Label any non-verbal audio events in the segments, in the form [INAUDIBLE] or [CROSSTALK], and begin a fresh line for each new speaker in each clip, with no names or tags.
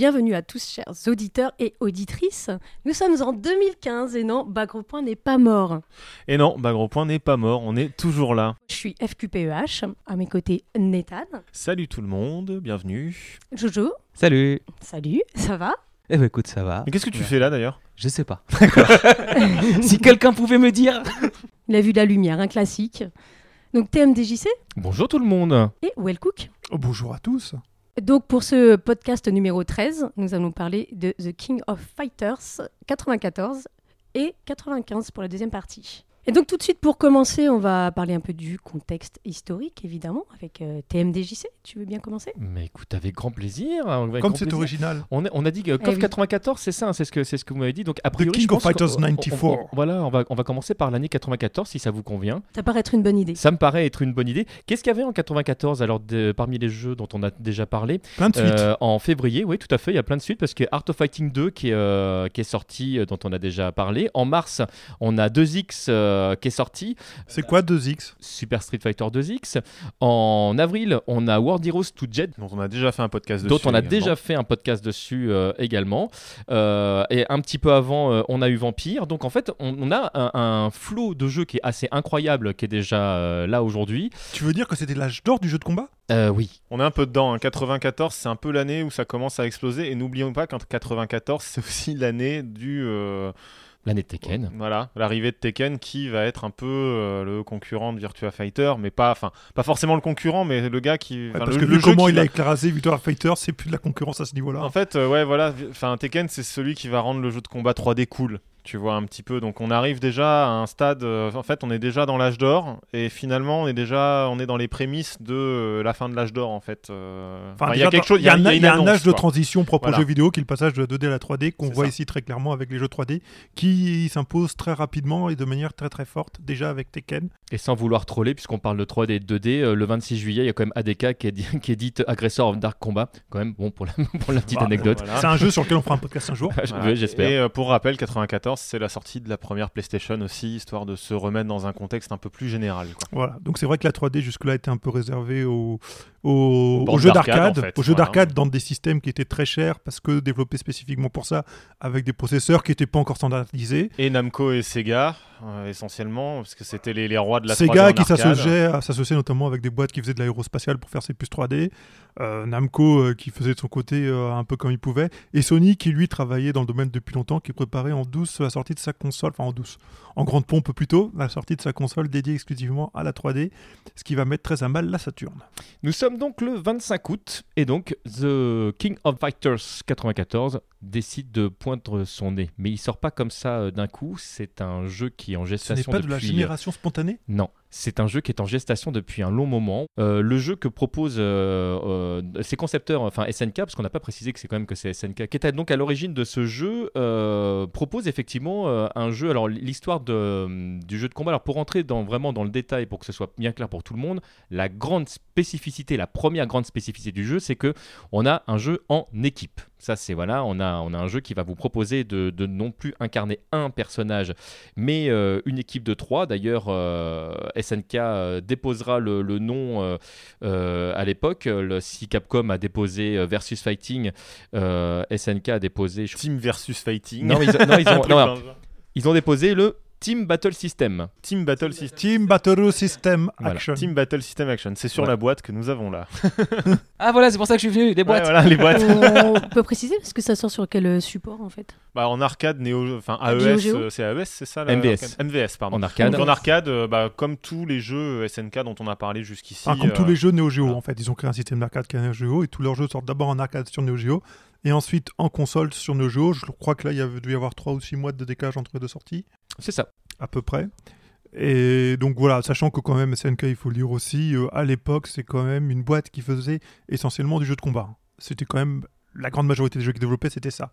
Bienvenue à tous, chers auditeurs et auditrices. Nous sommes en 2015 et non, Bagro Point n'est pas mort.
Et non, Bagro Point n'est pas mort, on est toujours là.
Je suis FQPEH, à mes côtés Nathan.
Salut tout le monde, bienvenue.
Jojo.
Salut.
Salut, ça va?
Eh ben écoute, ça va.
Mais qu'est-ce que tu fais là d'ailleurs?
Je sais pas. [LAUGHS] si quelqu'un pouvait me dire.
Il a vu la lumière, un classique. Donc TMDJC
Bonjour tout le monde.
et Wellcook.
Oh, bonjour à tous.
Donc pour ce podcast numéro 13, nous allons parler de The King of Fighters 94 et 95 pour la deuxième partie. Et donc tout de suite pour commencer, on va parler un peu du contexte historique évidemment avec euh, TMDJC. Tu veux bien commencer?
Mais écoute, avec grand plaisir. avec
Comme c'est original.
On, a- on a dit que
Eh
KOF
oui.
94, c'est ça, hein, c'est ce que c'est ce que vous m'avez dit. Donc a priori,
King
je
of
pense
Fighters
on- on-
94.
on- voilà, on va on va commencer par l'année 94 si ça vous convient.
Ça paraît être une bonne idée.
Ça me paraît être une bonne idée. Qu'est-ce qu'il y avait en 94 alors de- parmi les jeux dont on a déjà parlé?
Plein de suites.
Euh, en février, oui, tout à fait, il y a plein de suites parce que Art of Fighting 2 qui est, euh, qui est sorti, dont on a déjà parlé. En mars, on a 2X euh, qui est sorti,
c'est quoi 2X
Super Street Fighter 2X. En avril, on a World Heroes to Jet,
dont on a déjà fait un podcast
dont
dessus.
on a
également.
déjà fait un podcast dessus euh, également. Euh, et un petit peu avant, on a eu Vampire. Donc en fait, on, on a un, un flot de jeux qui est assez incroyable, qui est déjà là aujourd'hui.
Tu veux dire que c'était l'âge d'or du jeu de combat?
Oui,
On est un peu dedans. hein. 94, c'est un peu l'année où ça commence à exploser. Et n'oublions pas qu'en 94, c'est aussi l'année du.
L'année de Tekken.
Voilà, l'arrivée de Tekken qui va être un peu euh, le concurrent de Virtua Fighter, mais pas, enfin, pas forcément le concurrent, mais le gars qui.
Ouais, Parce
le-
que
le
comment
qui
il
va-
a écrasé Victor Fighter, c'est plus de la concurrence à ce niveau-là.
En fait, euh, ouais, voilà, enfin Tekken, c'est celui qui va rendre le jeu de combat 3D cool. Tu vois un petit peu, donc on arrive déjà à un stade. euh, en fait, on est déjà dans l'âge d'or, et finalement, on est déjà, on est dans les prémices de euh, la fin de l'âge d'or, en fait. euh.
Enfin,
Enfin, il y a quelque chose,
il y a un, y a âge de transition propre
Voilà.
aux jeux vidéo qui est le passage de la 2D à la 3D qu'on voit
ça.
ici très clairement avec les jeux 3D qui s'imposent très rapidement et de manière très très forte déjà avec Tekken.
Et sans vouloir troller, puisqu'on parle de 3D et de 2D, euh, le 26 juillet, il y a quand même ADK qui est, dit, [LAUGHS] qui est dite Aggressor of Dark Combat. Quand même, bon, pour la, [LAUGHS] pour la petite
Bah,
anecdote.
Voilà.
C'est un jeu sur lequel on fera un podcast un jour. [LAUGHS]
J'espère.
Et pour rappel, 94, c'est la sortie de la première PlayStation aussi, histoire de se remettre dans un contexte un peu plus général.
Voilà, donc c'est vrai que la 3D jusque-là était un peu réservée aux, aux,
Aux
jeux
d'arcade,
d'arcade,
en fait,
aux jeux
voilà.
d'arcade dans des systèmes qui étaient très chers parce que développés spécifiquement pour ça, avec des processeurs qui n'étaient pas encore standardisés.
Et Namco et Sega, euh, essentiellement, parce que c'était les, les rois de la 3D
Sega
en
qui
arcade.
s'associait notamment avec des boîtes qui faisaient de l'aérospatiale pour faire ses puces 3D, euh, Namco euh, qui faisait de son côté un peu comme il pouvait, et Sony qui lui travaillait dans le domaine depuis longtemps, qui préparait en douce la sortie de sa console, enfin en douce, en grande pompe plutôt, la sortie de sa console dédiée exclusivement à la 3D, ce qui va mettre très à mal la Saturne.
Nous sommes donc le 25 août, et donc The King of Fighters 94 décide de poindre son nez. Mais il sort pas comme ça euh, d'un coup, c'est un jeu qui est en
Ce n'est
gestation
pas de la
euh,
génération spontanée?
Non, c'est un jeu qui est en gestation depuis un long moment. Euh, le jeu que propose euh, euh, ses concepteurs, enfin SNK, parce qu'on n'a pas précisé que c'est quand même que c'est SNK, qui était donc à l'origine de ce jeu, euh, propose effectivement euh, un jeu. Alors l'histoire du jeu de combat, alors pour rentrer dans, vraiment dans le détail, pour que ce soit bien clair pour tout le monde, la grande spécificité, la première grande spécificité du jeu, c'est que on a un jeu en équipe. Ça, c'est voilà, on a, on a un jeu qui va vous proposer de, de non plus incarner un personnage, mais euh, une équipe de trois. D'ailleurs, euh, SNK euh, déposera le, le nom à l'époque. Si Capcom a déposé Versus Fighting, SNK a déposé. je-
Team versus Fighting.
Non, ils, non, ont, [LAUGHS] ils ont déposé le Team Battle System.
Team Battle System.
Team Battle System
Voilà.
Action.
Team Battle System Action. C'est sur
Ouais.
la boîte que nous avons là. [LAUGHS]
Ah voilà, c'est pour ça que je suis venu, les
Ouais,
boîtes.
voilà, les boîtes. [LAUGHS]
on peut préciser parce que ça sort sur quel euh, support en fait?
Bah, en arcade, Néo, enfin
Neo
AES,
Geo
euh, c'est AES, c'est ça la-
MVS.
MVS, pardon.
En arcade.
Donc en arcade, euh, bah, comme tous les jeux SNK dont on a parlé jusqu'ici.
Ah, comme tous les jeux Neo Geo en fait, ils ont créé un système d'arcade qui est Neo Geo et tous leurs jeux sortent d'abord en arcade sur Neo Geo et ensuite en console sur Neo Geo. Je crois que là il y avait dû y avoir 3 ou 6 mois de décalage entre les deux sorties,
C'est ça.
à peu près. Et donc voilà, sachant que quand même SNK, il faut le dire aussi, euh, à l'époque c'est quand même une boîte qui faisait essentiellement du jeu de combat. C'était quand même la grande majorité des jeux qu'ils développaient, c'était ça.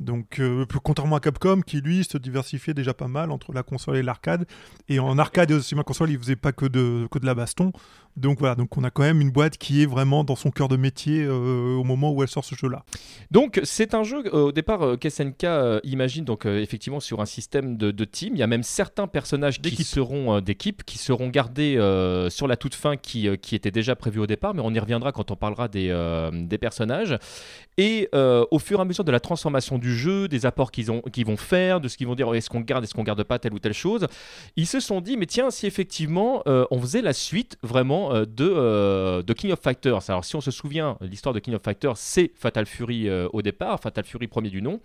Donc, euh, contrairement à Capcom, qui lui se diversifiait déjà pas mal entre la console et l'arcade. Et en arcade et aussi ma console, il faisait pas que de, que de la baston. Donc voilà, donc on a quand même une boîte qui est vraiment dans son cœur de métier euh, au moment où elle sort ce jeu-là.
Donc c'est un jeu euh, au départ qu'SNK imagine donc effectivement sur un système de, de team. Il y a même certains personnages qui seront d'équipe qui seront gardés sur la toute fin qui, qui étaient déjà prévus au départ, mais on y reviendra quand on parlera des, des personnages. Et au fur et à mesure de la transformation du jeu, des apports qu'ils ont qu'ils vont faire, de ce qu'ils vont dire est-ce qu'on garde, est-ce qu'on garde pas telle ou telle chose, ils se sont dit mais tiens si effectivement euh, on faisait la suite vraiment euh, de, euh, de King of Fighters. Alors si on se souvient, l'histoire de King of Fighters c'est Fatal Fury au départ, Fatal Fury premier du nom.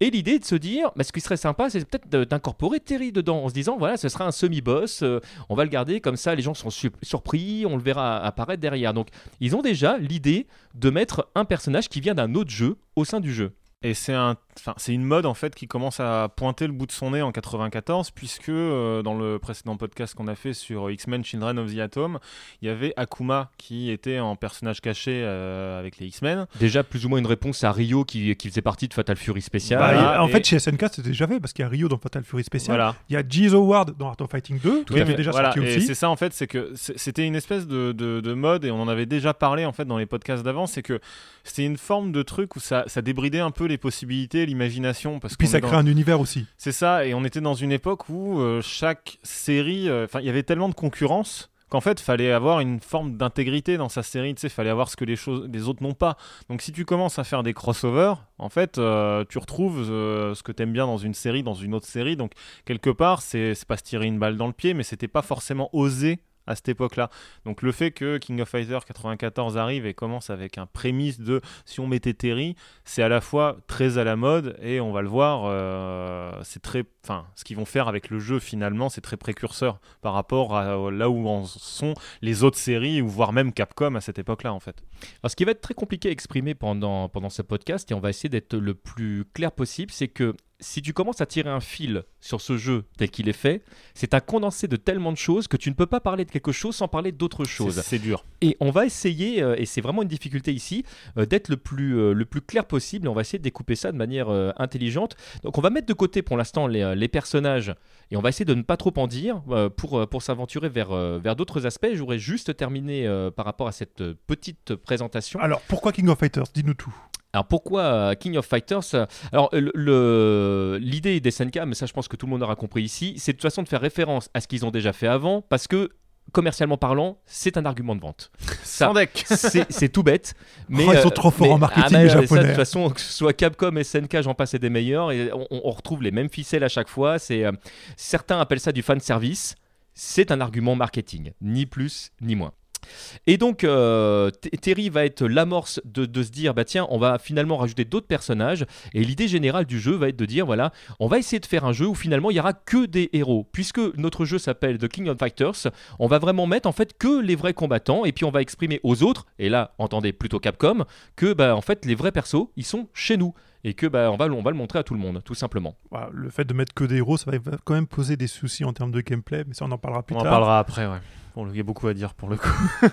Et l'idée de se dire, bah, ce qui serait sympa, c'est peut-être d'incorporer Terry dedans, en se disant, voilà, ce sera un semi-boss, on va le garder comme ça, les gens sont su- surpris, on le verra apparaître derrière. Donc, ils ont déjà l'idée de mettre un personnage qui vient d'un autre jeu au sein du jeu.
Et c'est un, enfin, c'est une mode en fait qui commence à pointer le bout de son nez en 94, puisque euh, dans le précédent podcast qu'on a fait sur X-Men Children of the Atom, il y avait Akuma qui était en personnage caché euh, avec les X-Men.
Déjà, plus ou moins une réponse à Rio qui, qui faisait partie de Fatal Fury spécial.
Bah,
Voilà,
il- en
et-
fait, chez SNK, c'était déjà fait parce qu'il y a Rio dans Fatal Fury Spécial.
Voilà.
Il y a Jiz Howard dans Art of Fighting 2, qui
Oui,
avait
mais
déjà
voilà,
sorti
et
aussi.
c'est ça en fait, c'est que c'était une espèce de, de- de mode et on en avait déjà parlé en fait dans les podcasts d'avant, c'est que c'était une forme de truc où ça, ça débridait un peu les possibilités, l'imagination, parce
Puis ça
dans-
crée un univers aussi.
C'est ça, et on était dans une époque où euh, chaque série, euh, enfin, il y avait tellement de concurrence qu'en fait, fallait avoir une forme d'intégrité dans sa série. Tu sais, fallait avoir ce que les choses, les autres n'ont pas. Donc, si tu commences à faire des crossovers, en fait, euh, tu retrouves euh, ce que t'aimes bien dans une série, dans une autre série. Donc, quelque part, c'est c'est pas se tirer une balle dans le pied, mais c'était pas forcément osé à cette époque-là. Donc le fait que King of Fighters 94 arrive et commence avec un prémisse de si on mettait Terry, c'est à la fois très à la mode et on va le voir, euh, c'est très, enfin, ce qu'ils vont faire avec le jeu finalement, c'est très précurseur par rapport à là où en sont les autres séries ou voire même Capcom à cette époque-là en fait.
Alors, ce qui va être très compliqué à exprimer pendant, pendant ce podcast, et on va essayer d'être le plus clair possible, c'est que si tu commences à tirer un fil sur ce jeu tel qu'il est fait, c'est un condensé de tellement de choses que tu ne peux pas parler de quelque chose sans parler d'autre chose.
c'est dur.
Et on va essayer, euh, et c'est vraiment une difficulté ici, euh, d'être le plus, euh, le plus clair possible. Et on va essayer de découper ça de manière euh, intelligente. Donc on va mettre de côté pour l'instant les, les personnages et on va essayer de ne pas trop en dire euh, pour, euh, pour s'aventurer vers, euh, vers d'autres aspects. Je voudrais juste terminer euh, par rapport à cette petite présentation.
Alors, pourquoi King of Fighters? Dis-nous tout.
Alors pourquoi euh, King of Fighters euh, Alors l'idée des SNK, mais ça je pense que tout le monde aura compris ici, c'est de toute façon de faire référence à ce qu'ils ont déjà fait avant, parce que commercialement parlant, c'est un argument de vente. [LAUGHS] Ça, c'est tout bête. [LAUGHS] Mais,
Oh, ils sont
euh,
trop forts
mais-
en marketing,
ah, mais,
les
euh, ça,
Japonais.
de toute façon, que ce soit Capcom, SNK, j'en passe et des meilleurs, et on, on retrouve les mêmes ficelles à chaque fois. C'est euh, certains appellent ça du fan service. C'est un argument marketing, ni plus ni moins. Et donc, euh, Terry va être l'amorce de, se dire, bah tiens, on va finalement rajouter d'autres personnages. Et l'idée générale du jeu va être de dire, voilà, on va essayer de faire un jeu où finalement il y aura que des héros. Puisque notre jeu s'appelle The King of Fighters, on va vraiment mettre en fait que les vrais combattants. Et puis on va exprimer aux autres, et là, entendez plutôt Capcom, que bah les vrais persos, ils sont chez nous. Et que bah on va, on va le montrer à tout le monde, tout simplement.
Voilà, le fait de mettre que des héros, ça va quand même poser des soucis en termes de gameplay, mais ça, on en parlera plus
On en
tard.
parlera après, ouais. Bon, il y a beaucoup à dire pour le coup. [LAUGHS]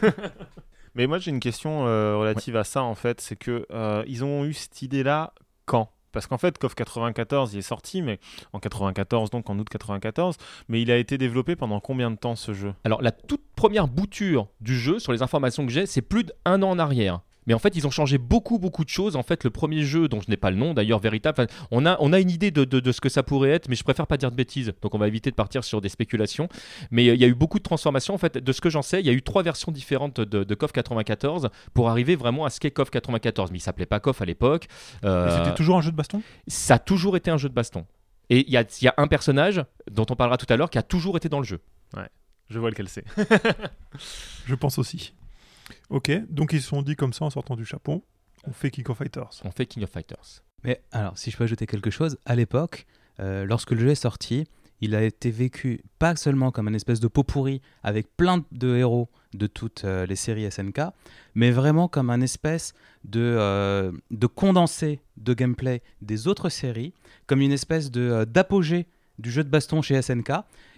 Mais moi, j'ai une question euh, relative à ça, en fait. C'est que euh, ils ont eu cette idée-là quand? Parce qu'en fait, KOF 94, il est sorti, mais en 94, donc en août 94. Mais il a été développé pendant combien de temps ce jeu?
Alors la toute première bouture du jeu, sur les informations que j'ai, c'est plus d'un an en arrière. Mais en fait, ils ont changé beaucoup, beaucoup de choses. En fait, le premier jeu, dont je n'ai pas le nom d'ailleurs véritable, on a, on a une idée de, de- de ce que ça pourrait être, mais je préfère pas dire de bêtises. Donc, on va éviter de partir sur des spéculations. Mais euh, il y a eu beaucoup de transformations. En fait, de ce que j'en sais, il y a eu trois versions différentes de, de KOF 94 pour arriver vraiment à ce qu'est KOF 94. Mais il s'appelait pas KOF à l'époque. Euh,
C'était toujours un jeu de baston?
ça a toujours été un jeu de baston. Et il y a, il y a un personnage dont on parlera tout à l'heure qui a toujours été dans le jeu.
Je vois lequel c'est. [LAUGHS] [LAUGHS]
Je pense aussi. Ok, donc ils se sont dit comme ça en sortant du chapeau, on fait King of Fighters.
On fait King of Fighters.
Mais alors, si je peux ajouter quelque chose, à l'époque, euh, lorsque le jeu est sorti, il a été vécu pas seulement comme une espèce de pot pourri avec plein de héros de toutes euh, les séries SNK, mais vraiment comme un espèce de, euh, de condensé de gameplay des autres séries, comme une espèce de, euh, d'apogée du jeu de baston chez SNK.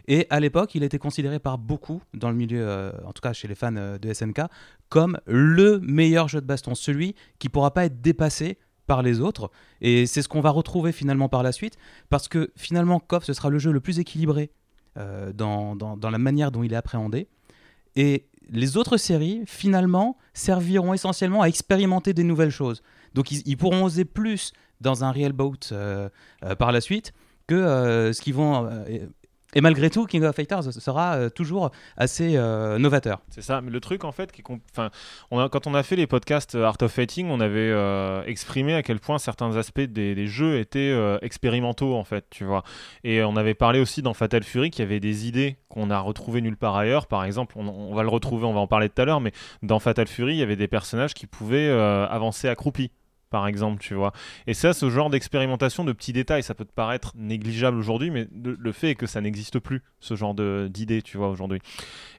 Et à l'époque, il était considéré par beaucoup, dans le milieu, euh, en tout cas chez les fans euh, de SNK, comme le meilleur jeu de baston, celui qui pourra pas être dépassé par les autres. Et c'est ce qu'on va retrouver finalement par la suite, parce que finalement, KOF, ce sera le jeu le plus équilibré euh, dans, la manière dont il est appréhendé. Et les autres séries, finalement, serviront essentiellement à expérimenter des nouvelles choses. Donc ils, pourront oser plus dans un real boat par la suite que ce qu'ils vont... et, malgré tout, King of Fighters sera euh, toujours assez euh, novateur.
C'est ça, mais le truc en fait, qui quand on a fait les podcasts euh, Art of Fighting, on avait exprimé à quel point certains aspects des, jeux étaient expérimentaux en fait, tu vois. Et on avait parlé aussi dans Fatal Fury qu'il y avait des idées qu'on a retrouvées nulle part ailleurs. Par exemple, on, on va le retrouver, on va en parler tout à l'heure, mais dans Fatal Fury, il y avait des personnages qui pouvaient avancer accroupis. Par exemple, tu vois. Et ça, ce genre d'expérimentation de petits détails, ça peut te paraître négligeable aujourd'hui, mais le, le fait est que ça n'existe plus, ce genre d'idée, tu vois, aujourd'hui.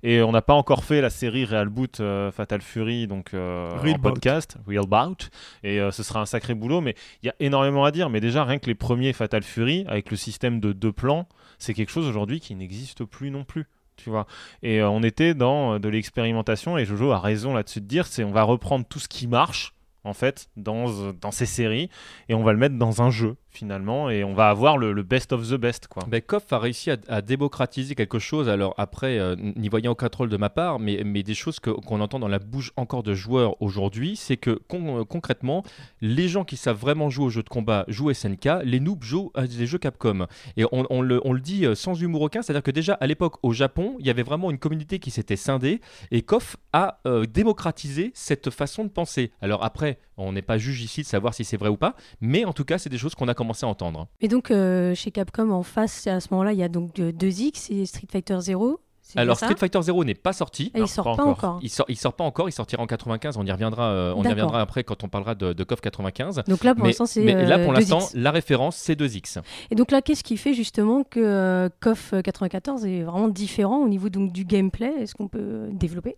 Et on n'a pas encore fait la série Real Boot euh, Fatal Fury donc euh,
Real
en podcast, Real Bout, et euh, ce sera un sacré boulot. Mais il y a énormément à dire. Mais déjà rien que les premiers Fatal Fury avec le système de deux plans, c'est quelque chose aujourd'hui qui n'existe plus non plus. Tu vois. Et euh, on était dans euh, de l'expérimentation et Jojo a raison là-dessus de dire, c'est on va reprendre tout ce qui marche en fait dans, euh, dans ces séries et on va le mettre dans un jeu finalement et on va avoir le, best of the best quoi.
Ben, KOF a réussi à, démocratiser quelque chose. Alors après, euh, n'y voyant aucun troll de ma part, mais, mais des choses qu'on entend dans la bouche encore de joueurs aujourd'hui, c'est que euh, concrètement, les gens qui savent vraiment jouer aux jeux de combat jouent SNK, les noobs jouent à des jeux Capcom. Et on, le, on le dit euh, sans humour aucun, c'est-à-dire que déjà à l'époque au Japon, il y avait vraiment une communauté qui s'était scindée et KOF a démocratisé cette façon de penser. Alors après, on n'est pas juge ici de savoir si c'est vrai ou pas, mais en tout cas, c'est des choses qu'on a commencé à entendre.
Et donc, euh, chez Capcom, en face, à ce moment-là, il y a donc euh, 2X et Street Fighter 0. c'est
Alors Street Fighter 0 n'est pas sorti.
Il sort
pas
pas,
encore.
encore.
Il sort, il sort pas encore, il sortira en 95, on y reviendra, euh, on y reviendra après quand on parlera de, de KOF 95.
Donc là, pour
Mais,
l'instant, c'est
mais là,
euh,
pour l'instant,
2X.
la référence, c'est 2X.
Et donc là, qu'est-ce qui fait justement que euh, KOF 94 est vraiment différent au niveau donc, du gameplay? Est-ce qu'on peut développer?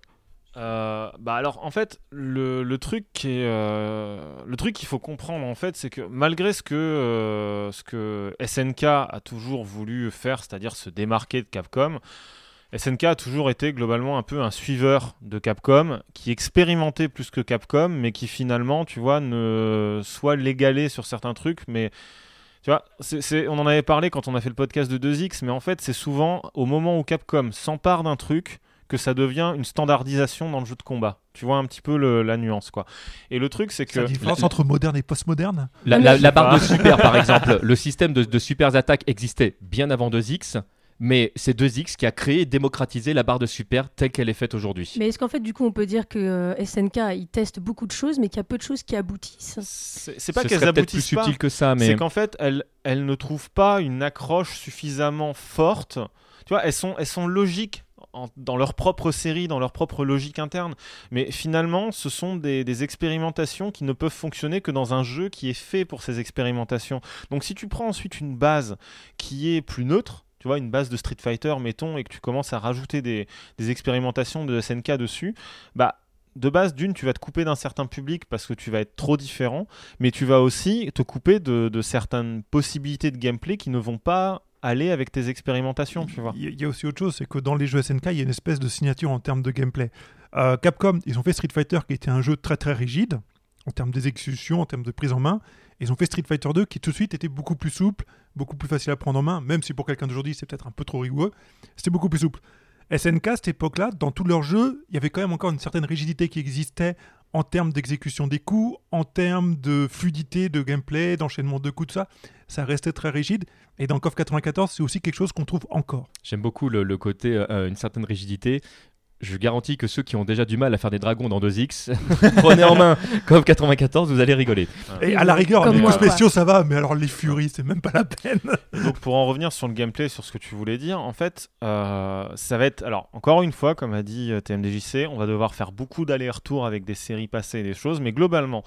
Euh, bah alors en fait le, le truc qui euh, le truc qu'il faut comprendre en fait c'est que malgré ce que euh, ce que SNK a toujours voulu faire c'est-à-dire se démarquer de Capcom SNK a toujours été globalement un peu un suiveur de Capcom qui expérimentait plus que Capcom mais qui finalement tu vois ne soit l'égalé sur certains trucs mais tu vois, on en avait parlé quand on a fait le podcast de 2X, mais en fait, c'est souvent au moment où Capcom s'empare d'un truc que ça devient une standardisation dans le jeu de combat. Tu vois un petit peu le- la nuance, quoi. Et le truc, c'est
C'est
que
la différence
la-
entre moderne et postmoderne
La, la- barre de super, par [LAUGHS] exemple, le système de, de super attaques existait bien avant 2X, mais c'est 2X qui a créé et démocratisé la barre de super telle qu'elle est faite aujourd'hui.
Mais est-ce qu'en fait, du coup, on peut dire que euh, SNK, il teste beaucoup de choses, mais qu'il y a peu de choses qui aboutissent?
C'est pas
Ce
qu'elles
serait peut-être plus
aboutissent pas.
subtil que ça, mais
C'est qu'en fait, elles, elles ne trouvent pas une accroche suffisamment forte. Tu vois, elles sont, elles sont logiques dans leur propre série, dans leur propre logique interne. Mais finalement, ce sont des, expérimentations qui ne peuvent fonctionner que dans un jeu qui est fait pour ces expérimentations. Donc si tu prends ensuite une base qui est plus neutre, tu vois, une base de Street Fighter, mettons, et que tu commences à rajouter des, expérimentations de SNK dessus, bah de base, d'une, tu vas te couper d'un certain public parce que tu vas être trop différent, mais tu vas aussi te couper de certaines possibilités de gameplay qui ne vont pas aller avec tes expérimentations, tu vois.
Il y, a- aussi autre chose, c'est que dans les jeux SNK, il y a une espèce de signature en termes de gameplay. Euh, Capcom, ils ont fait Street Fighter qui était un jeu très très rigide en termes d'exécution, en termes de prise en main. Ils ont fait Street Fighter 2 qui tout de suite était beaucoup plus souple, beaucoup plus facile à prendre en main, même si pour quelqu'un d'aujourd'hui c'est peut-être un peu trop rigoureux, c'était beaucoup plus souple. SNK, à cette époque-là, dans tous leurs jeux, il y avait quand même encore une certaine rigidité qui existait en termes d'exécution des coups, en termes de fluidité de gameplay, d'enchaînement de coups, tout ça. Ça restait très rigide. Et dans KOF 94, c'est aussi quelque chose qu'on trouve encore.
j'aime beaucoup le, côté, euh, une certaine rigidité. Je garantis que ceux qui ont déjà du mal à faire des dragons dans 2X, [LAUGHS] prenez en main KOF 94, vous allez rigoler.
Et à la rigueur,
Comme
les coups spéciaux, ça va, mais alors les furies, c'est même pas la peine.
Donc pour en revenir sur le gameplay, sur ce que tu voulais dire, en fait, euh, ça va être... Alors, encore une fois, comme a dit euh, TMDJC, on va devoir faire beaucoup d'allers-retours avec des séries passées et des choses, mais globalement,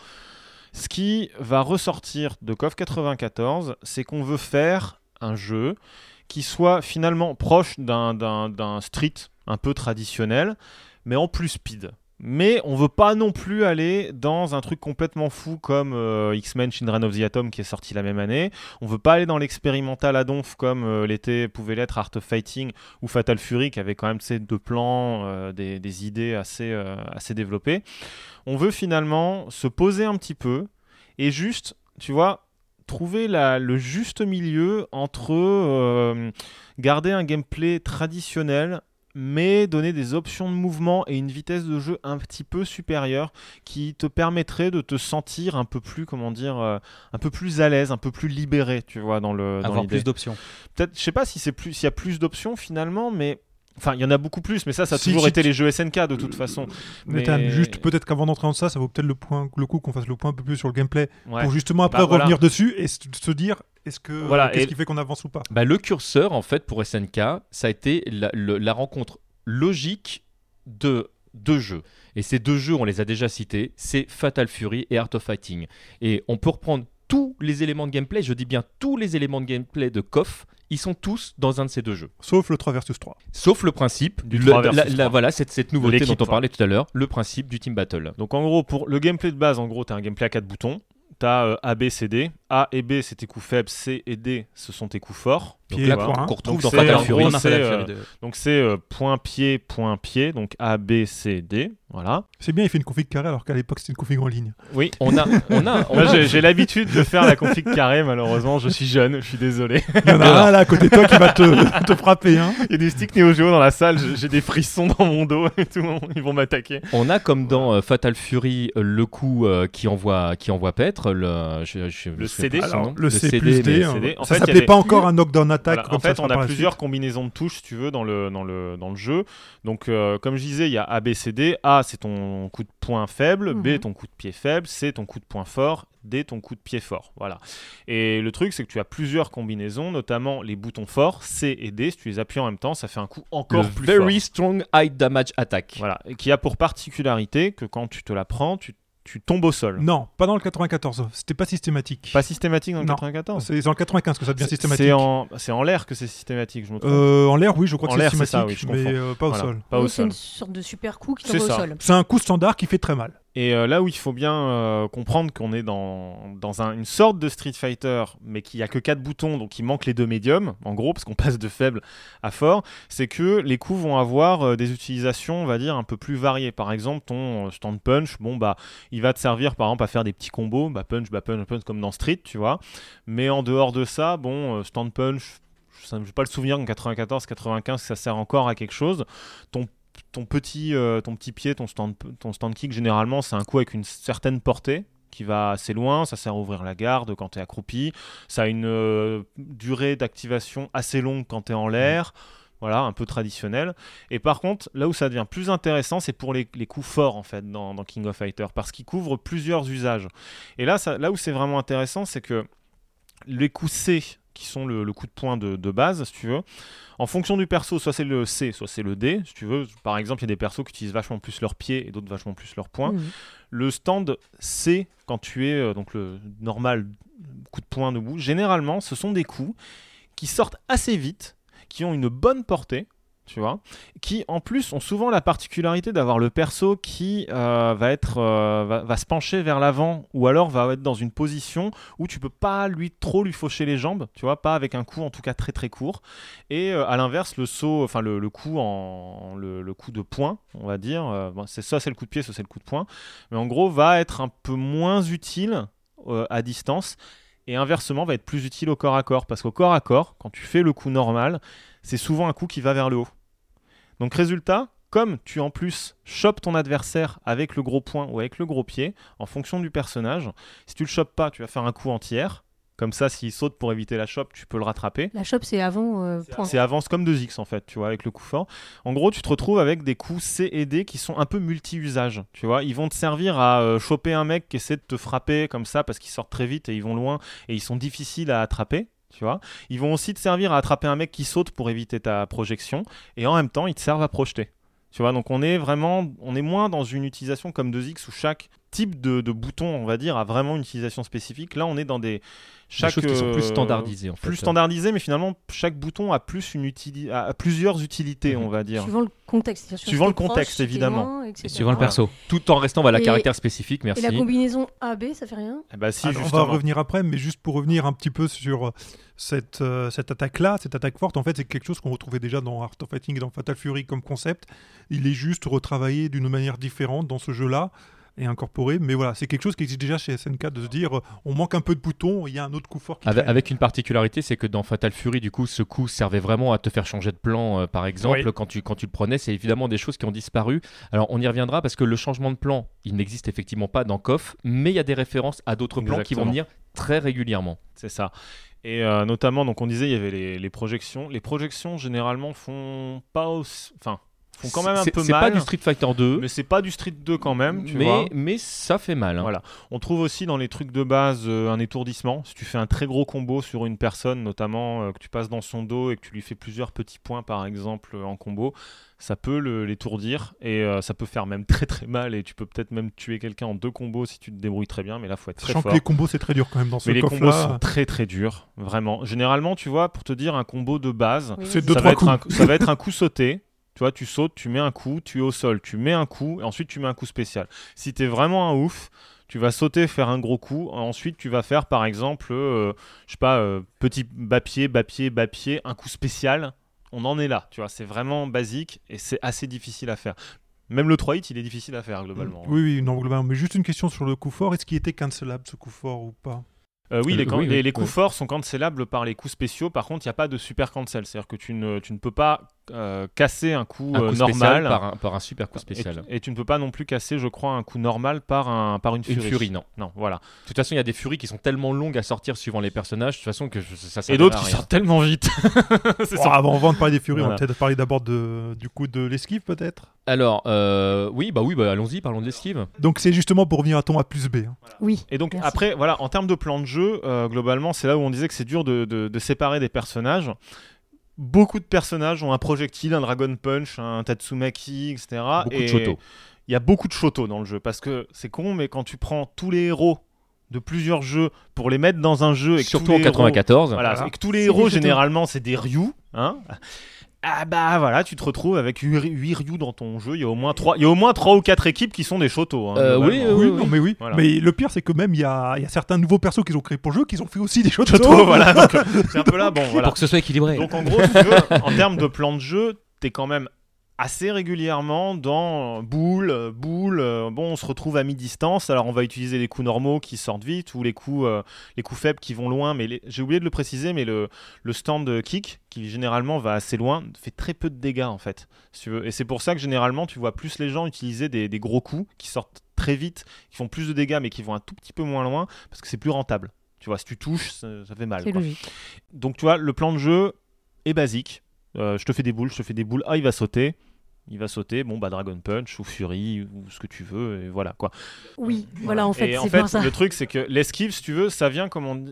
ce qui va ressortir de KOF 94, c'est qu'on veut faire un jeu qui soit finalement proche d'un street un peu traditionnel, mais en plus speed. Mais on veut pas non plus aller dans un truc complètement fou comme euh, X-Men Children of the Atom qui est sorti la même année. On veut pas aller dans l'expérimental à donf comme euh, l'était pouvait l'être Art of Fighting ou Fatal Fury qui avait quand même ces deux plans, euh, des, idées assez, développées. On veut finalement se poser un petit peu et juste, tu vois, trouver le juste milieu entre garder un gameplay traditionnel mais donner des options de mouvement et une vitesse de jeu un petit peu supérieure qui te permettrait de te sentir un peu plus comment dire euh, un peu plus à l'aise un peu plus libéré tu vois dans le dans
Avoir plus d'options.
peut-être je sais pas si c'est plus s'il y a plus d'options finalement mais enfin il y en a beaucoup plus mais ça ça a
Si,
toujours
si
été
tu-
les jeux SNK de toute façon
Nathan,
Mais-
juste peut-être qu'avant d'entrer dans ça, ça vaut peut-être le, point, le coup qu'on fasse le point un peu plus sur le gameplay
Ouais.
pour justement après
Bah, voilà.
revenir dessus et se, dire est-ce que
Voilà,
qu'est-ce qui fait qu'on avance ou pas?
Bah, le curseur, en fait, pour SNK, ça a été la, le- la rencontre logique de deux jeux. Et ces deux jeux, on les a déjà cités, c'est Fatal Fury et Art of Fighting. Et on peut reprendre tous les éléments de gameplay, je dis bien tous les éléments de gameplay de KOF, ils sont tous dans un de ces deux jeux.
Sauf le 3 versus 3.
Sauf le principe,
Du
le-
3 versus
la- la-
3.
voilà, cette, cette nouveauté dont on parlait tout à l'heure, le principe du team battle.
Donc en gros, pour le gameplay de base, en gros, tu as un gameplay à 4 boutons. Tu as A, B, C, D. A et B, c'est tes coups faibles. C et D, ce sont tes coups forts.
Donc
Pied,
là,
point.
qu'on retrouve
Donc
dans
c'est
Fatal Fury.
euh,
Fury de-
Donc c'est euh, point pied, point pied. Donc A, B, C, D. Voilà.
C'est bien, il fait une config carré alors qu'à l'époque c'était une config en ligne.
Oui.
On a, on a, on [LAUGHS] a-
j'ai l'habitude de faire la config carré, malheureusement. Je suis jeune, je suis désolé.
Il y en a un là à côté de toi qui va te, [LAUGHS] te frapper. Hein.
Il y a des sticks Neo Geo dans la salle, j'ai des frissons dans mon dos et tout. Ils vont m'attaquer.
On a comme dans euh, Fatal Fury euh, le coup euh, qui envoie qui envoie paître le je- je
Le CD.
son nom.
le C plus D, hein.
CD. En
ça s'appelait pas encore un knockdown attack
en fait, on a plusieurs combinaisons de touches, si tu veux, dans le, dans le, dans le jeu. Donc, euh, comme je disais, il y a A, B, C, D. A, c'est ton coup de poing faible. B,
Mhm.
ton coup de pied faible. C, ton coup de poing fort. D, ton coup de pied fort. Voilà. Et le truc, c'est que tu as plusieurs combinaisons, notamment les boutons forts, C et D. Si tu les appuies en même temps, ça fait un coup encore
le
plus
very
fort.
strong high damage attack.
Voilà. Et qui a pour particularité que quand tu te la prends, tu, tu tombes au sol.
Non, pas dans le 94. C'était pas systématique.
Pas systématique dans le
Non.
94.
C'est dans le 95 que ça devient systématique.
C'est en, c'est en l'air que c'est systématique, je me trompe.
Euh, en l'air, oui, je crois
En
que c'est systématique,
ça, oui, je
mais euh, pas au
Voilà.
sol.
Pas au
Donc, c'est
sol.
une sorte de super coup qui tombe au sol.
C'est un coup standard qui fait très mal.
Et euh, là où il faut bien euh, comprendre qu'on est dans, dans un- une sorte de Street Fighter, mais qu'il n'y a que 4 boutons, donc il manque les deux médiums, en gros, parce qu'on [LAUGHS] passe de faible à fort, c'est que les coups vont avoir euh, des utilisations, on va dire, un peu plus variées. Par exemple, ton stand punch, bon, bah, il va te servir, par exemple, à faire des petits combos, bah, punch, bah, punch, punch, comme dans Street, tu vois. Mais en dehors de ça, bon, stand punch, je n'ai pas le souvenir qu'en 94, 95, ça sert encore à quelque chose. Ton ton petit, euh, ton petit pied, ton stand, ton stand kick, généralement, c'est un coup avec une certaine portée qui va assez loin, ça sert à ouvrir la garde quand tu es accroupi, ça a une euh, durée d'activation assez longue quand tu es en l'air, voilà, un peu traditionnel. Et par contre, là où ça devient plus intéressant, c'est pour les, les coups forts en fait dans, dans King of Fighter, parce qu'ils couvrent plusieurs usages. Et là, ça, là où c'est vraiment intéressant, c'est que les coups C, qui sont le, le coup de poing de, de base, si tu veux, en fonction du perso, soit c'est le C, soit c'est le D, si tu veux. Par exemple, il y a des persos qui utilisent vachement plus leurs pieds et d'autres vachement plus leurs poings.
Mhm.
Le stand C, quand tu es euh, donc le normal coup de poing debout, généralement, ce sont des coups qui sortent assez vite, qui ont une bonne portée, tu vois, qui en plus ont souvent la particularité d'avoir le perso qui euh, va être euh, va, se pencher vers l'avant ou alors va être dans une position où tu peux pas lui trop lui faucher les jambes, tu vois, pas avec un coup en tout cas très très court. Et euh, à l'inverse, le saut, enfin le, coup en le, coup de poing, on va dire, c'est ça c'est le coup de pied, ça c'est le coup de poing, mais en gros va être un peu moins utile à distance et inversement va être plus utile au corps à corps parce qu'au corps à corps, quand tu fais le coup normal, c'est souvent un coup qui va vers le haut. Donc résultat, comme tu en plus chopes ton adversaire avec le gros poing ou avec le gros pied, en fonction du personnage, si tu le chopes pas, tu vas faire un coup entière. Comme ça, s'il saute pour éviter la chope, tu peux le rattraper.
La chope, c'est avant euh.
C'est avance comme 2X en fait, tu vois, avec le coup fort. En gros, tu te retrouves avec des coups C et D qui sont un peu multi-usages, tu vois. Ils vont te servir à euh, choper un mec qui essaie de te frapper comme ça parce qu'ils sortent très vite et ils vont loin et ils sont difficiles à attraper. Tu vois, ils vont aussi te servir à attraper un mec qui saute pour éviter ta projection et en même temps ils te servent à projeter. Tu vois, donc on est vraiment, on est moins dans une utilisation comme 2X où chaque type de, de bouton, on va dire, a vraiment une utilisation spécifique. Là, on est dans des
Des
chaque
choses qui sont plus
euh,
standardisées en fait.
plus standardisé, mais finalement, chaque bouton a, plus une utili- a plusieurs utilités,
Mhm.
on va dire.
Suivant le contexte.
Suivant le contexte,
proche,
évidemment.
loin, etc.
Suivant le
Voilà.
perso.
Tout en restant voilà,
Et-
caractère spécifique, merci.
Et la combinaison AB, ça fait rien?
Eh ben, si,
Alors, on va revenir après, mais juste pour revenir un petit peu sur euh, cette, euh, cette attaque-là, cette attaque forte, en fait, c'est quelque chose qu'on retrouvait déjà dans Art of Fighting et dans Fatal Fury comme concept. Il est juste retravaillé d'une manière différente dans ce jeu-là. Et incorporé. Mais voilà, c'est quelque chose qui existe déjà chez SNK de se dire, euh, on manque un peu de boutons, il y a un autre coup fort qui
Avec, avec une particularité, c'est que dans Fatal Fury, du coup, ce coup servait vraiment à te faire changer de plan, euh, par exemple,
Oui.
quand, tu, quand tu le prenais. C'est évidemment des choses qui ont disparu. Alors, on y reviendra parce que le changement de plan, il n'existe effectivement pas dans KOF, mais il y a des références à d'autres plans qui vont venir très régulièrement.
C'est ça. Et euh, notamment, donc on disait, il y avait les, les projections. Les projections, généralement, font pas aussi... Enfin, font quand même un
C'est-
peu
C'est
mal.
pas du Street Fighter 2,
Mais c'est pas du Street 2 quand même, tu
mais,
vois.
mais ça fait mal. hein.
Voilà. On trouve aussi dans les trucs de base euh, un étourdissement. Si tu fais un très gros combo sur une personne, notamment euh, que tu passes dans son dos et que tu lui fais plusieurs petits points par exemple euh, en combo, ça peut l'étourdir et euh, ça peut faire même très très mal et tu peux peut-être même tuer quelqu'un en deux combos si tu te débrouilles très bien. Mais là, faut être très
Sachant
fort.
que les combos, c'est très dur quand même dans ce
Mais les combos
coffre-là.
sont très très durs, vraiment. Généralement, tu vois, pour te dire un combo de base,
Oui,
C'est
vas-y.
deux,
ça,
trois
va être un,
coups.
ça va être un coup sauté. Tu vois, tu sautes, tu mets un coup, tu es au sol, tu mets un coup, et ensuite tu mets un coup spécial. Si tu es vraiment un ouf, tu vas sauter, faire un gros coup, ensuite tu vas faire par exemple, euh, je sais pas, euh, petit bas-pied, bas-pied, bas-pied, un coup spécial. On en est là, tu vois, c'est vraiment basique et c'est assez difficile à faire. Même le 3 hit, il est difficile à faire globalement.
Oui, oui, non, globalement. Mais juste une question sur le coup fort. Est-ce qu'il était cancelable ce coup fort ou pas?
Euh, oui,
Euh,
les,
oui,
les-
oui,
les coups
oui.
forts sont cancellables par les coups spéciaux. Par contre, il n'y a pas de super cancel. C'est-à-dire que tu ne, tu ne peux pas euh, casser un coup,
Un
euh,
coup
normal.
par un, par un super coup spécial.
et tu ne peux pas non plus casser, je crois, un coup normal par, un, par une
Une
furie.
furie, non.
Non, voilà.
De toute façon, il y a des furies qui sont tellement longues à sortir suivant les personnages, de toute façon que je- ça
Et d'autres qui sortent tellement vite. [LAUGHS] C'est
Bon,
ça.
avant, avant de parler des furies, on va peut-être parler d'abord de, du coup de l'esquive peut-être?
Alors, euh, oui, bah oui, bah allons-y, parlons de l'esquive.
Donc c'est justement pour revenir à ton A plus B. hein.
Oui.
Et donc
Merci.
après, voilà, en termes de plan de jeu, euh, globalement, c'est là où on disait que c'est dur de, de- de séparer des personnages. Beaucoup de personnages ont un projectile, un Dragon Punch, un Tatsumaki, etc.
Beaucoup
et
de shoto.
Il y a beaucoup de shoto dans le jeu parce que c'est con, mais quand tu prends tous les héros de plusieurs jeux pour les mettre dans un jeu et que
Surtout
tous
en
les héros-
94.
Voilà,
Voilà.
et que tous les héros généralement c'est des Ryu, hein. Ah bah voilà, tu te retrouves avec 8 Ryu dans ton jeu. Il y a au moins 3 il y a au moins trois ou 4 équipes qui sont des shotos. hein,
Euh, oui, oui,
oui, non, mais oui.
Voilà.
Mais le pire, c'est que même il y a, il y a certains nouveaux persos qu'ils ont créés pour le jeu qui ont fait aussi des [LAUGHS]
Shoto, voilà. [LAUGHS] c'est un peu là, bon voilà.
Pour que ce soit équilibré.
Donc en gros, si tu veux, en termes de plan de jeu, t'es quand même assez régulièrement dans boule, euh, boule. euh, bon, on se retrouve à mi-distance. Alors on va utiliser les coups normaux qui sortent vite ou les coups, euh, les coups faibles qui vont loin. Mais les- j'ai oublié de le préciser, mais le, le stand kick qui généralement va assez loin fait très peu de dégâts en fait. Si tu veux. Et c'est pour ça que généralement tu vois plus les gens utiliser des, des gros coups qui sortent très vite, qui font plus de dégâts mais qui vont un tout petit peu moins loin parce que c'est plus rentable. Tu vois, si tu touches, ça, ça fait mal. Quoi. Donc tu vois, le plan de jeu est basique. Euh, je te fais des boules, je te fais des boules. Ah, il va sauter. Il va sauter. Bon, bah Dragon Punch ou Fury ou ce que tu veux. Et voilà quoi.
Oui, voilà, en fait,
et en fait,
ça.
le truc, c'est que l'esquive, si tu veux, ça vient comme, on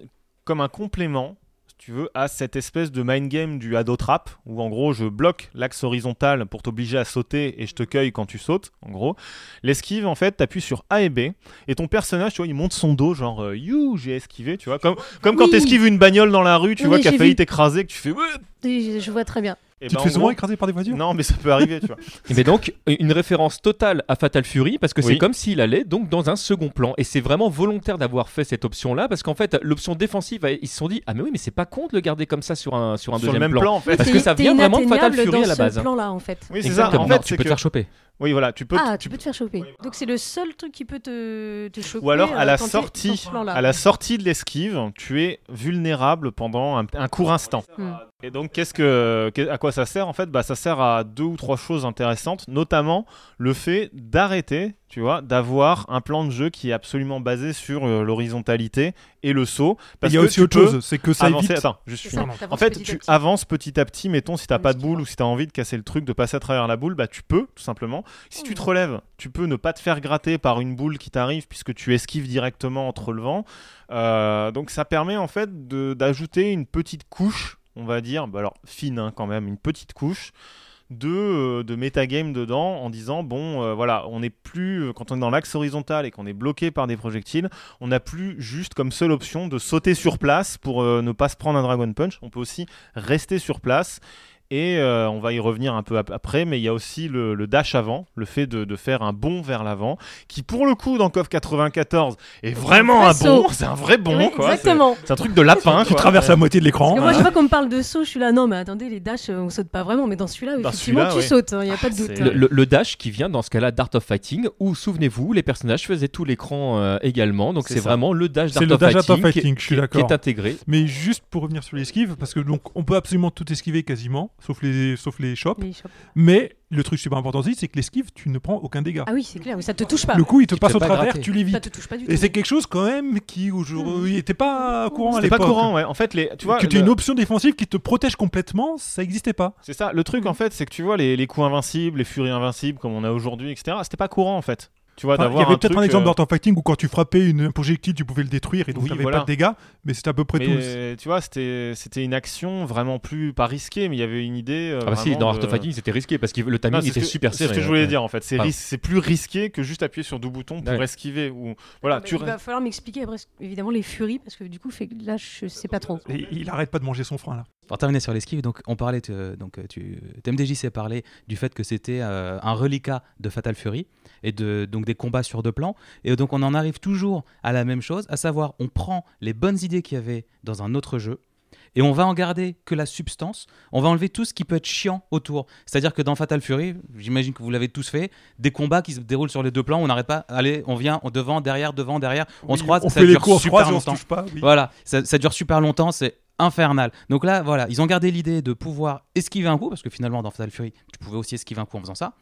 comme un complément. Tu veux, à cette espèce de mind game du Hado Trap, où en gros je bloque l'axe horizontal pour t'obliger à sauter et je te cueille quand tu sautes, en gros. L'esquive, en fait, t'appuies sur A et B, et ton personnage, tu vois, il monte son dos, genre, euh, you, j'ai esquivé, tu vois, comme, comme quand t'esquives une bagnole dans la rue, tu
Oui,
vois, qui a failli t'écraser, que tu fais,
Oui, Je vois très bien.
Et
Tu
bah,
te fais
en
souvent
gros-
écraser par des voitures
Non, mais ça peut arriver, tu vois.
Mais [LAUGHS] donc, une référence totale à Fatal Fury, parce que c'est comme s'il allait donc dans un second plan. Et c'est vraiment volontaire d'avoir fait cette option-là, parce qu'en fait, l'option défensive, ils se sont dit Ah, mais oui, mais c'est pas con de le garder comme ça sur un, sur un
Sur le
deuxième
même plan, en fait.
Parce que ça vient vraiment de Fatal Fury à la base.
ce plan-là, en fait.
Oui, c'est ça. En fait,
tu peux
que...
te faire choper.
Oui, voilà, tu peux.
Ah,
tu
tu peux te faire choper. Donc c'est le seul truc qui peut te, te choper.
Ou alors à
euh,
la sortie, à la sortie de l'esquive, tu es vulnérable pendant un, un court instant.
Hmm.
Et donc qu'est-ce que, à quoi ça sert en fait? Bah ça sert à deux ou trois choses intéressantes, notamment le fait d'arrêter, tu vois, d'avoir un plan de jeu qui est absolument basé sur euh, l'horizontalité et le saut. Parce
Il y a
que
aussi autre chose, c'est que ça
avancer.
évite.
Attends, juste
C'est
finis.
ça, t'avances
En fait,
petit à
tu
petit.
avances petit à petit. Mettons, si t'as pas de boule ou si t'as envie de casser le truc, de passer à travers la boule, bah tu peux, tout simplement. Si tu te relèves, tu peux ne pas te faire gratter par une boule qui t'arrive puisque tu esquives directement en te relevant. Euh, donc ça permet en fait d'ajouter une petite couche, on va dire, bah alors fine hein, quand même, une petite couche de, euh, de metagame dedans en disant bon euh, voilà on n'est plus quand on est dans l'axe horizontal et qu'on est bloqué par des projectiles on n'a plus juste comme seule option de sauter sur place pour euh, ne pas se prendre un dragon punch. On peut aussi rester sur place Et euh, on va y revenir un peu ap- après, mais il y a aussi le, le dash avant, le fait de, de faire un bond vers l'avant, qui pour le coup dans KOF 94 est vraiment un bond, c'est un vrai bond
Oui,
quoi. C'est-
exactement.
C'est un truc de lapin.
Tu
quoi.
traverses la moitié de l'écran.
Moi, je vois qu'on me parle de saut, je suis là, non, mais attendez, les dash, euh, on saute pas vraiment, mais dans celui-là,
Dans
effectivement,
celui-là,
tu
oui.
sautes, il n'y a pas de
Ah,
doute. hein.
Le, le- le dash qui vient dans ce cas-là d'Art of Fighting, où souvenez-vous, les personnages faisaient tout l'écran euh, également. Donc
C'est
vraiment le dash
C'est
d'Art
le
of,
of
Fighting qui-
je suis
qui, qui
d'accord.
est intégré.
Mais juste pour revenir sur l'esquive, parce que donc on peut absolument tout esquiver quasiment, sauf les, sauf les shops.
Les shops.
Mais le truc super important aussi, c'est que l'esquive, tu ne prends aucun dégât.
Ah oui, c'est clair, oui, ça te touche pas.
Le coup, il te
Tu
passe au
pas
travers,
gratter.
tu
Ça
l'évites.
te touche pas du tout.
Et c'est quelque chose quand même qui aujourd'hui n'était pas courant à
C'était pas
l'époque.
courant, ouais. En fait, les, tu vois,
que tu aies
le-
une option défensive qui te protège complètement, ça n'existait pas.
c'est ça. Le truc en fait, c'est que tu vois les, les coups invincibles, les furies invincibles comme on a aujourd'hui, etc. C'était pas courant en fait. Tu vois,
Enfin, il y avait peut-être un exemple
euh,
of Fighting où quand tu frappais une, un projectile, tu pouvais le détruire et donc
Oui,
tu n'avais
voilà.
pas de dégâts, mais c'était à peu près tout.
Mais tu vois, c'était c'était une action vraiment plus pas risquée, mais il y avait une idée. euh,
Ah bah si, dans Art of Fighting, c'était risqué parce que le
Non,
timing
c'est
était
que-
super
C'est
serré.
ce que je
hein.
voulais dire en fait. C'est ris- c'est plus risqué que juste appuyer sur deux boutons pour
Ouais.
esquiver. Ou voilà,
Ah bah,
tu
il va falloir m'expliquer évidemment, les furies, parce que du coup, fait, là, je sais pas trop.
Et il arrête pas de manger son frein là.
Pour terminer sur l'esquive, donc on parlait, donc euh, tu, TMDJ s'est parlé du fait que c'était euh, un reliquat de Fatal Fury et de donc des combats sur deux plans. Et donc on en arrive toujours à la même chose, à savoir on prend les bonnes idées qu'il y avait dans un autre jeu et on va en garder que la substance. On va enlever tout ce qui peut être chiant autour. C'est-à-dire que dans Fatal Fury, j'imagine que vous l'avez tous fait, des combats qui se déroulent sur les deux plans, on n'arrête pas. Allez, on vient on devant, derrière, devant, derrière, on se
Oui,
croise,
on
ça
fait les
dure
on se
super
croise et on se
longtemps.
pas. oui.
Voilà, ça, ça dure super longtemps, c'est infernal. Donc là, voilà, ils ont gardé l'idée de pouvoir esquiver un coup, parce que finalement, dans Fatal Fury, tu pouvais aussi esquiver un coup en faisant ça,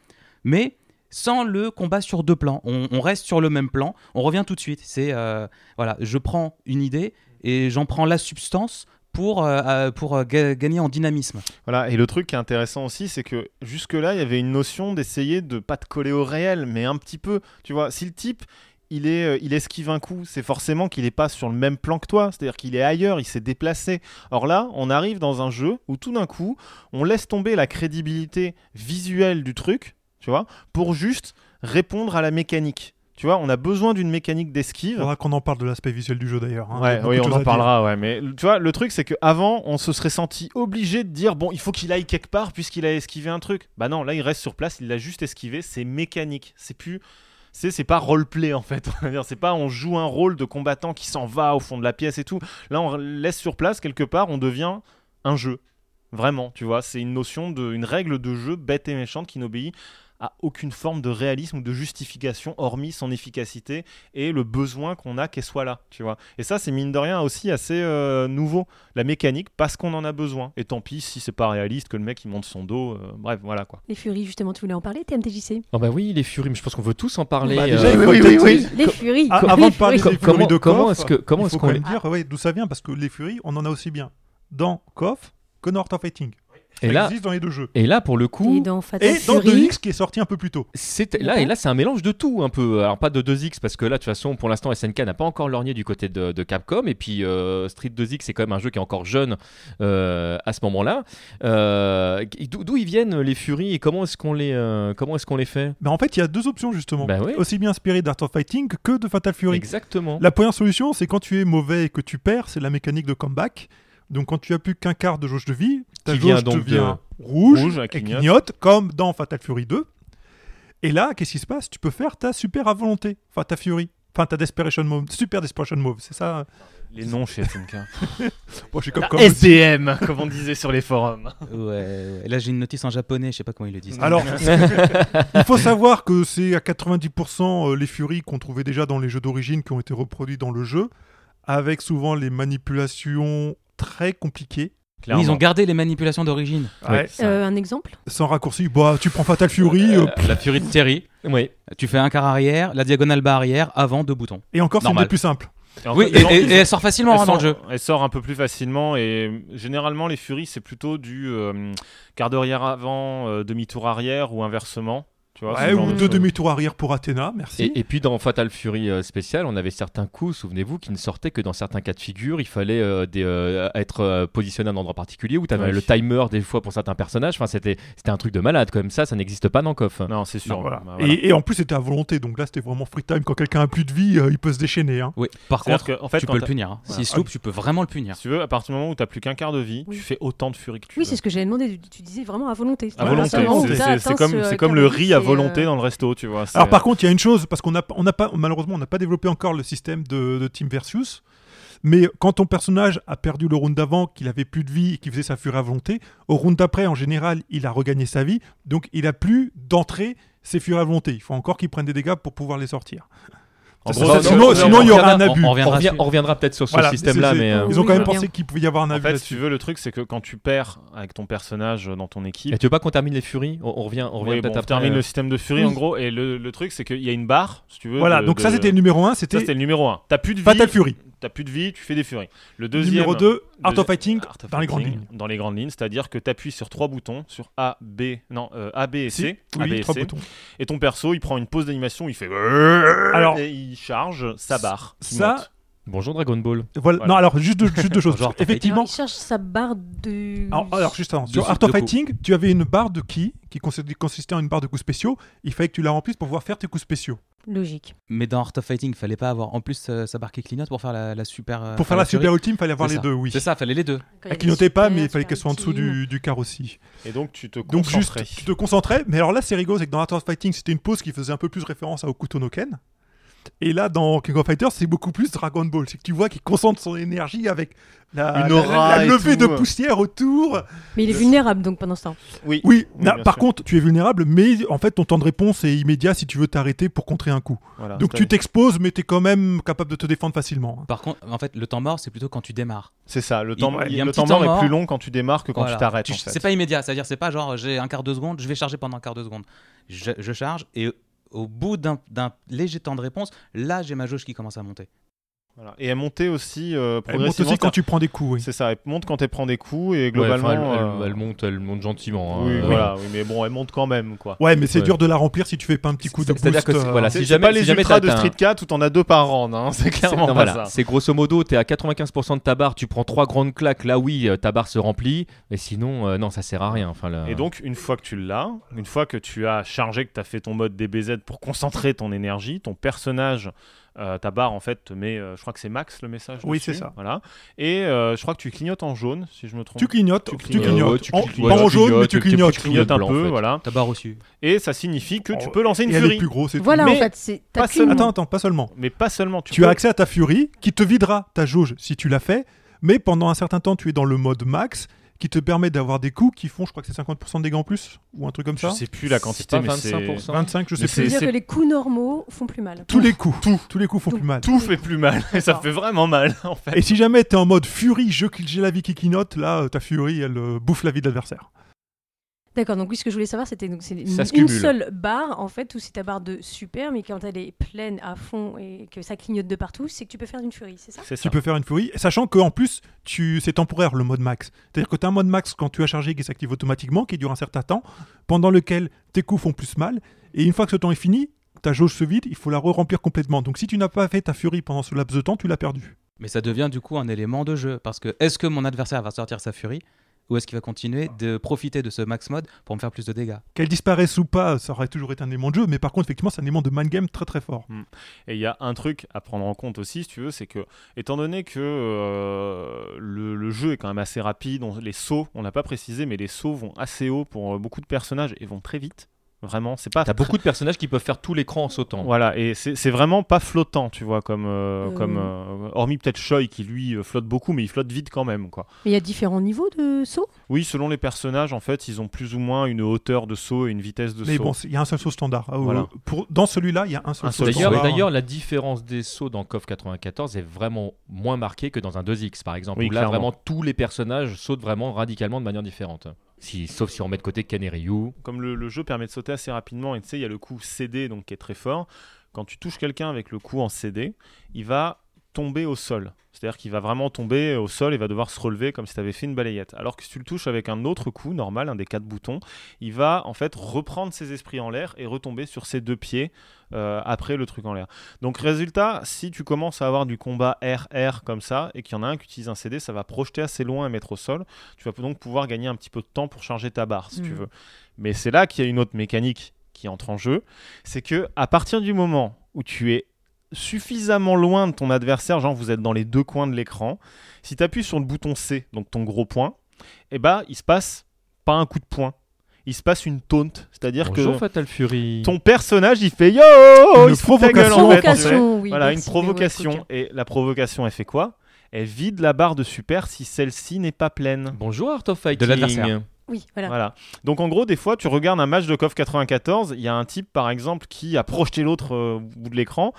mais sans le combat sur deux plans. On, on reste sur le même plan, on revient tout de suite. C'est, euh, voilà, je prends une idée et j'en prends la substance pour, euh, pour euh, ga- gagner en dynamisme.
Voilà, et le truc qui est intéressant aussi, c'est que jusque-là, il y avait une notion d'essayer de pas te coller au réel, mais un petit peu. Tu vois, si le type, il, est, euh, il esquive un coup, c'est forcément qu'il n'est pas sur le même plan que toi, c'est-à-dire qu'il est ailleurs, il s'est déplacé. Or là, on arrive dans un jeu où tout d'un coup, on laisse tomber la crédibilité visuelle du truc, tu vois, pour juste répondre à la mécanique. Tu vois, on a besoin d'une mécanique
Il
d'esquive.
faudra qu'on en parle de l'aspect visuel du jeu d'ailleurs. hein. Il
Ouais, oui, on en parlera, ouais. Mais tu vois, le truc, c'est qu'avant, on se serait senti obligé de dire bon, il faut qu'il aille quelque part puisqu'il a esquivé un truc. Bah non, là, il reste sur place, il l'a juste esquivé. C'est mécanique. C'est plus. C'est, c'est pas roleplay en fait. [LAUGHS] C'est pas on joue un rôle de combattant qui s'en va au fond de la pièce et tout. Là, on laisse sur place quelque part, on devient un jeu. Vraiment, tu vois, c'est une notion de, une règle de jeu bête et méchante qui n'obéit à aucune forme de réalisme ou de justification hormis son efficacité et le besoin qu'on a qu'elle soit là, tu vois. Et ça, c'est mine de rien aussi assez euh, nouveau, la mécanique, parce qu'on en a besoin. Et tant pis si c'est pas réaliste, que le mec il monte son dos, euh, bref, voilà quoi.
Les furies, justement, tu voulais en parler, TMTJC?
Oh bah oui, les furies, mais je pense qu'on veut tous en parler.
Bah, déjà,
oui,
peut-être-
oui,
Les furies
Ah, avant de parler des furies de
comment est-ce que- comment est-ce qu'on
dire ouais, d'où ça vient parce que les furies, on en a aussi bien dans KOF que dans Art of Fighting. Ça
Et là,
existe dans les deux jeux.
et là, pour le coup,
Et dans Fatal
Et dans
Fury,
2X qui est sorti un peu plus tôt.
C'est là et là c'est un mélange de tout un peu. Alors pas de 2X parce que là de toute façon pour l'instant SNK n'a pas encore lorgné du côté de, de Capcom et puis euh, Street 2X c'est quand même un jeu qui est encore jeune euh, à ce moment-là. Euh, D'où ils viennent les Furies et comment est-ce qu'on les euh, comment est-ce qu'on les fait?
Mais en fait, il y a deux options justement.
Bah oui.
Aussi bien inspiré d'Art of Fighting que de Fatal Fury.
Exactement.
La première solution, c'est quand tu es mauvais et que tu perds, c'est la mécanique de comeback. Donc quand tu as plus qu'un quart de jauge de vie, ta
Qui vient
jauge
donc
devient
de-
rouge,
Rouge, elle clignote.
clignote, comme dans Fatal Fury 2. Et là, qu'est-ce qui se passe? Tu peux faire ta super à volonté, enfin ta Fury, enfin ta Desperation Move, super Desperation Move, c'est ça
Les noms chez SNK. [LAUGHS]
Bon, je suis comme, comme
SDM, comme on disait sur les forums.
Ouais. Et là, j'ai une notice en japonais, je sais pas comment ils le disent.
Alors, [LAUGHS] il faut savoir que c'est à 90% euh, les Furies qu'on trouvait déjà dans les jeux d'origine qui ont été reproduits dans le jeu, avec souvent les manipulations très compliquées.
Oui, ils ont gardé les manipulations d'origine.
Ouais.
euh, un exemple
Sans raccourci, bah, tu prends Fatal Fury, euh,
La Fury de Terry.
Oui.
Tu fais un quart arrière, la diagonale bas arrière, avant deux boutons.
et encore c'est une des plus simples.
Oui, et, et- et elle sort facilement hein, dans le jeu.
elle sort un peu plus facilement et généralement les Furies c'est plutôt du euh, quart d'arrière avant, euh, demi-tour arrière ou inversement. Tu vois, ce
Ouais,
genre
ou
de
deux demi-tours arrière pour Athéna, merci.
Et, et puis dans Fatal Fury euh, spécial, on avait certains coups, souvenez-vous, qui ne sortaient que dans certains cas de figure. Il fallait euh, des, euh, être euh, positionné à un endroit particulier où tu avais le timer des fois pour certains personnages. Enfin, c'était c'était un truc de malade comme ça, ça n'existe pas dans KOF.
Non, c'est sûr.
Non, voilà.
Bah, voilà.
Et, et en plus, c'était à volonté, donc là, c'était vraiment free time. Quand quelqu'un a plus de vie, euh, il peut se déchaîner. hein.
Oui, par
C'est-à-dire
contre,
que, en fait,
tu
quand
peux le punir. hein.
Voilà.
S'il se loupe, tu peux vraiment le punir.
Si tu veux, à partir du moment où tu plus qu'un quart de vie,
Oui.
tu fais autant de furie que tu
Oui,
veux.
c'est ce que j'avais demandé. Tu disais vraiment à volonté.
À volonté.
c'est vraiment,
C'est- comme,
ce
c'est comme le riz à volonté
euh,
dans le resto, tu vois.
Alors par contre, il y a une chose, parce qu'on n'a on pas, malheureusement, on n'a pas développé encore le système de, de Team Versus. Mais quand ton personnage a perdu le round d'avant, qu'il avait plus de vie et qu'il faisait sa furie à volonté, au round d'après, en général, il a regagné sa vie. Donc il a plus d'entrée ses furies à volonté. Il faut encore qu'il prenne des dégâts pour pouvoir les sortir.
En
Ça,
gros,
ça,
c'est-
sinon,
on-
sinon, il y aura un abus.
on
On,
reviendra
peut-être sur ce
Voilà,
système-là, mais euh,
Ils ont quand même pensé qu'il pouvait y avoir un
En
abus
fait, si tu veux, le truc, c'est que quand tu perds avec ton personnage dans ton équipe,
et tu veux pas qu'on termine les furies? On, on revient, on revient
oui,
peut-être
bon, on
après.
termine
euh,
le système de furie
Oui.
en gros. Et le, le truc, c'est qu'il y a une barre, si tu veux.
Voilà,
de-
donc ça c'était le numéro 1,
Ça,
c'était
c'était le numéro 1. T'as plus de vie.
Fatal Fury.
T'as plus de vie, tu fais des furies. Le deuxième.
Numéro 2, Art of Fighting,
Art of
dans les grandes
Fighting,
lignes.
Dans les grandes lignes, c'est-à-dire que tu appuies sur trois boutons, sur A, B, non, euh, A, B et
Si,
C. A, B
oui,
et
trois
C.
boutons.
Et ton perso, il prend une pause d'animation, il fait.
Alors-
et il charge sa barre.
Ça.
Bonjour Dragon Ball.
Voilà.
Voilà.
Non, alors juste deux, juste deux choses.
Genre,
Effectivement,
Alors, il cherche sa barre de.
alors, alors, juste avant, sur Art of. Fighting, tu avais une barre de ki qui consistait consistait en une barre de coups spéciaux. Il fallait que tu la remplisses pour pouvoir faire tes coups spéciaux.
Logique.
Mais dans Art of Fighting, fallait pas avoir en plus euh, sa barre qui clignote pour faire la, la super. euh,
Pour faire la super ultime, il fallait avoir les
ça.
deux, oui.
C'est ça, fallait les deux.
Il
Elle clignotait pas, mais il fallait qu'elle soit en dessous du, du quart aussi.
Et donc, tu te
Donc juste,
concentrais.
tu te concentrais. Mais alors là, c'est rigolo, c'est que dans Art of Fighting, c'était une pause qui faisait un peu plus référence à Okuto no Ken. Et là, dans King of Fighters, c'est beaucoup plus Dragon Ball. C'est que tu vois qu'il concentre son énergie avec la,
Une
la-
aura
la levée
tout.
de poussière autour.
Mais il est vulnérable donc pendant ce temps.
Oui.
Oui, par
sûr.
contre, tu es vulnérable, mais en fait, ton temps de réponse est immédiat si tu veux t'arrêter pour contrer un coup.
Voilà,
Donc tu t'exposes, mais tu es quand même capable de te défendre facilement.
Par contre, en fait, le temps mort, c'est plutôt quand tu démarres.
C'est ça, le temps,
il
le mort est plus long quand tu démarres que quand
Voilà.
tu t'arrêtes.
Tu-
en fait.
C'est pas immédiat, c'est-à-dire c'est pas genre j'ai un quart de seconde, je vais charger pendant un quart de seconde. Je, je charge et au bout d'un léger temps de réponse, là j'ai ma jauge qui commence à monter.
Voilà. Et elle montait aussi euh,
Elle monte aussi quand tu prends des coups, oui.
C'est ça, elle monte quand elle prend des coups et
Ouais,
globalement.
enfin, elle, elle-
euh,
elle monte, elle monte gentiment. hein.
Oui, voilà, oui, mais bon, elle monte quand même, quoi.
Ouais, mais c'est
Ouais.
dur de la remplir si tu fais pas un petit coup de boost.
que c'est-
euh,
voilà,
C'est
si jamais-
pas les
si jamais
ultras de
t'as
Street 4 où t'en as deux par round, hein, [LAUGHS] c'est clairement
non,
pas
voilà,
ça.
C'est grosso modo, tu es à 95% de ta barre, tu prends trois grandes claques, là oui, euh, ta barre se remplit, mais sinon, euh, non, ça sert à rien. Enfin, là-
Et donc, une fois que tu l'as, une fois que tu as chargé, que tu as fait ton mode DBZ pour concentrer ton énergie, ton personnage, euh, ta barre en fait te met, euh, je crois que c'est max le message.
Oui, c'est ça.
Voilà. Et euh, je crois que tu clignotes en jaune, si je me trompe.
Tu clignotes,
Tu
tu
clignotes.
Ouais, tu
En-
clignotes,
pas en
tu
jaune, mais
clignotes,
tu
tu- tu
clignotes.
Tu clignotes un
blanc, en
peu,
fait.
voilà.
Ta barre reçue.
Et ça signifie que tu peux lancer une
Et elle est
furie.
plus grosse.
Voilà
Mais
en fait, c'est
pas seulement.
Attends, attends, pas seulement.
Mais pas seulement. Tu,
Tu
peux-
as accès à ta furie qui te videra ta jauge si tu l'as fait, mais pendant un certain temps, tu es dans le mode max qui te permet d'avoir des coups qui font, je crois que c'est 50% de dégâts en plus, ou un truc comme
Je
ça.
sais plus la quantité,
pas
mais c'est
25%.
25, je sais
Mais
plus.
c'est-
dire que les coups normaux font plus mal.
Tous les coups, tous les coups font
Tout.
plus mal.
tout fait plus mal. Et [LAUGHS] ça fait vraiment mal, en fait.
Et si jamais tu es en mode furie, je j'ai la vie qui clignote, là, euh, ta furie, elle euh, bouffe la vie de l'adversaire.
D'accord, donc oui, ce que je voulais savoir, c'était donc c'est une,
se
seule barre, en fait, ou c'est ta barre de super, mais quand elle est pleine à fond et que ça clignote de partout, c'est que tu peux faire une furie, c'est ça?
Tu peux faire une furie, sachant qu'en plus, tu... c'est temporaire le mode max. C'est-à-dire que tu as un mode max quand tu as chargé qui s'active automatiquement, qui dure un certain temps, pendant lequel tes coups font plus mal, et une fois que ce temps est fini, ta jauge se vide, il faut la re-remplir complètement. Donc si tu n'as pas fait ta furie pendant ce laps de temps, tu l'as perdu.
Mais ça devient du coup un élément de jeu parce que est-ce que mon adversaire va sortir sa furie? Ou est-ce qu'il va continuer de profiter de ce max mode pour me faire plus de dégâts
Qu'elle disparaisse ou pas, ça aurait toujours été un élément de jeu, mais par contre, effectivement, c'est un élément de mind game très très fort.
Et il y a un truc à prendre en compte aussi, si tu veux, c'est que, étant donné que euh, le, le jeu est quand même assez rapide, on- les sauts, on l'a pas précisé, mais les sauts vont assez haut pour euh, beaucoup de personnages et vont très vite. Vraiment, c'est pas.
T'as beaucoup de personnages qui peuvent faire tout l'écran en sautant.
Voilà, et c'est vraiment pas flottant, tu vois, comme. euh,
Euh.
comme euh, hormis peut-être Choi qui lui flotte beaucoup, mais il flotte vite quand même, quoi.
Mais il y a différents niveaux de saut?
Oui, selon les personnages, en fait, ils ont plus ou moins une hauteur de saut et une vitesse de
Mais
saut.
bon, c'est- il y a un seul saut standard. Ah,
Voilà.
Pour, dans celui-là, il y a un seul
Un
saut standard.
d'ailleurs, la différence des sauts dans KOF 94 est vraiment moins marquée que dans un 2X, par exemple,
Oui,
où là,
clairement.
vraiment, tous les personnages sautent vraiment radicalement de manière différente. Si, sauf si on met de côté Ken et Ryu.
comme le, le jeu permet de sauter assez rapidement, et tu sais, il y a le coup CD donc, qui est très fort. Quand tu touches quelqu'un avec le coup en CD, il va tomber au sol. C'est-à-dire qu'il va vraiment tomber au sol et va devoir se relever comme si tu avais fait une balayette. Alors que si tu le touches avec un autre coup normal, un des quatre boutons, il va en fait reprendre ses esprits en l'air et retomber sur ses deux pieds euh, après le truc en l'air. Donc résultat, si tu commences à avoir du combat RR comme ça et qu'il y en a un qui utilise un CD, ça va projeter assez loin et mettre au sol. Tu vas donc pouvoir gagner un petit peu de temps pour charger ta barre si tu
Mm.
veux. Mais c'est là qu'il y a une autre mécanique qui entre en jeu, c'est que à partir du moment où tu es suffisamment loin de ton adversaire, genre vous êtes dans les deux coins de l'écran, si tu appuies sur le bouton C, donc ton gros point, eh ben il se passe pas un coup de poing, il se passe une taunt, c'est-à-dire
Bonjour
que
Fatal Fury.
ton personnage il fait yo,
Une
il se fout ta gueule, en fait.
Provocation, oui.
Voilà, une provocation. Et la provocation, elle fait quoi? Elle vide la barre de super si celle-ci n'est pas pleine.
Bonjour Art of Fighting.
De l'adversaire.
Oui, voilà.
Voilà. Donc en gros, des fois, tu regardes un match de KOF 94, il y a un type, par exemple, qui a projeté l'autre euh, au bout de l'écran.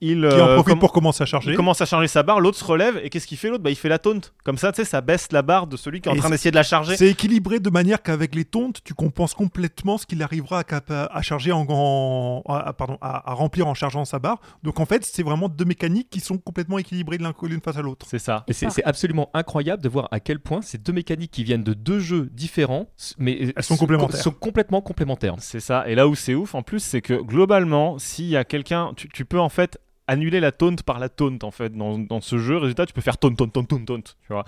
Il,
Qui en
euh,
profite pour commencer à
il
charger.
commence à charger sa barre, l'autre se relève, et qu'est-ce qu'il fait l'autre? Bah, Il fait la taunt. Comme ça, tu sais, ça baisse la barre de celui qui est en train d'essayer de la charger.
C'est équilibré de manière qu'avec les tontes, tu compenses complètement ce qu'il arrivera à, charger en, en- à, pardon, à, à remplir en chargeant sa barre. Donc en fait, c'est vraiment deux mécaniques qui sont complètement équilibrées de l'un l'une face à l'autre.
C'est ça.
Et c'est absolument incroyable de voir à quel point ces deux mécaniques qui viennent de deux jeux différents, mais euh,
Elles sont complémentaires.
sont complètement complémentaires.
C'est ça. Et là où c'est ouf, en plus, c'est que globalement, s'il y a quelqu'un, tu, tu peux en fait annuler la taunt par la taunt en fait dans, dans ce jeu. Résultat, tu peux faire taunt, taunt, taunt, taunt, taunt. Tu vois.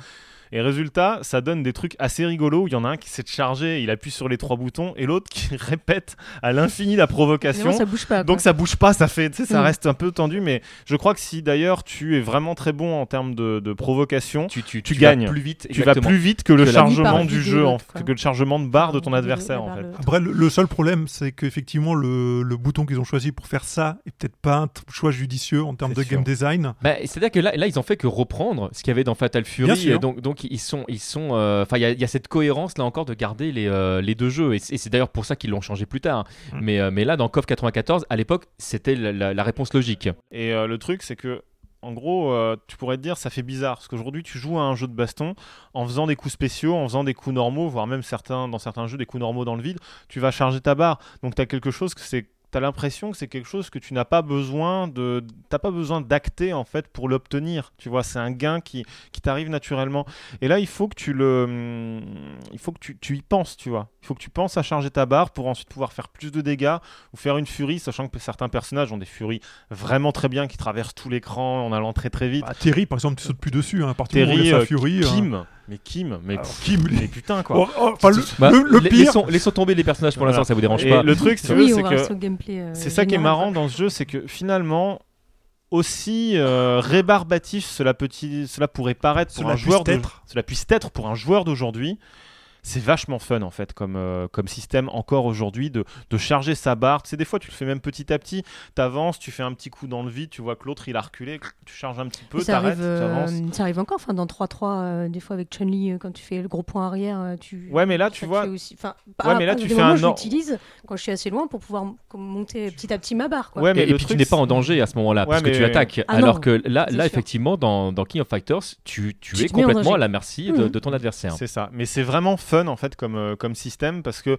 Et résultat, ça donne des trucs assez rigolos où il y en a un qui s'est chargé, il appuie sur les trois boutons, et l'autre qui [LAUGHS] répète à l'infini la provocation.
Évidemment, ça bouge pas.
Donc ça bouge pas, ça fait, ça
Mm.
reste un peu tendu, mais je crois que si d'ailleurs tu es vraiment très bon en termes de, de provocation,
Tu, tu,
Tu
vas
gagnes.
plus vite.
tu vas plus vite que le
Que
chargement du jeu, en- que le chargement de barre de ton adversaire en fait.
Après, le, le seul problème, c'est qu'effectivement, le, le bouton qu'ils ont choisi pour faire ça est peut-être pas un choix judicieux en termes de
sûr.
game design.
Bah, C'est-à-dire que là, là, ils ont fait que reprendre ce qu'il y avait dans Fatal
Bien
Fury.
sûr.
et donc, donc ils sont, ils sont. euh, Enfin, il y, a- il y a cette cohérence là encore de garder les, euh, les deux jeux. Et c'est d'ailleurs pour ça qu'ils l'ont changé plus tard.
Mm.
Mais, euh, mais là, dans KOF 94, à l'époque, c'était la, la- la réponse logique.
Et le truc, c'est que, en gros, euh, tu pourrais te dire, ça fait bizarre. Parce qu'aujourd'hui, tu joues à un jeu de baston en faisant des coups spéciaux, en faisant des coups normaux, voire même certains, dans certains jeux, des coups normaux dans le vide. Tu vas charger ta barre. Donc, tu as quelque chose que c'est. T'as l'impression que c'est quelque chose que tu n'as pas besoin de, t'as pas besoin d'acter en fait pour l'obtenir. Tu vois, c'est un gain qui, qui t'arrive naturellement. Et là, il faut que tu le, il faut que tu, tu y penses, tu vois. Il faut que tu penses à charger ta barre pour ensuite pouvoir faire plus de dégâts ou faire une furie, sachant que certains personnages ont des furies vraiment très bien qui traversent tout l'écran en allant très très vite.
Bah, Terry, par exemple, tu sautes plus dessus. Hein, du moment où il
Terry,
a
euh,
sa euh,
Kim, mais Kim, mais,
alors,
pff,
Kim,
mais putain quoi.
Oh, oh, enfin, le,
Bah,
le- le
la-
pire,
laissons, laissons tomber les personnages pour
Voilà.
l'instant, ça vous dérange
Et
pas.
le truc, si tu veux,
Oui,
c'est que
euh,
c'est ça qui est marrant dans ce jeu, c'est que finalement, aussi euh, rébarbatif cela, petit, cela pourrait paraître pour
Cela
un
puisse
joueur
être.
cela puisse être pour un joueur d'aujourd'hui, c'est vachement fun en fait comme, euh, comme système encore aujourd'hui de, de charger sa barre. Tu sais, des fois tu le fais même petit à petit, t'avances, tu fais un petit coup dans le vide, tu vois que l'autre il a reculé, tu charges un petit peu,
arrive, euh,
t'avances.
ça arrive encore, enfin dans 3-3, euh, des fois avec Chun-Li, euh, quand tu fais le gros point arrière, tu.
Ouais, mais là, tu vois-
Aussi... Enfin,
Ouais, mais là, tu fais
moments,
un
je
or-
l'utilise quand je suis assez loin pour pouvoir monter petit à petit ma barre. Quoi.
Ouais, mais
et, puis tu n'es pas en danger à ce moment-là, parce que tu attaques.
Ah
alors
non,
que là, là
sûr.
effectivement, dans, dans King of Fighters, tu, tu
Tu
es complètement à la merci de,
Mhm.
de ton adversaire.
C'est ça. Mais c'est vraiment fun en fait comme, euh, comme système parce que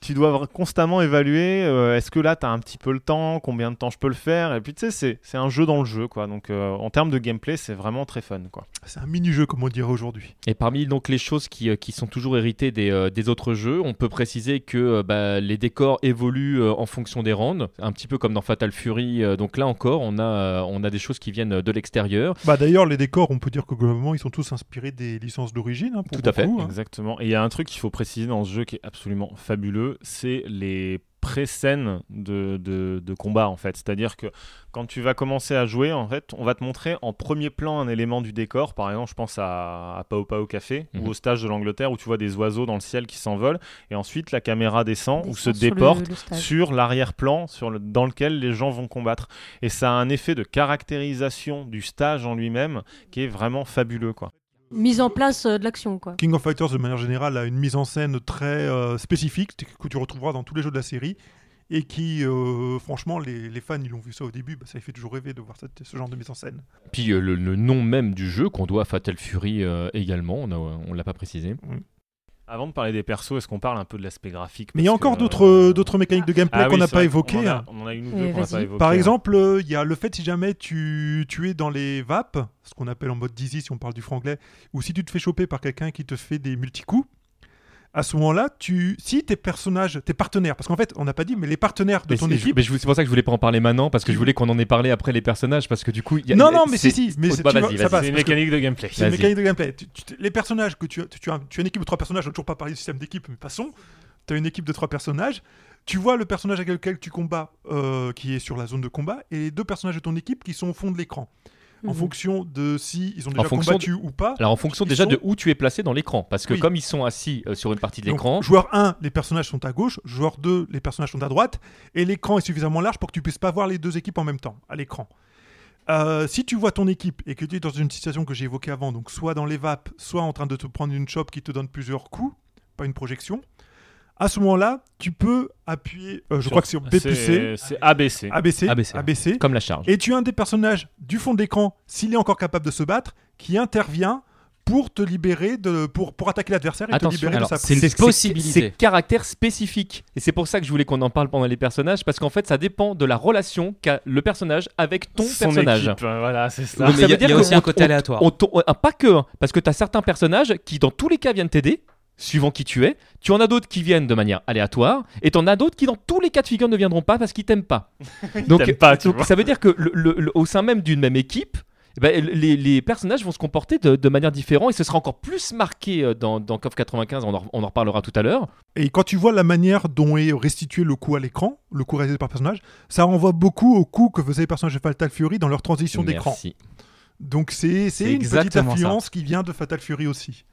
tu dois constamment évaluer euh, est-ce que là tu as un petit peu le temps, combien de temps je peux le faire. Et puis tu sais, c'est, c'est un jeu dans le jeu quoi. Donc euh, en termes de gameplay, c'est vraiment très fun quoi.
c'est un mini-jeu, comme on dirait aujourd'hui.
Et parmi donc les choses qui, euh, qui sont toujours héritées des, euh, des autres jeux, on peut préciser que euh, bah, les décors évoluent euh, en fonction des rounds, un petit peu comme dans Fatal Fury. euh, donc là encore, on a, euh, on a des choses qui viennent de l'extérieur.
Bah, D'ailleurs, les décors, on peut dire que globalement, ils sont tous inspirés des licences d'origine. hein,
Tout à fait.
hein.
Exactement. Et il y a un truc qu'il faut préciser dans ce jeu qui est absolument fabuleux, c'est les pré-scènes de, de, de combat en fait. C'est-à-dire que quand tu vas commencer à jouer, en fait, on va te montrer en premier plan un élément du décor. Par exemple, je pense à, à Pao Pao Café
Mhm.
ou au stage de l'Angleterre où tu vois des oiseaux dans le ciel qui s'envolent et ensuite la caméra descend ou se
le-
déporte
le
sur l'arrière-plan sur le- dans lequel les gens vont combattre. Et ça a un effet de caractérisation du stage en lui-même qui est vraiment fabuleux quoi.
Mise en place euh, de l'action, quoi.
King of Fighters, de manière générale, a une mise en scène très euh, spécifique que tu retrouveras dans tous les jeux de la série. Et qui, euh, franchement, les, les fans, ils l'ont vu ça au début, bah, ça les fait toujours rêver de voir cette- ce genre de mise en scène.
Puis euh, le, le nom même du jeu qu'on doit à Fatal Fury euh, également, on ne on l'a pas précisé.
Avant de parler des persos, est-ce qu'on parle un peu de l'aspect graphique
Mais il y a encore
que,
d'autres
euh,
d'autres mécaniques de gameplay
ah
qu'on n'a pas évoquées.
On, en a-
hein.
on en a une ou
Eh,
deux qu'on n'a
vas-y.
pas évoquées.
Par
hein.
exemple, euh, il y a le fait si jamais tu, tu es dans les VAP, ce qu'on appelle en mode dizzy si on parle du franglais, ou si tu te fais choper par quelqu'un qui te fait des multicoups, à ce moment-là, tu, si tes personnages, tes partenaires, parce qu'en fait, on n'a pas dit, mais les partenaires de
Mais
ton équipe.
mais je- c'est pour ça que je voulais pas en parler maintenant parce que je voulais qu'on en ait parlé après les personnages parce que du coup il y a-
Non, non, mais
c'est-
si, si, mais c'est-
bah,
une mécanique de gameplay.
C'est une mécanique de gameplay. Tu- tu- les personnages que tu as, tu, as, tu as une équipe de trois personnages, on n'a toujours pas parlé du système d'équipe, mais passons. Tu as une équipe de trois personnages. Tu vois le personnage avec lequel tu combats euh, qui est sur la zone de combat et les deux personnages de ton équipe qui sont au fond de l'écran. En
Mhm.
fonction de si ils ont déjà
fonction
combattu ou pas.
Alors en fonction déjà
sont-
de où tu es placé dans l'écran parce que
Oui.
comme ils sont assis euh, sur une partie de l'écran
joueur 1, les personnages sont à gauche. Joueur 2, les personnages sont à droite. Et l'écran est suffisamment large pour que tu puisses pas voir les deux équipes en même temps à l'écran. Euh, si tu vois ton équipe et que tu es dans une situation que j'ai évoquée avant, donc soit dans les vapes, soit en train de te prendre une chope qui te donne plusieurs coups, pas une projection, à ce moment-là, tu peux appuyer, euh, je
Sur-
crois que c'est B plus C,
C'est ABC.
ABC,
ABC.
ABC,
comme la charge.
et tu as un des personnages du fond de l'écran, s'il est encore capable de se battre, qui intervient pour te libérer, de, pour, pour attaquer l'adversaire et te libérer
alors,
de sa
c'est possibilité.
C'est caractère spécifique. Et c'est pour ça que je voulais qu'on en parle pendant les personnages, parce qu'en fait, ça dépend de la relation qu'a le personnage avec ton
Son
personnage.
équipe, euh, voilà, c'est ça.
Oui, mais
ça
il y a-
veut dire
il y a
que
aussi
on-
un côté
on-
aléatoire.
on pas que, hein, parce que tu as certains personnages qui, dans tous les cas, viennent t'aider, suivant qui tu es. Tu en as d'autres qui viennent de manière aléatoire, et tu en as d'autres qui, dans tous les cas de figure, ne viendront pas parce qu'ils t'aiment pas. [LAUGHS] donc,
t'aiment pas, tu
donc
vois.
ça veut dire que le- le- le- au sein même d'une même équipe, eh ben, les, les personnages vont se comporter de, de manière différente et ce sera encore plus marqué euh, dans, dans KOF 95, on en, on en reparlera tout à l'heure.
Et quand tu vois la manière dont est restitué le coup à l'écran, le coup réalisé par le personnage, ça renvoie beaucoup au coup que faisaient les personnages de Fatal Fury dans leur transition d'écran. Donc c'est une petite
ça.
influence qui vient de Fatal Fury aussi.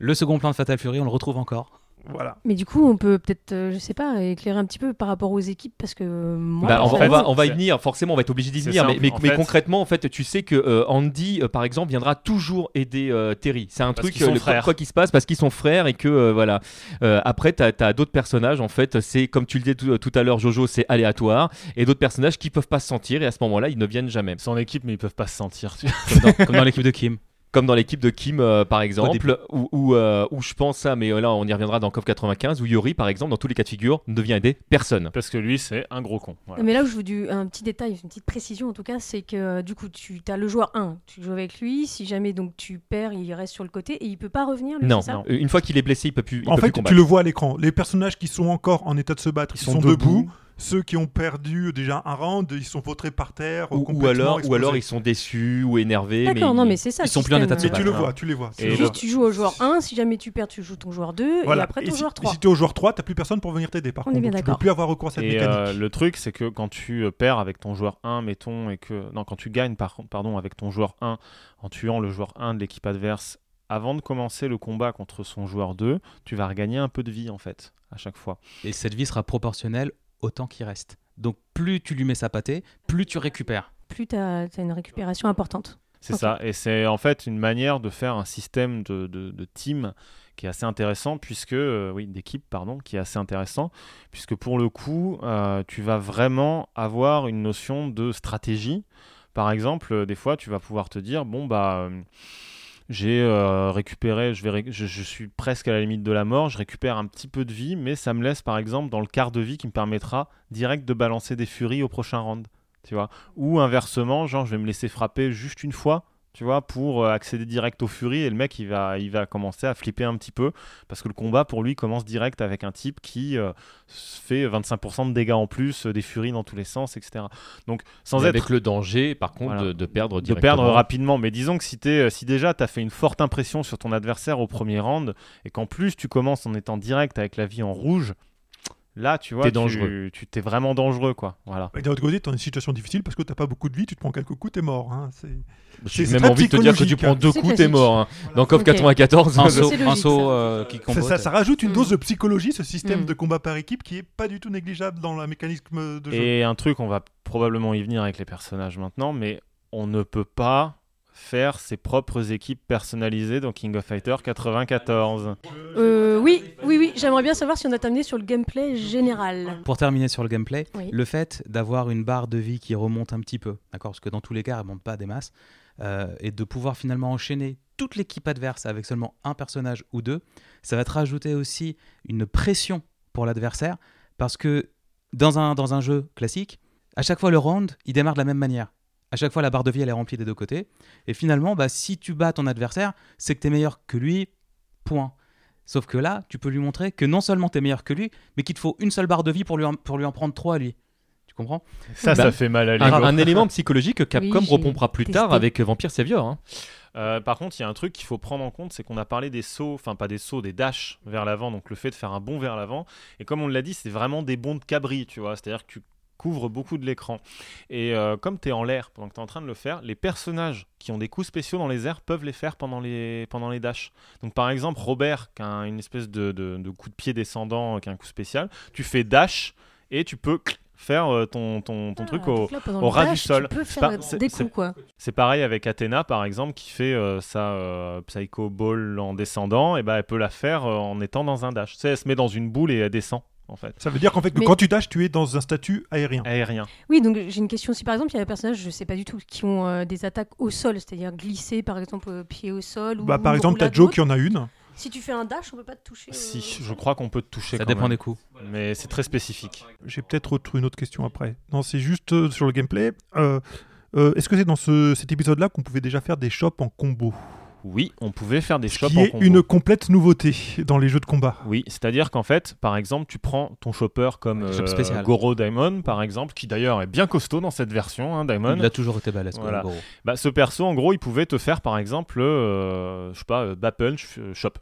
Le second plan de Fatal Fury, on le retrouve encore.
Voilà.
Mais du coup, on peut peut-être, euh, je sais pas, éclairer un petit peu par rapport aux équipes parce que euh, moi,
Bah, on,
en
va,
fait,
on va- on va y venir, forcément, on va être obligé d'y venir. Mais, mais-
en
mais
fait.
concrètement, en fait, tu sais que euh, Andy, euh, par exemple, viendra toujours aider euh, Terry. C'est un
Parce
truc, euh, le-
frères.
quoi qu'il se passe, parce qu'ils sont frères et que euh, voilà. Euh, après, tu as, d'autres personnages, en fait, c'est comme tu le disais tout, tout à l'heure, Jojo, c'est aléatoire. Et d'autres personnages qui peuvent pas se sentir et à ce moment-là, ils ne viennent jamais.
Son équipe, mais ils peuvent pas se sentir. tu vois. [LAUGHS]
Comme dans, comme dans l'équipe de Kim.
Comme dans l'équipe de Kim, euh, par exemple, où, où, euh, où je pense ça, mais euh, là, on y reviendra dans KOF 95, où Yori, par exemple, dans tous les cas de figure, ne vient aider personne.
Parce que lui, c'est un gros con. Voilà.
Mais là où je veux du, un petit détail, une petite précision en tout cas, c'est que du coup, tu as le joueur 1, tu joues avec lui, si jamais donc tu perds, il reste sur le côté et il peut pas revenir, lui,
Non,
ça
non.
Une fois qu'il est blessé, il peut plus, il
en
peut
fait,
plus combattre.
tu le vois à l'écran. Les personnages qui sont encore en état de se battre,
Ils
ils
sont
sont, debout.
debout.
Ceux qui ont perdu déjà un round, ils sont vautrés par terre.
ou, ou
complètement
alors, ou alors ils sont déçus ou énervés.
D'accord,
mais
non,
ils-
mais c'est ça.
ils sont plus en état de se
tu le vois, tu les vois.
Et
tu.
Juste, tu joues au joueur 1, si jamais tu perds, tu joues ton joueur 2,
Voilà.
et après ton
si,
joueur
et
3.
si tu es au joueur 3, t'as plus personne pour venir t'aider. Par
On est
contre,
bien
tu peux plus avoir recours à cette
Et
mécanique.
euh, le truc, c'est que quand tu euh, perds avec ton joueur 1, mettons, et que. Non, quand tu gagnes, par pardon, avec ton joueur 1, en tuant le joueur 1 de l'équipe adverse, avant de commencer le combat contre son joueur 2, tu vas regagner un peu de vie, en fait, à chaque fois.
Et cette vie sera proportionnelle au temps qui reste. Donc plus tu lui mets sa pâtée, plus tu récupères.
Plus tu as, une récupération importante.
C'est ça. Et c'est en fait une manière de faire un système de, de, de team qui est assez intéressant, puisque. euh, oui, d'équipe, pardon, qui est assez intéressant, puisque pour le coup, euh, tu vas vraiment avoir une notion de stratégie. Par exemple, euh, des fois, tu vas pouvoir te dire bon, bah. euh, j'ai euh, récupéré, je, suis presque à la limite de la mort, je récupère un petit peu de vie, mais ça me laisse par exemple dans le quart de vie qui me permettra direct de balancer des furies au prochain round. Tu vois Ou inversement, genre je vais me laisser frapper juste une fois, tu vois, pour euh, accéder direct aux furies et le mec il va, il va commencer à flipper un petit peu parce que le combat pour lui commence direct avec un type qui euh, fait 25% de dégâts en plus, euh, des furies dans tous les sens, etc. Donc sans être
avec le danger, par contre,
Voilà.
de, de perdre
de
directement.
perdre rapidement. Mais disons que si, si déjà tu as fait une forte impression sur ton adversaire au premier round et qu'en plus tu commences en étant direct avec la vie en rouge, là tu vois, tu-
dangereux.
Tu t'es vraiment dangereux quoi. Voilà.
Et d'un autre côté, t'es dans une situation difficile parce que t'as pas beaucoup de vie, tu te prends quelques coups, t'es mort. hein. C'est-
J'ai même envie de te dire que tu prends deux coups, t'es mort. hein. Dans KOF
Ok.
94,
Un [LAUGHS] saut,
c'est
un
logique,
saut
ça.
euh, qui
ça- ça rajoute une
Mm.
dose de psychologie, ce système
Mm.
de combat par équipe qui est pas du tout négligeable dans le mécanisme de jeu.
Et un truc, on va probablement y venir avec les personnages maintenant, mais on ne peut pas faire ses propres équipes personnalisées dans King of Fighter 94.
Euh, oui, oui, oui, j'aimerais bien savoir si on a terminé sur le gameplay général.
Pour terminer sur le gameplay,
Oui.
le fait d'avoir une barre de vie qui remonte un petit peu, d'accord, parce que dans tous les cas, elle remonte pas des masses, euh, et de pouvoir finalement enchaîner toute l'équipe adverse avec seulement un personnage ou deux, ça va te rajouter aussi une pression pour l'adversaire parce que dans un, dans un jeu classique, à chaque fois le round, il démarre de la même manière. À chaque fois, la barre de vie, elle est remplie des deux côtés. Et finalement, bah, si tu bats ton adversaire, c'est que tu es meilleur que lui, point. Sauf que là, tu peux lui montrer que non seulement tu es meilleur que lui, mais qu'il te faut une seule barre de vie pour lui en, pour lui en prendre trois à lui. Tu comprends?
Ça,
Bah,
ça fait mal à
Un,
l'ego.
un [LAUGHS] élément psychologique que Capcom
Oui,
repompera plus tard avec Vampire Savior. hein.
Euh, par contre, il y a un truc qu'il faut prendre en compte, c'est qu'on a parlé des sauts, enfin pas des sauts, des dashs vers l'avant, donc le fait de faire un bond vers l'avant. Et comme on l'a dit, c'est vraiment des bonds de cabri, tu vois, c'est-à-dire que tu couvres beaucoup de l'écran. Et euh, comme tu es en l'air pendant que tu es en train de le faire, les personnages qui ont des coups spéciaux dans les airs peuvent les faire pendant les, pendant les dashs. Donc par exemple, Robert, qui a un- une espèce de, de- de coup de pied descendant, qui a un coup spécial, tu fais dash et tu peux faire euh, ton, ton, ton
Ah,
truc au,
là,
au ras du
dash,
sol.
Tu peux
C'est
faire
pas-
euh,
c'est-
des
c'est-
coups, quoi.
c'est pareil avec Athéna, par exemple, qui fait euh, sa euh, Psycho Ball en descendant, et ben elle peut la faire euh, en étant dans un dash. Tu sais, elle se met dans une boule et elle descend, en fait.
Ça veut dire qu'en fait, que
Mais-
quand tu dashes, tu es dans un statut aérien.
Aérien.
Oui, donc j'ai une question. Si par exemple, il y a des personnages, je sais pas du tout, qui ont euh, des attaques au sol, c'est-à-dire glisser par exemple euh, pied au sol. Ou
Bah, par exemple, t'as Joe qui en a une.
Si tu fais un dash, on peut pas te toucher.
Si,
euh,
je crois qu'on peut te toucher
Ça
quand
dépend
même.
des coups.
Mais c'est très spécifique.
J'ai peut-être une autre question après. Non, c'est juste euh, sur le gameplay. Euh, euh, Est-ce que c'est dans ce- cet épisode-là qu'on pouvait déjà faire des shops en combo?
Oui, on pouvait faire des
Ce
shops
qui
en
est
combo.
une complète nouveauté dans les jeux de combat.
Oui, c'est-à-dire qu'en fait, par exemple, tu prends ton chopper comme
Un shop
euh,
spécial.
Goro Daimon, par exemple, qui d'ailleurs est bien costaud dans cette version, hein, Daimon.
Il a toujours été balèze.
Voilà. Bah, ce perso, en gros, il pouvait te faire, par exemple, euh, je sais pas, euh, punch, euh, chop.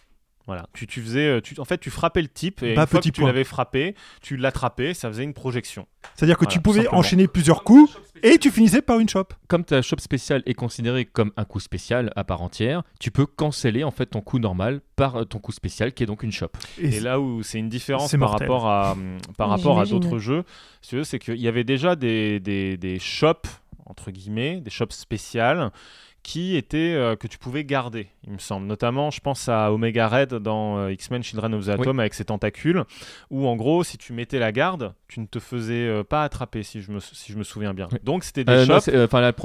Voilà. Tu, tu faisais, euh, tu, en fait, tu frappais le type et
Bas
une fois
petit
que tu l'avais frappé, tu l'attrapais, ça faisait une projection.
C'est-à-dire que
Voilà,
tu pouvais
simplement.
enchaîner plusieurs coups et tu finissais par une shop.
Comme ta shop spécial est considéré comme un coup spécial à part entière, tu peux canceller en fait ton coup normal par euh, ton coup spécial qui est donc une shop.
Et là où c'est une différence
c'est
par
mortel.
rapport à, hum, par rapport à d'autres jeux, c'est qu'il y avait déjà des, des, des shops, entre guillemets, des shops spéciales qui étaient euh, que tu pouvais garder, il me semble. Notamment, je pense à Omega Red dans euh, X-Men Children of the Atom avec ses tentacules, où en gros, si tu mettais la garde, tu ne te faisais euh, pas attraper, si je me, si je me souviens bien.
Oui.
Donc c'était des
non,
shops.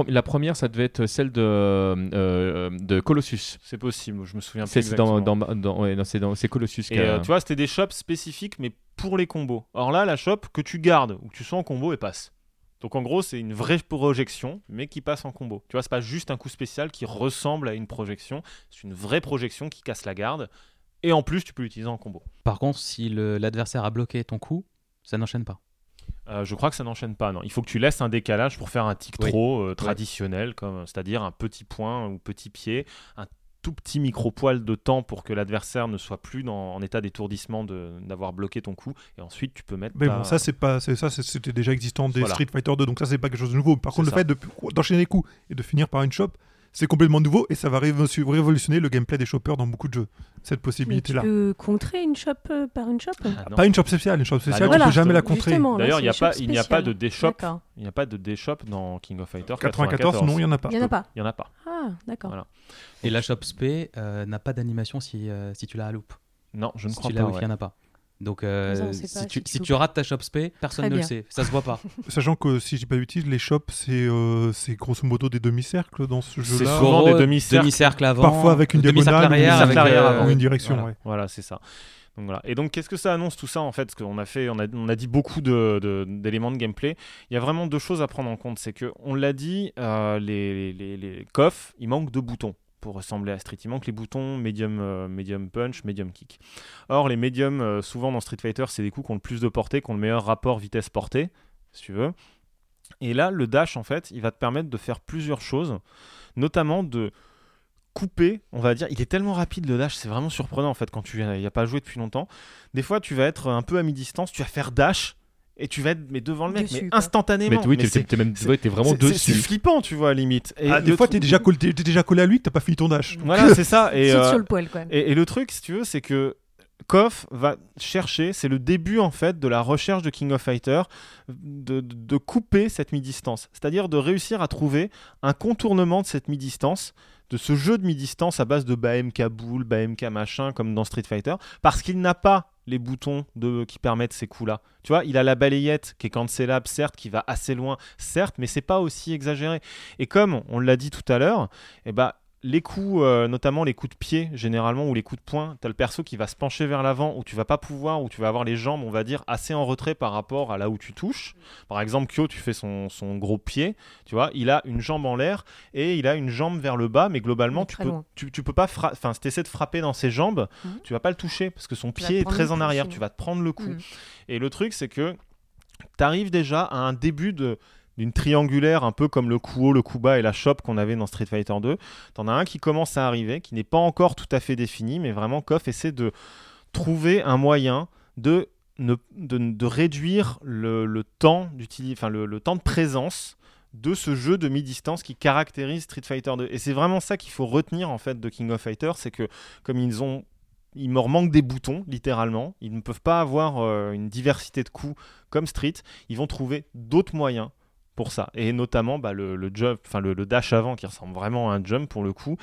la, première, ça devait être celle de, de Colossus.
C'est possible, je me souviens plus
c'est dans, dans, dans- ouais, non, c'est Colossus. qui
Et
a-
tu vois, c'était des shops spécifiques, mais pour les combos. Or là, la shop que tu gardes ou que tu sois en combo, elle passe. Donc en gros, c'est une vraie projection, mais qui passe en combo. Tu vois, c'est pas juste un coup spécial qui ressemble à une projection, c'est une vraie projection qui casse la garde. Et en plus, tu peux l'utiliser en combo.
Par contre, si l'adversaire a bloqué ton coup, ça n'enchaîne pas.
Euh, je crois que ça n'enchaîne pas. Non, il faut que tu laisses un décalage pour faire un tic
Oui.
euh, traditionnel, comme c'est-à-dire un petit point ou petit pied, un tout petit micro poil de temps pour que l'adversaire ne soit plus dans- en état d'étourdissement de- d'avoir bloqué ton coup. Et ensuite, tu peux mettre.
Mais
ta-
bon, ça, c'est pas, c'est ça, c'est- c'était déjà existant des
Voilà.
Street Fighter 2, donc ça, c'est pas quelque chose de nouveau. Par contre, le fait de- d'enchaîner les coups et de finir par une shop, c'est complètement nouveau et ça va révo- révolutionner le gameplay des shoppers dans beaucoup de jeux. Cette
Mais tu
possibilité-là.
peux contrer une shop euh, par une shop
Ah.
Pas une shop spéciale, une shop spéciale,
non,
tu
Voilà.
peux jamais la contrer.
D'ailleurs, il n'y a, pas-
shop
il n'y a pas de
spéciale.
D-Shop.
D'accord.
Il n'y a pas de D-Shop dans King of Fighters
94,
94.
non, il n'y en a pas.
Il y en a pas.
Il n'y en a pas.
Ah, d'accord.
Voilà.
Et la shop spé euh, n'a pas d'animation si, euh, si tu l'as à loupe.
Non, je ne
si
crois
tu l'as
pas.
wifi, il
ouais.
n'y en a pas. Donc, euh, si,
pas
tu,
si tu
si
loupes.
tu rates ta shop spé, personne
Très
ne le sait. Ça se voit pas. [LAUGHS]
Sachant que si j'ai pas d'utilise, les shops, c'est euh, c'est grosso modo des demi-cercles dans ce
C'est
jeu-là.
souvent
Gros,
des demi-cercles.
demi-cercle avant.
Parfois avec une diagonale
arrière. avec,
arrière
euh,
avant.
ou une direction.
voilà.
ouais.
Voilà, c'est ça. Donc voilà. Et donc, qu'est-ce que ça annonce tout ça en fait? Parce qu'on a fait, on a, on a dit beaucoup de- de- d'éléments de, gameplay. Il y a vraiment deux choses à prendre en compte. C'est que, on l'a dit, euh, les, les, les, les coffres, il manque de boutons pour ressembler à Street. Manque les boutons medium, euh, medium punch, medium kick. Or, les medium, euh, souvent dans Street Fighter, c'est des coups qui ont le plus de portée, qui ont le meilleur rapport vitesse-portée, si tu veux. Et là, le dash, en fait, il va te permettre de faire plusieurs choses, notamment de couper, on va dire. Il est tellement rapide le dash, c'est vraiment surprenant en fait quand tu n'y as pas joué depuis longtemps. Des fois, tu vas être un peu à mi-distance, tu vas faire dash et tu vas être mais devant le mec,
Dessus,
mais
quoi.
instantanément.
Mais oui, t'es- même t'es vraiment dessus.
C'est flippant, tu vois, à limite. Et
Ah, des fois, t'es déjà, collé- t'es déjà collé à lui, t'as pas fini ton dash. [LAUGHS]
Voilà, c'est ça. Et, euh,
sur le poil, quoi.
et, et le truc, si tu veux, c'est que KOF va chercher, c'est le début en fait de la recherche de King of Fighter, de, de- de couper cette mi-distance. C'est-à-dire de réussir à trouver un contournement de cette mi-distance, de ce jeu de mi-distance à base de BMK boule, BMK machin, comme dans Street Fighter, parce qu'il n'a pas les boutons qui permettent ces coups-là. Tu vois, il a la balayette qui est cancelable, certes, qui va assez loin, certes, mais c'est pas aussi exagéré. Et comme on l'a dit tout à l'heure, eh ben, les coups, euh, notamment les coups de pied, généralement, ou les coups de poing, tu as le perso qui va se pencher vers l'avant, où tu vas pas pouvoir, où tu vas avoir les jambes, on va dire, assez en retrait par rapport à là où tu touches. Par exemple, Kyo, tu fais son, son gros pied, tu vois, il a une jambe en l'air et il a une jambe vers le bas, mais globalement, tu peux, tu, tu peux pas, fra- enfin, si tu essaies de frapper dans ses jambes,
Mhm.
tu vas pas le toucher parce que son
Tu
pied est très en arrière, tu vas te prendre le coup.
Mhm.
Et le truc, c'est que tu arrives déjà à un début de d'une triangulaire un peu comme le haut, le bas et la chope qu'on avait dans Street Fighter 2. T'en as un qui commence à arriver, qui n'est pas encore tout à fait défini, mais vraiment KOF essaie de trouver un moyen de, ne- de, de réduire le, le temps enfin, le, le temps de présence de ce jeu de mi-distance qui caractérise Street Fighter 2. Et c'est vraiment ça qu'il faut retenir en fait de King of Fighters, c'est que comme ils ont il me manque des boutons, littéralement. Ils ne peuvent pas avoir euh, une diversité de coups comme Street. Ils vont trouver d'autres moyens pour ça. Et notamment bah, le, le jump, enfin le, le dash avant qui ressemble vraiment à un jump pour le coup,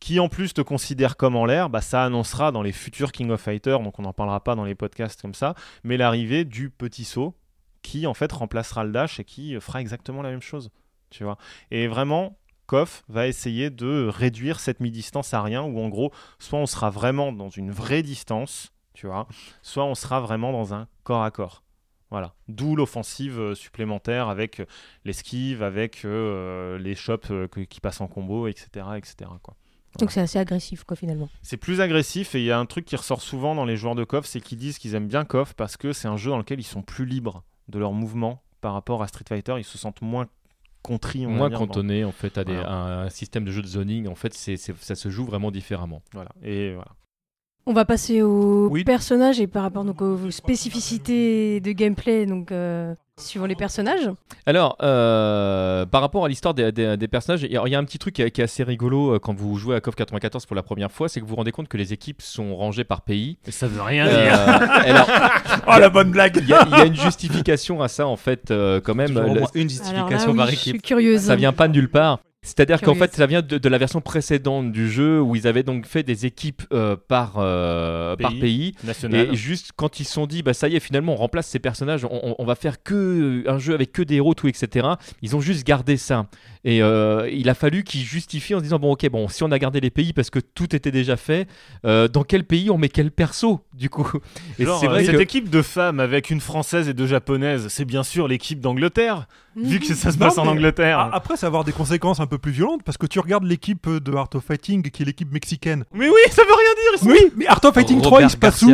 qui en plus te considère comme en l'air, bah, ça annoncera dans les futurs King of Fighters, donc on n'en parlera pas dans les podcasts comme ça, mais l'arrivée du petit saut qui en fait remplacera le dash et qui fera exactement la même chose. Tu vois. Et vraiment, KOF va essayer de réduire cette mi-distance à rien, où en gros, soit on sera vraiment dans une vraie distance, tu vois, soit on sera vraiment dans un corps à corps. Voilà. D'où l'offensive euh, supplémentaire avec euh, l'esquive, avec euh, les chops euh, qui passent en combo, etc. etc. quoi.
Donc c'est assez agressif, quoi, finalement.
C'est plus agressif et il y a un truc qui ressort souvent dans les joueurs de KOF, c'est qu'ils disent qu'ils aiment bien KOF parce que c'est un jeu dans lequel ils sont plus libres de leurs mouvements par rapport à Street Fighter. Ils se sentent moins contris,
Moins
dire, dans-
cantonné en fait à des,
Voilà.
à un système de jeu de zoning. En fait, c'est c'est- ça se joue vraiment différemment.
Voilà. Et voilà.
On va passer aux
Oui.
personnages et par rapport donc, aux spécificités de gameplay, donc euh, suivant les personnages.
Alors, euh, par rapport à l'histoire des, des- des personnages, il y, a- un petit truc qui est, qui est assez rigolo euh, quand vous jouez à KOF 94 pour la première fois, c'est que vous vous rendez compte que les équipes sont rangées par pays.
ça veut rien
Euh, [LAUGHS] alors, [LAUGHS]
Oh la bonne blague
il y, a- il y a une justification à ça en fait, euh, quand même.
Toujours au
Le-
moins une
Alors
justification
là, oui,
par
je
équipe.
suis curieuse.
ça vient pas de nulle part. C'est-à-dire qu'en fait, ça vient de, de la version précédente du jeu où ils avaient donc fait des équipes euh, par, euh, par
Pays.
pays.
national.
Et juste quand ils se sont dit, bah ça y est, finalement, on remplace ces personnages, on, on- on va faire que un jeu avec que des héros, tout, etc. Ils ont juste gardé ça. Et euh, il a fallu qu'ils justifient en se disant, bon, ok, bon, si on a gardé les pays parce que tout était déjà fait, euh, dans quel pays on met quel perso, du coup? Et
Genre,
c'est
euh,
vrai
cette
que.
équipe de femmes avec une française et deux japonaises, c'est bien sûr l'équipe d'Angleterre, vu que ça se
Non,
passe en
mais-
Angleterre.
Après, ça va avoir des conséquences un peu plus violentes parce que tu regardes l'équipe de Art of Fighting qui est l'équipe mexicaine.
Mais oui, ça veut rien dire. ils sont-
Oui, mais Art of Fighting 3,
Robert
il se passe où?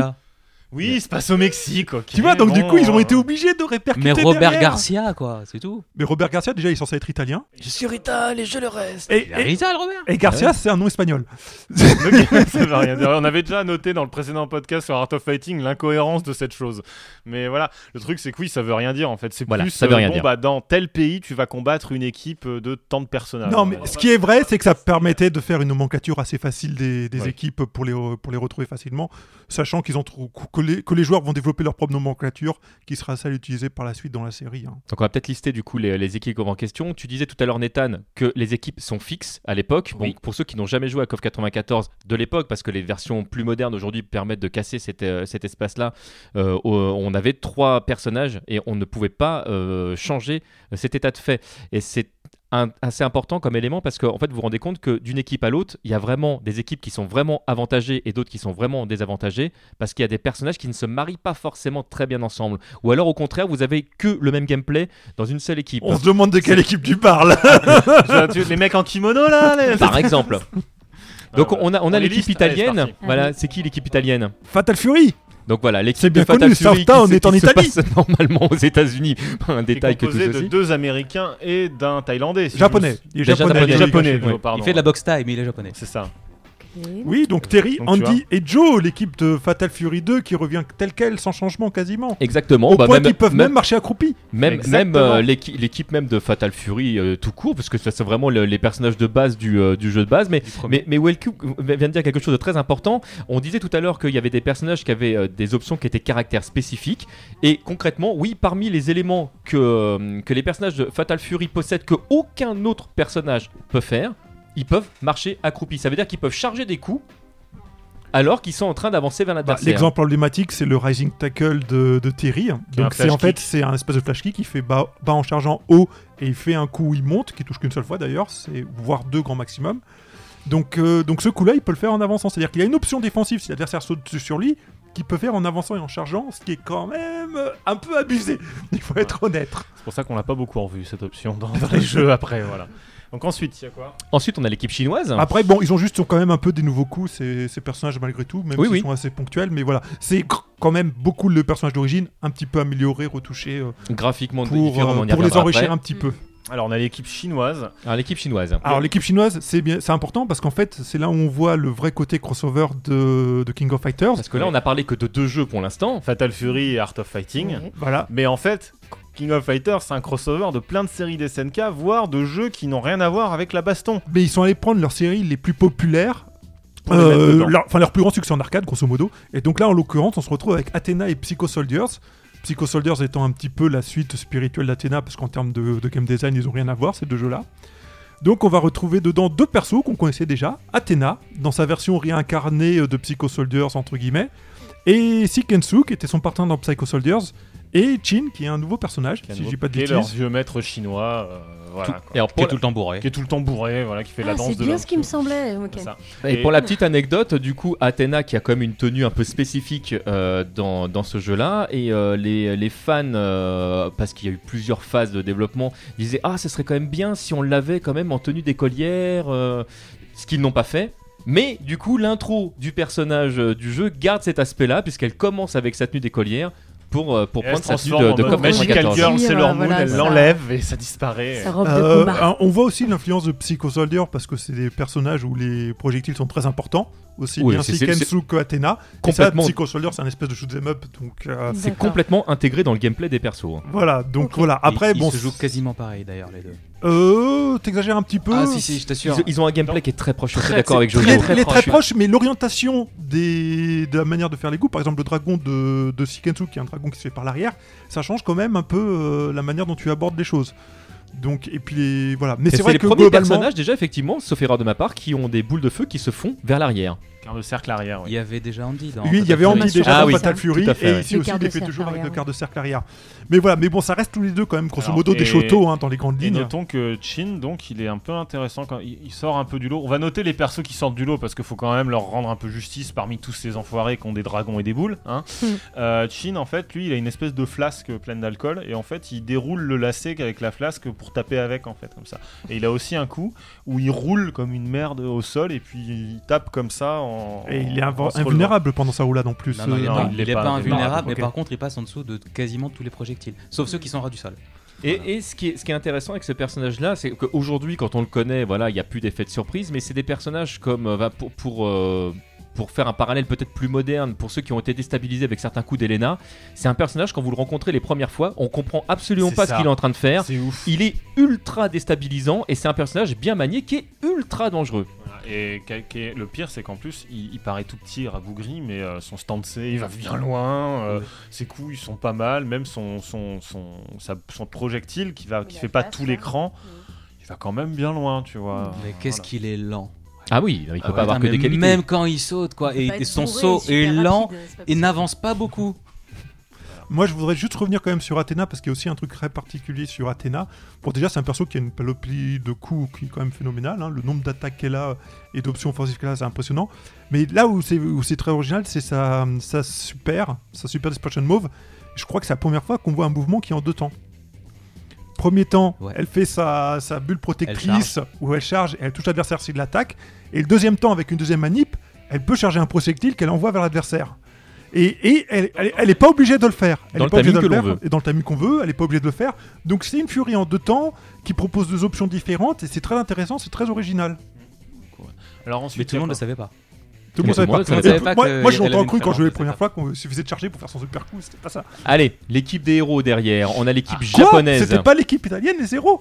Oui, il se passe au Mexique. ok,
Tu vois, donc du
bon,
coup, ils ont été obligés de répercuter.
Mais Robert
derrière.
Garcia, quoi, c'est tout.
Mais Robert Garcia, déjà, il est censé être italien.
Je suis Rital et je le reste.
Et,
Il a
et,
Rizal, Robert.
et Garcia, c'est un nom espagnol.
Ok, [LAUGHS] ça veut rien dire. On avait déjà noté dans le précédent podcast sur Art of Fighting l'incohérence de cette chose. Mais voilà, le truc c'est que oui, ça veut rien dire en fait. C'est
Voilà,
plus
ça veut
euh,
rien
bon,
dire.
bah, dans tel pays, tu vas combattre une équipe euh, de tant de personnages.
Non, mais ce qui est vrai, c'est que ça permettait de faire une nomenclature assez facile des, des
Ouais.
équipes pour les, re- pour les retrouver facilement, sachant qu'ils ont trou- que les, que les joueurs vont développer leur propre nomenclature, qui sera celle utilisée par la suite dans la série. hein.
Donc on va peut-être lister du coup les, les équipes en question. Tu disais tout à l'heure Nathan que les équipes sont fixes à l'époque.
Oui.
Pour ceux qui n'ont jamais joué à KOF 94 de l'époque, parce que les versions plus modernes aujourd'hui permettent de casser cet, euh, cet espace-là, euh, on avait trois personnages et on ne pouvait pas euh, changer cet état de fait. Et c'est un- assez important comme élément parce que en fait vous vous rendez compte que d'une équipe à l'autre il y a vraiment des équipes qui sont vraiment avantagées et d'autres qui sont vraiment désavantagées parce qu'il y a des personnages qui ne se marient pas forcément très bien ensemble. Ou alors au contraire vous avez que le même gameplay dans une seule équipe.
On se demande de quelle équipe tu parles. [LAUGHS]
Les mecs en kimono là les-
par exemple. [LAUGHS] Donc on a, on a
les
l'équipe
Allez,
italienne. voilà c'est qui l'équipe italienne?
Fatal Fury
donc voilà l'équipe
C'est bien
de Fatal
connu,
Fury qui se-
est en
se
Italie.
passe [LAUGHS] normalement aux États-Unis un
est
détail que tout
composé de
ceci
deux Américains et d'un Thaïlandais. si
Japonais. Il est japonais.
japonais.
Il est japonais,
Oui.
pardon.
Il fait de la boxe taille, mais il est japonais.
C'est ça.
Oui, donc Terry,
Donc,
Andy et Joe, l'équipe de Fatal Fury 2 qui revient telle quelle, sans changement quasiment.
exactement
Au
bah,
point qu'ils peuvent
même-
même marcher accroupis.
Même,
Exactement.
même euh, l'équi- l'équipe même de Fatal Fury euh, tout court, parce que ça, c'est vraiment le- les personnages de base du, euh, du jeu de base. Mais, mais, mais Wellcook vient de dire quelque chose de très important. On disait tout à l'heure qu'il y avait des personnages qui avaient euh, des options qui étaient caractères spécifiques. Et concrètement, oui, parmi les éléments que, euh, que les personnages de Fatal Fury possèdent que aucun autre personnage peut faire, ils peuvent marcher accroupis. Ça veut dire qu'ils peuvent charger des coups alors qu'ils sont en train d'avancer vers
Bah,
l'adversaire.
L'exemple emblématique, c'est le Rising Tackle de, de Terry.
Un
Donc c'est en fait c'est un espèce de flash kick qui fait bas, bas en chargeant haut et il fait un coup où il monte, qui touche qu'une seule fois d'ailleurs, c'est voire deux grand maximum. Donc, euh, donc ce coup-là, il peut le faire en avançant. C'est-à-dire qu'il y a une option défensive si l'adversaire saute dessus sur lui, qu'il peut faire en avançant et en chargeant, ce qui est quand même euh, un peu abusé. [LAUGHS] Il faut être honnête.
C'est pour ça qu'on l'a pas beaucoup revu cette option dans, [LAUGHS] dans les jeux après. Voilà. Donc ensuite, il y a quoi
Ensuite, on a l'équipe chinoise.
Après, bon, ils ont juste quand même un peu des nouveaux coups, ces, ces personnages malgré tout, même
Oui,
s'ils
oui.
sont assez ponctuels. Mais voilà, c'est quand même beaucoup le personnage d'origine, un petit peu amélioré, retouché, euh,
Graphiquement
pour, euh, pour les enrichir
après.
un petit peu.
Alors on a l'équipe chinoise.
Alors, l'équipe chinoise.
Alors l'équipe chinoise, c'est bien, c'est important parce qu'en fait, c'est là où on voit le vrai côté crossover de, de King of Fighters.
Parce que là, on a parlé que de deux jeux pour l'instant.
Fatal Fury et Art of Fighting.
Ouais.
Voilà.
Mais en fait, King of Fighters, c'est un crossover de plein de séries d'SNK, voire de jeux qui n'ont rien à voir avec la baston.
Mais ils sont allés prendre leurs séries les plus populaires. Euh, leur, enfin leur plus grand succès en arcade grosso modo et donc là en l'occurrence on se retrouve avec Athena et Psycho Soldiers Psycho Soldiers étant un petit peu la suite spirituelle d'Athena parce qu'en termes de, de game design ils ont rien à voir ces deux jeux là donc on va retrouver dedans deux persos qu'on connaissait déjà Athena dans sa version réincarnée de Psycho Soldiers entre guillemets et Sikensu qui était son partenaire dans Psycho Soldiers et Chin qui est un nouveau personnage
Qui est un
si je
nouveau-
dis pas de
qui est leur
bêtises
vieux maître chinois. euh, voilà,
Tout-
quoi.
Et alors,
Qui est tout le temps bourré.
Qui est tout le temps bourré, voilà, qui fait la
Ah,
danse
c'est
de
bien
l'homme.
ce qui me semblait.
C'est.
Et,
Et-
pour la petite anecdote, du coup, Athena qui a quand même une tenue un peu spécifique euh, dans, dans ce jeu-là, et euh, les, les fans, euh, parce qu'il y a eu plusieurs phases de développement, disaient Ah, ce serait quand même bien si on l'avait quand même en tenue d'écolière, euh, ce qu'ils n'ont pas fait. Mais du coup, l'intro du personnage euh, du jeu garde cet aspect-là, puisqu'elle commence avec sa tenue d'écolière pour, euh, pour prendre sa tenue de, de COP
Magical
94.
Girl, c'est leur mood, elle l'enlève et ça disparaît.
Sa robe de
Euh,
combat.
on voit aussi l'influence de Psycho Soldier parce que c'est des personnages où les projectiles sont très importants, aussi
Oui,
bien Sikensu que Athena. Et ça,
Complètement.
Psycho Soldier, c'est un espèce de shoot 'em up, donc euh,
C'est complètement intégré dans le gameplay des persos. hein.
voilà. Donc voilà. Après, bon,
ils se jouent quasiment pareil d'ailleurs les deux.
Euh, t'exagères un petit peu.
Ah si si, je t'assure.
Ils, ils ont un gameplay qui est très proche. Je suis
Très-
d'accord avec Jojo.
Il est,
très
proche, mais l'orientation des... de la manière de faire les coups, par exemple le dragon de, de Sikensu, qui est un dragon qui se fait par l'arrière, ça change quand même un peu euh, la manière dont tu abordes les choses. Donc, et puis les... voilà. Mais c'est
c'est
vrai
les
que
premiers
globalement,
personnages déjà effectivement, sauf erreur de ma part, qui ont des boules de feu qui se font vers l'arrière.
Le cercle arrière, oui.
Il y avait déjà Andy dans.
Oui, il y avait. Andy
Fury.
déjà
Ah
dans
oui,
Fatal Fury, et
ouais.
ici
Le
aussi il
de
fait toujours avec le quart de cercle arrière. Mais voilà, mais bon, ça reste tous les deux quand même, grosso
Alors,
modo, des
et-
shotos hein, dans les grandes
Et
lignes.
notons que Chin, donc, il est un peu intéressant quand il, il sort un peu du lot. On va noter les persos qui sortent du lot parce qu'il faut quand même leur rendre un peu justice parmi tous ces enfoirés qui ont des dragons et des boules. Hein. [LAUGHS]
Hmm.
Euh, Chin, en fait, lui, il a une espèce de flasque pleine d'alcool et en fait, il déroule le lacet avec la flasque pour taper avec, en fait, comme ça. Et il a aussi un coup où il roule comme une merde au sol et puis il tape comme ça en.
Et il est invulnérable pendant sa roulade en plus.
Non, non, il est
Non,
pas,
il invulnérable,
mais par contre, il passe en dessous de quasiment tous les projectiles, sauf ceux qui sont ras du sol.
Et,
Voilà.
et ce, qui est, ce qui est intéressant avec ce personnage-là, c'est qu'aujourd'hui, quand on le connaît, voilà, il n'y a plus d'effet de surprise, mais c'est des personnages comme euh, pour pour euh, pour faire un parallèle peut-être plus moderne pour ceux qui ont été déstabilisés avec certains coups d'Elena, c'est un personnage quand vous le rencontrez les premières fois, on comprend absolument
C'est
pas
ça.
ce qu'il est en train de faire.
C'est ouf.
Il est ultra déstabilisant et c'est un personnage bien manié qui est ultra dangereux.
Et le pire, c'est qu'en plus, il, il paraît tout petit, rabougri, mais euh, son stand C, il va bien loin. euh,
Oui.
Ses coups, ils sont pas mal. Même son, son, son, sa- son projectile qui, va, qui
Il
fait pas tout l'écran, il va quand même bien loin, tu vois.
Mais qu'est-ce
Voilà.
qu'il est lent.
Ah oui, il peut
Ah ouais,
pas avoir que des qualités.
Même quand il saute, quoi, et, son
bourré,
saut est lent
rapide,
et n'avance pas beaucoup.
Moi, je voudrais juste revenir quand même sur Athéna parce qu'il y a aussi un truc très particulier sur Athéna. Bon, déjà, c'est un perso qui a une panoplie de coups qui est quand même phénoménale. hein. Le nombre d'attaques qu'elle a et d'options offensives qu'elle a, c'est impressionnant. Mais là où c'est très original, c'est sa, sa super, sa super dispersion move. Je crois que c'est la première fois qu'on voit un mouvement qui est en deux temps. Premier temps,
Ouais.
elle fait sa, sa bulle protectrice où elle charge et elle touche l'adversaire s'il l'attaque. Et le deuxième temps, avec une deuxième manip, elle peut charger un projectile qu'elle envoie vers l'adversaire. Et, et elle, elle, elle est pas obligée de le faire. Elle
Dans
est
le
pas obligée de le
que l'on
faire. Et dans le timing qu'on veut, elle est pas obligée de le faire. Donc c'est une furie en deux temps qui propose deux options différentes et c'est très intéressant, c'est très original.
Alors ensuite,
Mais tout le monde ne savait pas.
Tout le monde savait pas.
savait
pas
moi, moi j'ai longtemps cru quand je jouais les
différence,
premières fois qu'il suffisait de charger pour faire son super coup, c'était pas ça.
Allez, l'équipe des héros derrière, on a l'équipe
Quoi
japonaise.
C'était pas l'équipe italienne les zéros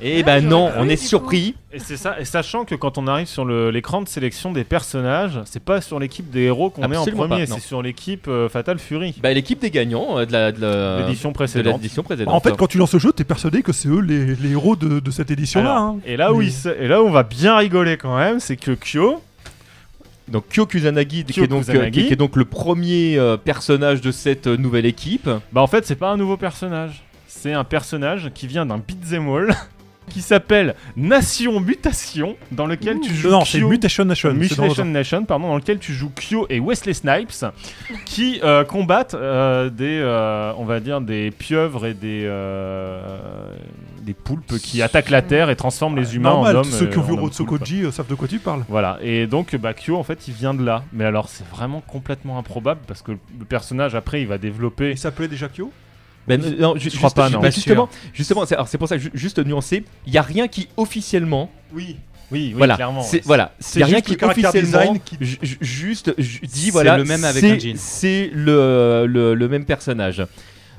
Et
Ouais,
ben
j'aurais
non,
cru,
on est surpris.
Et c'est ça, et sachant que quand on arrive sur le- l'écran de sélection des personnages, c'est pas sur l'équipe des héros qu'on est en
Absolument
premier,
pas, non.
c'est sur l'équipe euh, Fatal Fury,
Bah, l'équipe des gagnants euh, de la de la-
l'édition
de
précédente.
l'édition précédente.
En fait, quand tu lances le jeu, t'es persuadé que c'est eux les, les héros de, de cette édition-là.
Alors,
hein.
Et là où
Mais-
il se- et là où on va bien rigoler quand même, c'est que Kyo,
Donc Kyo Kusanagi, qui,
Kyo
est donc, euh,
Kusanagi.
qui- qui est donc le premier euh, personnage de cette euh, nouvelle équipe.
bah en fait c'est pas un nouveau personnage, c'est un personnage qui vient d'un beat'em all [LAUGHS] qui s'appelle Nation Mutation, dans lequel tu joues
Non, c'est Mutation Nation.
Mutation Nation, pardon, dans lequel tu joues Kyo et Wesley Snipes, qui euh, combattent euh, des, euh, on va dire, des pieuvres et des, des poulpes qui attaquent la Terre et transforment les humains
Normal,
en hommes.
ceux qui ont vu Rotsokoji euh, savent de quoi tu parles.
voilà, et donc bah, Kyo en fait il vient de là. Mais alors c'est vraiment complètement improbable parce que le personnage après il va développer.
Il s'appelait déjà Kyo?
Ben, euh, non, ju-
Je crois
juste-
pas, non.
Pas sûr.
justement, justement, c'est alors, c'est pour ça juste nuancer, il y a rien qui officiellement,
Oui, oui, oui,
voilà,
clairement.
c'est voilà,
C'est
il y a rien
juste
qui officiellement,
qui-
juste ju- dit
C'est
voilà,
le même avec
c'est- le, le le même personnage.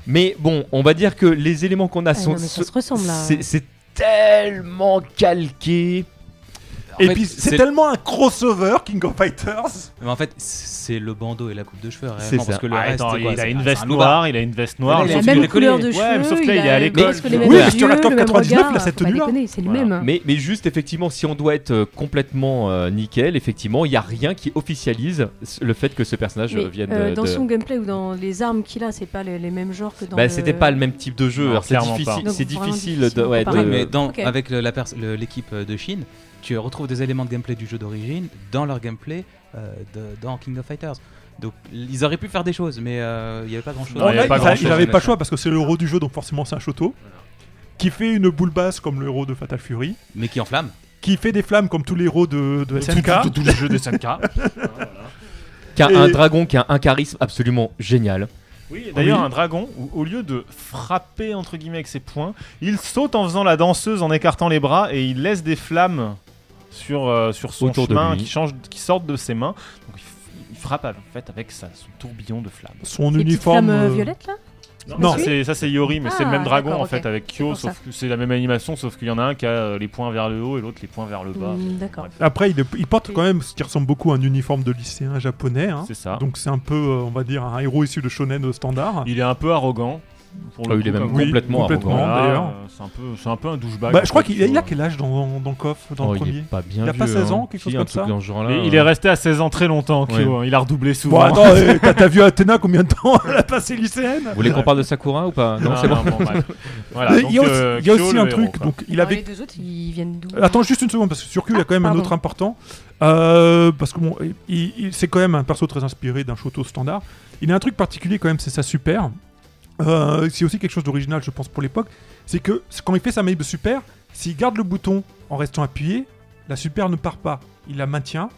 Mais bon, on va dire que les éléments qu'on a
Ah,
sont,
non, mais ça se ressemble, là.
c'est c'est tellement calqué.
Et
fait,
puis c'est tellement un crossover King of Fighters.
Mais en fait, c'est le bandeau et la coupe de cheveux
C'est
réellement,
ça.
parce que le
Ah,
reste,
attends,
quoi
il a une
un-
veste noire, il a une veste noire.
Il a la
sauf
a
que-
même
les
couleur de cheveux.
Ouais, sauf que là, il est
a
à
les
l'école. Oui,
l'acteur
le même
99,
regard.
il a cette tenue-là.
déconner, C'est le même.
Mais, mais juste effectivement, si on doit être euh, complètement euh, nickel, effectivement, il y a rien qui officialise le fait que ce personnage euh, vienne de-
dans son gameplay ou dans les armes qu'il a, c'est pas les, mêmes genres que dans.
Bah,
le-
c'était pas le même type de jeu. C'est
clairement
difficile,
pas.
c'est difficile de,
mais avec l'équipe de Chine, tu retrouves des éléments de gameplay du jeu d'origine dans leur gameplay euh, de- dans King of Fighters. Donc ils auraient pu faire des choses, mais euh, il n'y avait pas grand chose.
Non, avait pas
il
grand-chose.
n'avait pas le choix parce que c'est le héros du jeu, donc forcément c'est un Shoto. Qui fait une boule basse comme le héros de Fatal Fury.
Mais qui enflamme.
Qui fait des flammes comme tous les héros de, de SNK.
Tous les jeux des SNK. [LAUGHS]
qui a
Et-
un dragon qui a un charisme absolument génial.
Oui, et d'ailleurs,
Oui.
un dragon, où, au lieu de frapper entre guillemets avec ses poings, il saute en faisant la danseuse en écartant les bras et il laisse des flammes sur, euh, sur son
Autour de
chemin qui, changent, qui sortent de ses mains. Donc il, frappe en fait avec sa, son tourbillon de flammes.
Son
Les
uniforme.
flammes, euh,
euh,
violettes là?
Non.
ça, c'est- ça c'est Yori, mais c'est le
Ah,
même dragon
d'accord,
en fait avec Kyo, sauf que c'est la même animation, sauf qu'il y en a un qui a euh, les poings vers le haut et l'autre les poings vers le bas.
D'accord.
Bref,
Après, il, il porte quand même ce qui ressemble beaucoup à un uniforme de lycéen japonais. hein.
c'est ça.
Donc c'est un peu, euh, on va dire, un héros issu de shonen standard.
Il est un peu arrogant. Pour le
Ah, il est
coup,
même
comme-
Oui,
complètement,
d'ailleurs.
euh, C'est un peu, c'est un peu un douchebag.
Bah, je crois qu'il a, il a
Kyo.
quel âge dans, dans KOF, dans
Oh,
le
il
premier
est pas bien
Il a pas
vieux,
16
hein.
ans, quelque
Si,
chose comme ça
dans ce genre-là,
Et
euh.
il est resté à 16 ans très longtemps, Kyo.
Ouais.
hein. Il a redoublé
Bon,
souvent.
attends, euh, t'as t'as vu Athéna combien de temps elle a passé lycéenne
Vous voulez qu'on parle de Sakura ou pas Non, c'est bon.
bon. [LAUGHS] Voilà, donc,
Il y a aussi,
euh,
il y a
Kyo,
aussi
le
un truc. Donc, il avait
Les deux autres, ils viennent d'où?
Attends juste une seconde parce que sur Q il y a quand même un autre important parce que bon il- il- c'est quand même un perso très inspiré d'un Shoto standard il a un truc particulier quand même c'est sa super Euh, c'est aussi quelque chose d'original je pense pour l'époque. C'est que quand il fait sa manip de super s'il garde le bouton en restant appuyé la super ne part pas. Il la maintient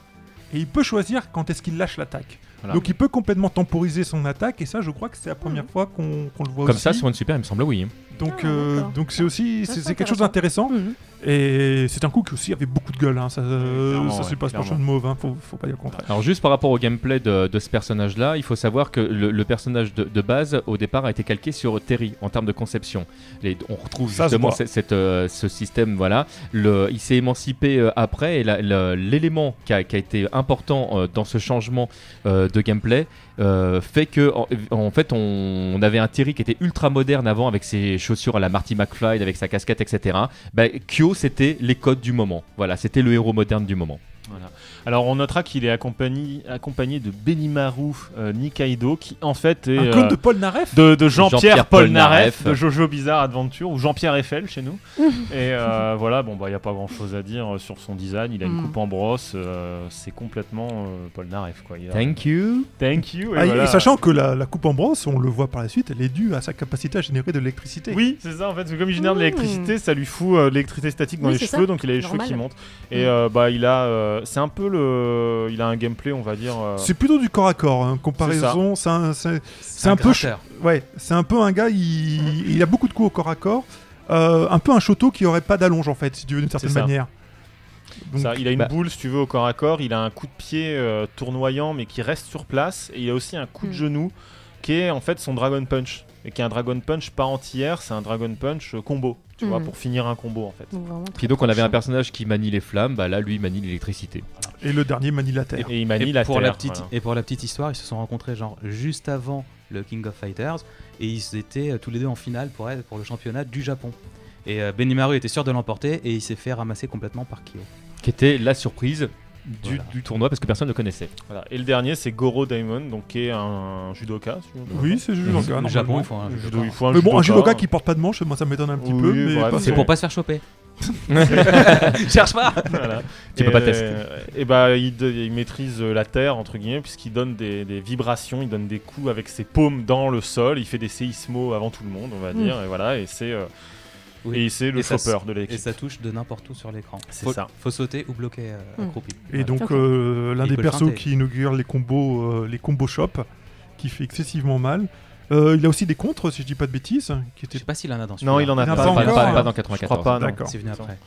et il peut choisir quand est-ce qu'il lâche l'attaque.
Voilà.
donc il peut complètement temporiser son attaque et ça je crois que c'est la première fois qu'on le voit
Comme
aussi.
ça, sur une super, il me semble, oui.
donc
Ah,
euh, donc c'est aussi c'est quelque chose d'intéressant.
Mhm.
Et c'est un coup qui aussi avait beaucoup de gueule, hein. ça, euh, ça
ouais,
c'est pas. Smash de mauve, hein. faut, faut pas dire le contraire.
Alors juste par rapport au gameplay de, de ce personnage-là, il faut savoir que le, le personnage de, de base, au départ, a été calqué sur Terry en termes de conception. Les- on retrouve justement cette- cette, euh, ce système, voilà. Le, il s'est émancipé euh, après, et l'élément qui a, qui a été important euh, dans ce changement euh, de gameplay euh, fait que, en, en fait, on, on avait un Terry qui était ultra moderne avant, avec ses chaussures à la Marty McFly, avec sa casquette, etc. Bah, Kyo, c'était les codes du moment. Voilà, c'était le héros moderne du moment.
Alors on notera qu'il est accompagné, accompagné de Benimaru euh, Nikaido, qui en fait est
Un
euh,
clone de Paul Naref
de, de Jean-Pierre
Jean-Pierre
Polnareff
Polnareff.
de Jojo Bizarre Adventure ou Jean-Pierre Eiffel chez nous. [LAUGHS] et euh, voilà, bon bah il y a pas grand-chose à dire euh, sur son design. Il a une
Mm.
coupe en brosse, euh, c'est complètement euh, Polnareff quoi. Il a-
Thank you.
Thank you. et
Ah, et sachant que la, la coupe en brosse, on le voit par la suite, elle est due à sa capacité à générer de l'électricité.
Oui, c'est ça en fait. parce que Comme il génère de
Mmh.
l'électricité, ça lui fout euh, l'électricité statique dans
Oui,
les cheveux,
ça.
donc il a les
Normal.
cheveux qui montent. Et euh, bah il a, euh, c'est un peu le, il a un gameplay, on va dire. euh,
C'est plutôt du corps à corps, hein. comparaison, c'est un, peu
gratteur.
ouais, c'est un peu un gars, il, il a beaucoup de coups au corps à corps, Euh, un peu un Shoto qui aurait pas d'allonge en fait, si tu veux d'une certaine
ça.
manière. Donc,
Ça, il a une
bah-
boule, si tu veux, au corps à corps. Il a un coup de pied euh, tournoyant, mais qui reste sur place. Et il a aussi un coup de
Mm.
genou, qui est en fait son Dragon Punch. Et qui est un Dragon Punch pas entière, c'est un Dragon Punch euh, combo. Tu vois,
Mm.
pour finir un combo en fait.
Donc,
Puis on avait un personnage qui manie les flammes, bah là lui il manie l'électricité.
Et le dernier manie la terre.
Et il manie
Et
la
pour
terre.
la petite
voilà.
et pour la petite histoire, ils se sont rencontrés genre juste avant le King of Fighters et ils étaient euh, tous les deux en finale pour être pour le championnat du Japon. Et euh, Benimaru était sûr de l'emporter et il s'est fait ramasser complètement par Kyo.
Qui était la surprise du,
Voilà.
du tournoi parce que personne ne connaissait.
Voilà. Et le dernier, c'est Goro Daimon, donc qui est un judoka. si
Oui, c'est juste
Au Japon, il faut un
Judo-
judoka.
il faut un
Mais bon, un
judoka.
judoka qui porte pas de manche, moi ça m'étonne un petit
Oui,
peu. mais
c'est
pour pas se faire choper. [LAUGHS] Cherche pas
Voilà.
Tu
et,
peux pas
euh, Et bah, il, maîtrise euh, la terre, entre guillemets, puisqu'il donne des, des vibrations, il donne des coups avec ses paumes dans le sol, il fait des séismos avant tout le monde, on va
Mm.
dire, et voilà, et c'est euh,
Oui.
et c'est le
Et ça
chopper de
Et
l'équipe.
ça touche de n'importe où sur l'écran.
C'est
Faut-
ça.
Faut sauter ou bloquer euh,
Mm.
accroupi.
Et donc, euh, l'un des persos qui inaugure les combos, euh, les combos shop, qui fait excessivement mal. Euh, il a aussi des contres, si je dis pas de bêtises, qui
Je sais pas s'il en a dans
Non, il en a
Il en a
pas.
pas
Pas,
encore,
pas- pas dans
Je
94.
crois pas, non.
D'accord.
C'est venu après.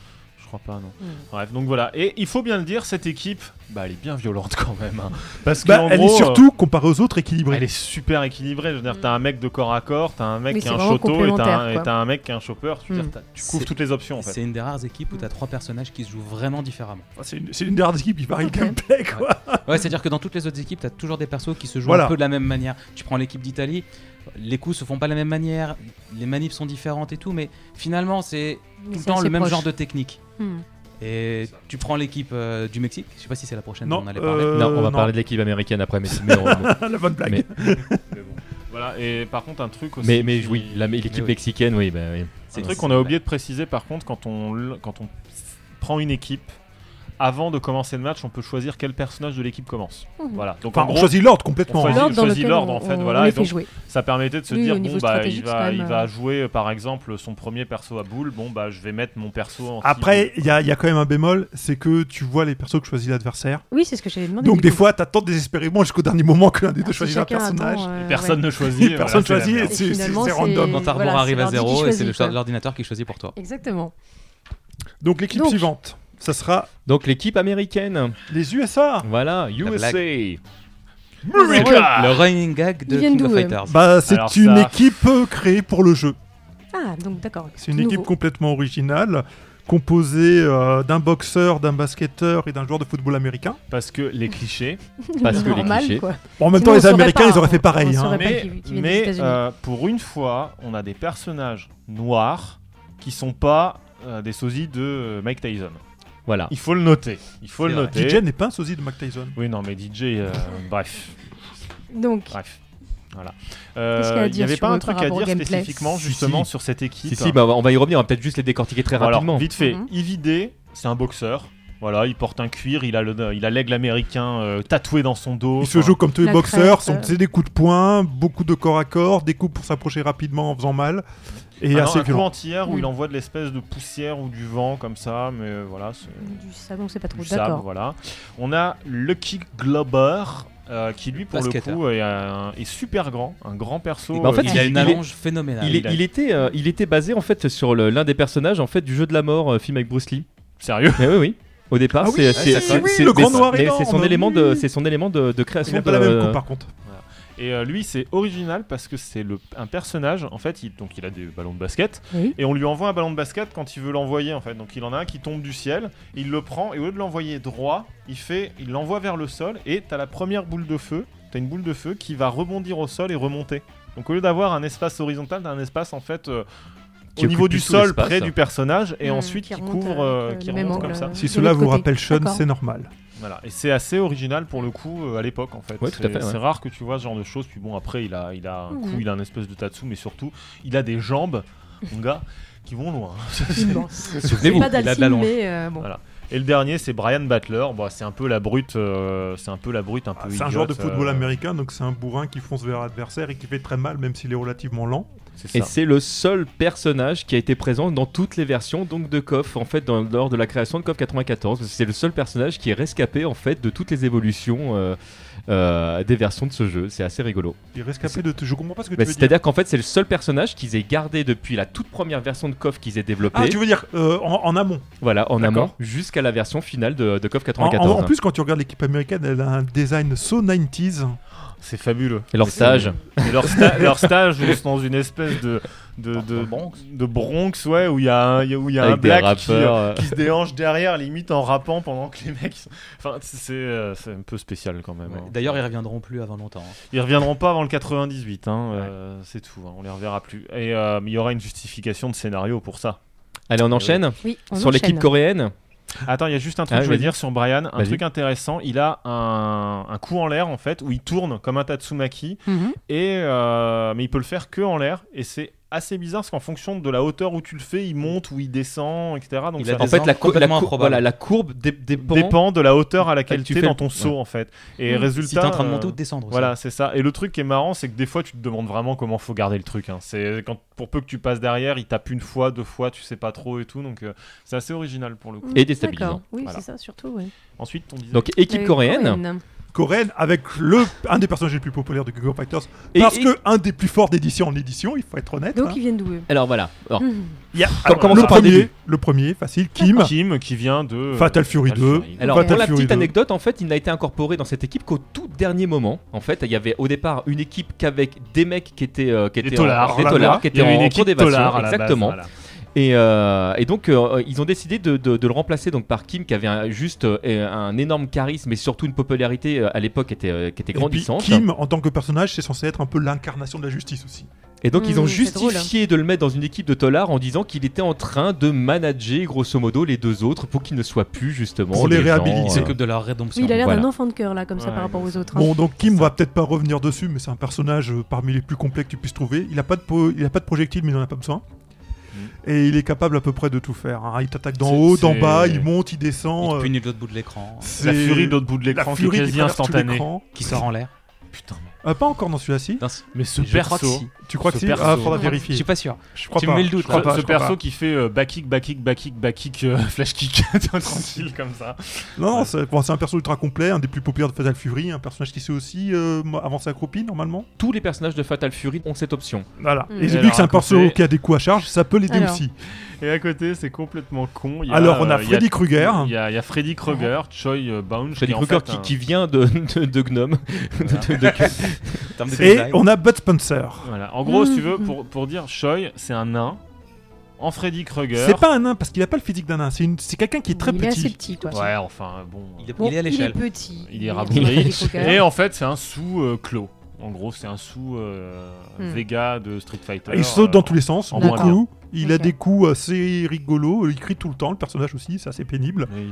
Crois pas, non.
Mm.
Bref, donc voilà. Et il faut bien le dire, cette équipe, bah, elle est bien violente quand même. hein. Parce que
Bah,
en
elle
gros,
est surtout, comparée aux autres, équilibrée.
Elle est super équilibrée. Je veux dire, t'as un mec de corps à corps, t'as un mec
Oui,
qui
c'est
a un choto et t'as un, t'as mec qui a un chopper. Je veux
Mm.
dire, t'as- tu couvres toutes les options en fait.
C'est une des rares équipes où tu as trois personnages qui se jouent vraiment différemment.
C'est une, c'est une des rares équipes qui varie le gameplay, quoi.
Ouais, c'est-à-dire que dans toutes les autres équipes, tu as toujours des persos qui se jouent
Voilà.
un peu de la même manière. Tu prends l'équipe d'Italie, les coups se font pas de la même manière, les manifs sont différentes et tout, mais finalement, c'est tout le
C'est
temps le même
proche.
genre de technique.
Hmm.
Et tu prends l'équipe euh, du Mexique, je sais pas si c'est la prochaine
Non,
dont on allait parler.
euh,
Non, on va
non.
parler de l'équipe américaine après, mais, mais, on- [LAUGHS]
La bonne blague.
mais, [LAUGHS]
Mais bon. Voilà. Et par contre, un truc aussi.
mais, mais
qui-
oui, l'équipe
oui.
mexicaine, oui. Bah, oui.
Un truc qu'on a oublié de préciser par contre, quand on, quand on prend une équipe, avant de commencer le match, on peut choisir quel personnage de l'équipe commence.
Mhm.
Voilà. Donc
Enfin,
en
on choisit l'ordre complètement.
on
hein.
choisit-
L'ordre
choisit en fait,
on-
voilà, et donc-
jouer.
ça permettait de se
Oui,
dire bon bah il va, il
euh,
jouer euh, par exemple son premier perso à boule. Bon bah je vais mettre mon perso en
Après, il y a, il y a quand même un bémol, c'est que tu vois les persos que choisit l'adversaire.
Oui, c'est ce que j'allais demander.
Donc des
coup.
fois, t'attends désespérément jusqu'au dernier moment que l'un des deux
Ah, si
choisisse un personnage.
attend, euh,
personne
ouais.
ne choisit. [LAUGHS]
Personne choisit, c'est- random.
Quand arrive à zéro et c'est
choisit,
l'ordinateur qui choisit pour toi.
Exactement.
Donc l'équipe suivante, ça sera
Donc l'équipe américaine,
les USA.
voilà, USA.
America
Le running gag de King of Fighters.
Bah, c'est
Alors
une
ça-
équipe euh, créée pour le jeu.
Ah, donc d'accord.
C'est une équipe complètement originale, composée euh, d'un boxeur, d'un basketteur et d'un joueur de football américain.
Parce que les clichés. [LAUGHS]
Parce que les clichés.
quoi.
Bon, en même
Sinon,
temps, les Américains,
pas,
ils auraient fait pareil. hein.
Mais, euh, pour une fois, on a des personnages noirs qui sont pas euh, des sosies de Mike Tyson.
Voilà.
Il faut le noter. Il faut le
vrai.
noter.
DJ n'est pas un sosie de Mac Tyson.
Oui, non, mais DJ, euh, [LAUGHS] bref.
Donc,
Bref. Voilà. Euh, Il n'y avait pas un truc à dire
gameplay
spécifiquement justement
si.
sur cette équipe.
Si, si, bah, on va y revenir, on va peut-être juste les décortiquer très
Alors,
rapidement.
vite fait. Ividé, c'est un boxeur. Voilà, il porte un cuir, il a le- il a l'aigle américain euh, tatoué dans son dos.
Il se joue comme tous les boxeurs, c'est des coups de poing, beaucoup de corps à corps, des coups pour s'approcher rapidement en faisant mal, et
ah non,
assez
un coup
violent.
entière où il envoie de l'espèce de poussière ou du vent comme ça, mais euh, voilà,
du savon, c'est pas trop.
sable,
D'accord.
voilà. On a Lucky Glober. euh, qui lui pour le coup est, un- est super grand, un grand perso.
Bah, en fait,
euh,
il a une allonge phénoménale.
Il, était, euh, il était basé en fait sur l'un des personnages en fait du jeu de la mort, euh, film avec Bruce Lee.
sérieux?
Mais oui, oui. Au départ,
Ah oui,
c'est
oui,
oui,
le grand
c'est-
noir
c'est son élément de, c'est son élément de, de
Il
création.
n'a
de,
pas la même coupe par contre.
Et euh, lui, c'est original parce que c'est le un personnage. En fait, il, donc il a des ballons de basket
Oui.
et on lui envoie un ballon de basket quand il veut l'envoyer. En fait, donc il en a un qui tombe du ciel, il le prend et au lieu de l'envoyer droit, il fait, il l'envoie vers le sol et t'as la première boule de feu. T'as une boule de feu qui va rebondir au sol et remonter. Donc au lieu d'avoir un espace horizontal, t'as un espace en fait. euh, au niveau du sol, près du personnage, et
Hmm,
ensuite
qui
couvre, euh, qui remonte comme ça.
Si cela vous rappelle Sean, c'est normal.
Voilà. Et c'est assez original pour le coup euh, à l'époque en fait.
Ouais,
C'est-
ouais.
Rare que tu vois ce genre de choses. Puis bon, après, il a, il a un coup, il a un espèce de tatsu, mais surtout, il a des jambes, mon gars, qui vont loin. [LAUGHS] [LAUGHS]
Souvenez-vous,
Pas
il a de la longe.
mais euh, bon.
Voilà. Et le dernier, c'est Brian Butler. Bon, c'est un peu la brute, euh, c'est un peu la brute, un peu.
Ah, C'est un joueur de
idiote,
football
euh,
américain, donc c'est un bourrin qui fonce vers l'adversaire et qui fait très mal, même s'il est relativement lent.
Et c'est le seul personnage qui a été présent dans toutes les versions donc de KOF en fait dans- lors de la création de KOF 94. C'est le seul personnage qui est rescapé en fait de toutes les évolutions euh, euh, des versions de ce jeu. C'est assez rigolo.
Il rescapé de. Je comprends pas ce que
Bah,
tu veux dire.
C'est-à-dire qu'en fait c'est le seul personnage qu'ils aient gardé depuis la toute première version de KOF qu'ils aient développée.
Ah, tu veux dire euh, en, en amont.
Voilà, en amont jusqu'à la version finale de, de KOF
En,
94.
en- en plus, quand tu regardes l'équipe américaine, elle a un design so 90s.
C'est fabuleux.
Et leur stage.
Et leur, sta- [LAUGHS] leur stage où ils sont dans une espèce de de,
Bronx.
de Bronx, ouais, où il y a un, où il y a un
avec des
black qui, euh,
rappeurs. euh,
qui se déhanche derrière, limite en rappant pendant que les mecs. sont- Enfin, c'est euh, c'est un peu spécial quand même.
Ouais.
hein.
D'ailleurs, ils reviendront plus avant longtemps. hein.
Ils reviendront pas avant le 98, hein, euh, c'est tout, hein, on les reverra plus. Et euh, mais il y aura une justification de scénario pour ça.
Allez, on enchaîne
Oui, on
sur l'équipe coréenne.
Attends, il y a juste un truc
Ah,
que je voulais dire sur Brian, un truc intéressant. Il a un, un coup en l'air en fait où il tourne comme un Tatsumaki
Mhm.
et euh, mais il peut le faire que en l'air et c'est assez bizarre parce qu'en fonction de la hauteur où tu le fais, il monte ou il descend, etc. Donc
En fait, la, cou- la
complètement
cou-
improbable.
voilà, la courbe dé- dépend.
dépend de la hauteur à laquelle
tu
es
fais
dans ton saut en fait. Et
Mm.
résultat,
Si t'es en train de
euh,
monter ou de descendre. aussi.
Voilà, c'est ça. Et le truc qui est marrant, c'est que des fois, tu te demandes vraiment comment faut garder le truc. hein. C'est quand pour peu que tu passes derrière, il tape une fois, deux fois, tu sais pas trop et tout. Donc euh, c'est assez original pour le coup.
Et déstabilisant.
Oui,
Voilà.
c'est ça, surtout. Ouais.
Ensuite, on disait.
Donc, équipe
Euh,
coréenne.
Coréenne.
Coréenne avec le, un des personnages les plus populaires de of Fighters.
Et-
parce
et-
que un des plus forts d'édition en édition, il faut être honnête.
Donc
hein.
ils viennent d'où
Alors voilà. Alors.
Il y a
Com-
alors,
commençons
le premier,
début.
le premier, facile, Kim.
Kim qui vient de
Fatal Fury 2.
Alors
Fatal
pour la
Fury
petite
2.
anecdote, en fait, il n'a été incorporé dans cette équipe qu'au tout dernier moment. En fait, il y avait au départ une équipe qu'avec des mecs qui étaient euh, qui
Des
étaient
tolards.
en, des
Voilà.
tolards, qui étaient en cours d'évasion,
base,
exactement.
voilà.
Et, euh, et donc euh, ils ont décidé de, de- de le remplacer donc par Kim qui avait un- juste euh, un énorme charisme et surtout une popularité euh, à l'époque qui était, euh, qui était
Et puis,
grandissante.
Kim, en tant que personnage, c'est censé être un peu l'incarnation de la justice aussi.
Et donc ils ont
Mmh, c'est drôle,
justifié de le mettre dans une équipe de tolards en disant qu'il était en train de manager grosso modo les deux autres pour qu'ils ne soient plus justement
Pour les réhabiliter.
Ils
euh,
s'occupent de leur rédemption.
Oui, il a l'air
Voilà.
d'un enfant de cœur là, comme ça par rapport aux autres. hein.
Bon, donc Kim, va peut-être pas revenir dessus, mais c'est un personnage parmi les plus complets que tu puisses trouver. Il a pas de, po- il a pas de projectile, mais il en a pas besoin. Et il est capable à peu près de tout faire. hein. Il t'attaque d'en haut, d'en bas, il monte, il
Il
descend.
te
euh,
punit de l'autre bout de l'écran,
c'est
La furie de l'autre bout de l'écran qui est quasi instantanée.
qui sort en l'air.
Putain.
Euh, pas encore dans celui-là-ci.
Mais ce
je crois que
perso.
si.
Tu crois que si
perso.
Ah, faudra
Je
vérifier.
suis pas sûr.
Je crois
Tu
pas.
me mets le doute,
Je crois
là.
pas,
ce
je crois
perso
pas.
qui fait euh, back kick, back kick, back kick, back kick, euh, [LAUGHS] flash kick, [LAUGHS] tranquille comme ça.
Non, non, c'est bon, c'est un perso ultra complet, un des plus populaires de Fatal Fury, un personnage qui sait aussi euh, avancer accroupi normalement.
tous les personnages de Fatal Fury ont cette option.
Voilà.
Mm.
Et j'ai vu que c'est un perso qui a des coups à charge, ça peut l'aider
Alors.
aussi.
Et à côté, c'est complètement con. Il y a,
Alors, on a
euh, y
Freddy Krueger.
Il y a, il y a Freddy Krueger, Choi Bounce.
Freddy Krueger qui,
un-
qui vient de, de, de Gnome. [LAUGHS]
Voilà.
De- de- de-
En termes de
Et
design.
on a Bud Spencer.
Voilà. En gros, si tu veux,
Mhm.
pour, pour dire Choi, c'est un nain. En Freddy Krueger.
C'est pas un nain parce qu'il a pas le physique d'un nain, c'est une- c'est quelqu'un qui est très
il est assez
petit.
petit, quoi.
Ouais, enfin, bon.
Il est,
Bon,
il est à l'échelle.
petit.
Il est rabougri. Et en fait, c'est un sous euh, clos. En gros, c'est un sous euh,
Hmm.
Vega de Street Fighter.
Il saute
euh,
dans tous les sens,
en
beaucoup. Il a des coups assez rigolos, il crie tout le temps, le personnage aussi, c'est assez pénible.
oui.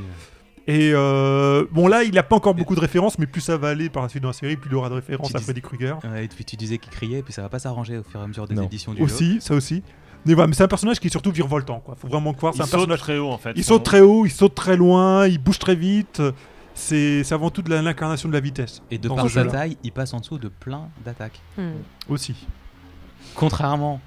Et euh, bon là, il a pas encore beaucoup de références, mais plus ça va aller par la suite dans la série, plus il aura de références
Tu
à
dis-
Freddy Krueger.
Ouais, et puis tu disais qu'il criait, puis ça va pas s'arranger au fur et à mesure des
Non.
éditions du jeu.
Aussi, ça aussi. Mais voilà, mais c'est un personnage qui est surtout virevoltant, quoi. Faut vraiment croire, c'est
Il
un
saute
personnage.
très haut en fait.
Il saute très haut, il saute très loin, il bouge très vite. C'est avant tout de l'incarnation de la vitesse.
Et de
Dans
par sa taille, il passe en dessous de plein d'attaques.
Hmm.
Aussi.
Contrairement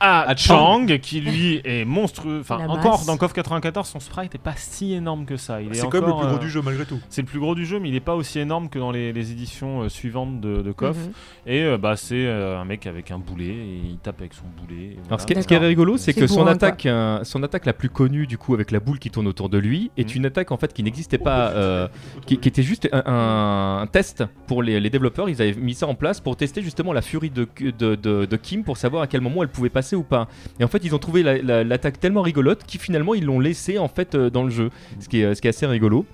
à
Ah, Chang, qui lui est monstrueux. Enfin, encore dans KOF 94, son sprite est pas si énorme que ça. Il est
C'est quand même le plus gros
euh,
du jeu malgré tout.
C'est le plus gros du jeu, mais il est pas aussi énorme que dans les, les éditions euh, suivantes de, de KOF.
Mhm.
Et euh, bah, c'est euh, un mec avec un boulet et il tape avec son boulet. et
Alors, ce qui, est, ce qui est
D'accord.
rigolo, c'est
C'est
que son attaque, euh, son attaque la plus connue, du coup, avec la boule qui tourne autour de lui, est
Mhm.
une attaque en fait qui n'existait pas, euh, qui, qui était juste un, un- un test pour les, les développeurs. Ils avaient mis ça en place pour tester justement la furie de, de, de- de Kim pour savoir à quel moment elle pouvait passer ou pas. Et en fait, ils ont trouvé la- la- l'attaque tellement rigolote qui finalement ils l'ont laissé en fait euh, dans le jeu, ce qui est, ce qui est assez rigolo.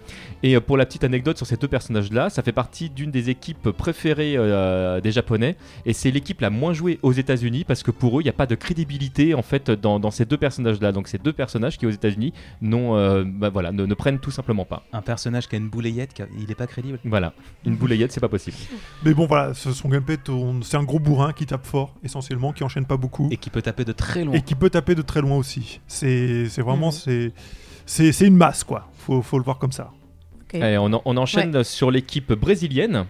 Et euh, pour la petite anecdote sur ces deux personnages-là, ça fait partie d'une des équipes préférées euh, des Japonais et c'est l'équipe la moins jouée aux États-Unis parce que pour eux, il n'y a pas de crédibilité en fait dans, dans ces deux personnages-là. Donc ces deux personnages qui aux États-Unis n'ont, euh, bah, voilà, ne, ne prennent tout simplement pas.
un personnage qui a une boulayette, il est pas crédible.
Voilà, une boulayette, c'est pas possible.
Mais bon, voilà, ce- son gameplay, c'est un gros bourrin qui tape fort, essentiellement, qui enchaîne pas beaucoup.
Et qui peut taper de très loin.
et qui peut taper de très loin aussi. C'est c'est vraiment
Mhm.
c'est une masse quoi. Faut faut le voir comme ça.
Allez, on, en- on enchaîne sur l'équipe brésilienne.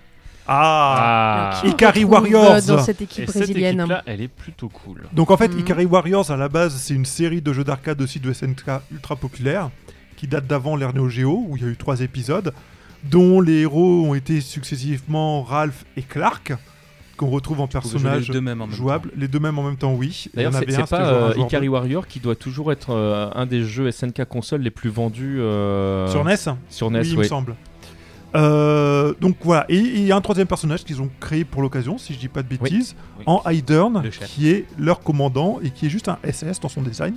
Ah.
On
Ikari
retrouve,
Warriors.
euh, dans cette équipe
Et cette
brésilienne.
équipe-là, elle est plutôt cool.
Donc en fait,
Mhm.
Ikari Warriors à la base, c'est une série de jeux d'arcade aussi de SNK ultra populaire qui date d'avant l'ère Neo Geo où il y a eu trois épisodes dont les héros ont été successivement Ralph et Clark qu'on retrouve en personnages
les deux mêmes en même
jouables, les deux mêmes en même temps, oui. Il y en
D'ailleurs, c'est pas euh, Ikari Warrior qui doit toujours être euh, un des jeux SNK console les plus vendus euh,
sur NES.
sur NES.
oui, il
ouais.
me semble. Euh, donc voilà, et il y a un troisième personnage qu'ils ont créé pour l'occasion, si je dis pas de bêtises,
Oui.
en Hydern, qui est leur commandant et qui est juste un SS dans son design,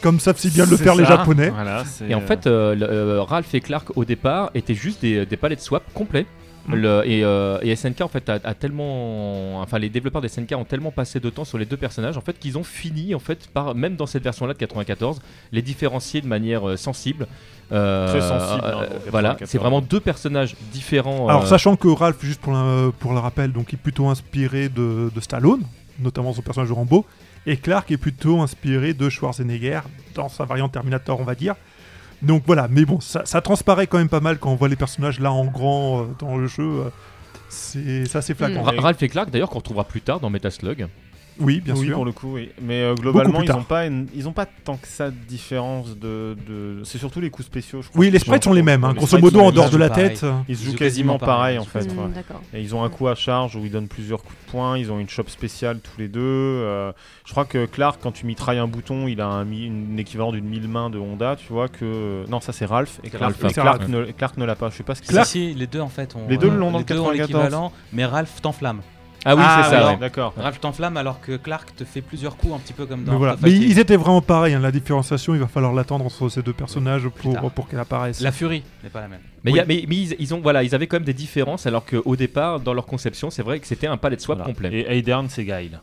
comme savent si bien le faire les. Japonais.
Voilà, c'est-
Et en fait, euh, le- euh, Ralph et Clark au départ étaient juste des, des palettes swap complets.
Mm.
Le- et, euh, et SNK en fait a, a tellement, enfin les développeurs des SNK ont tellement passé de temps sur les deux personnages en fait qu'ils ont fini en fait par même dans cette version-là de 94 les différencier de manière euh, sensible. Euh,
Très sensible, hein,
euh, voilà,
94.
c'est vraiment deux personnages différents.
Alors
euh,
sachant que Ralph, juste pour, la- pour le rappel, donc il est plutôt inspiré de, de Stallone, notamment son personnage de Rambo, Et Clark est plutôt inspiré de Schwarzenegger dans sa variante Terminator, on va dire. Donc voilà, mais bon, ça, ça transparaît quand même pas mal quand on voit les personnages là en grand euh, dans le jeu. euh, c'est c'est assez flagrant.
Ra- Ralph et Clark, d'ailleurs, qu'on retrouvera plus tard dans Metal Slug.
Oui, bien
oui,
sûr.
pour le coup, oui. Mais euh, globalement, ils
tard.
ont pas, une- ils ont pas tant que ça de différence de. de... C'est surtout les coups spéciaux, je crois.
Oui, les sprites sont les mêmes. hein.
Les
Grosso modo, en dehors de la
pareil.
tête.
Ils se jouent
jouent
quasiment
quasiment
pareil,
pareil,
en fait.
Mm,
ouais.
D'accord.
Et ils ont un coup à charge où ils donnent plusieurs coups de poing, ils ont une chope spéciale tous les deux. euh, je crois que Clark, quand tu mitrailles un bouton, il a un, une équivalent d'une mille mains de Honda, tu vois que... Non, ça c'est Ralph, et Clark,
Ralph,
et
c'est
Clark
Ralph.
ne, Clark ne l'a pas, je sais pas ce qu'il
Si,
a.
si, les deux en fait ont.
Les deux l'ont dans
les
le
deux ont
94.
l'équivalent, mais Ralph t'enflamme.
Ah oui, c'est ça.
ouais,
ouais.
d'accord.
Ralph t'enflamme alors que Clark te fait plusieurs coups, un petit peu comme dans.
Mais voilà. Mais ils étaient vraiment pareils. hein. La différenciation, il va falloir l'attendre entre ces deux personnages pour, qu'elle apparaisse.
La furie n'est pas la même.
Mais, il y a-
Oui.
mais, mais ils, ils ont, voilà, ils avaient quand même des différences, alors qu'au départ, dans leur conception, c'est vrai que c'était un palette swap
Voilà.
complet.
Et Aidern, c'est Guile.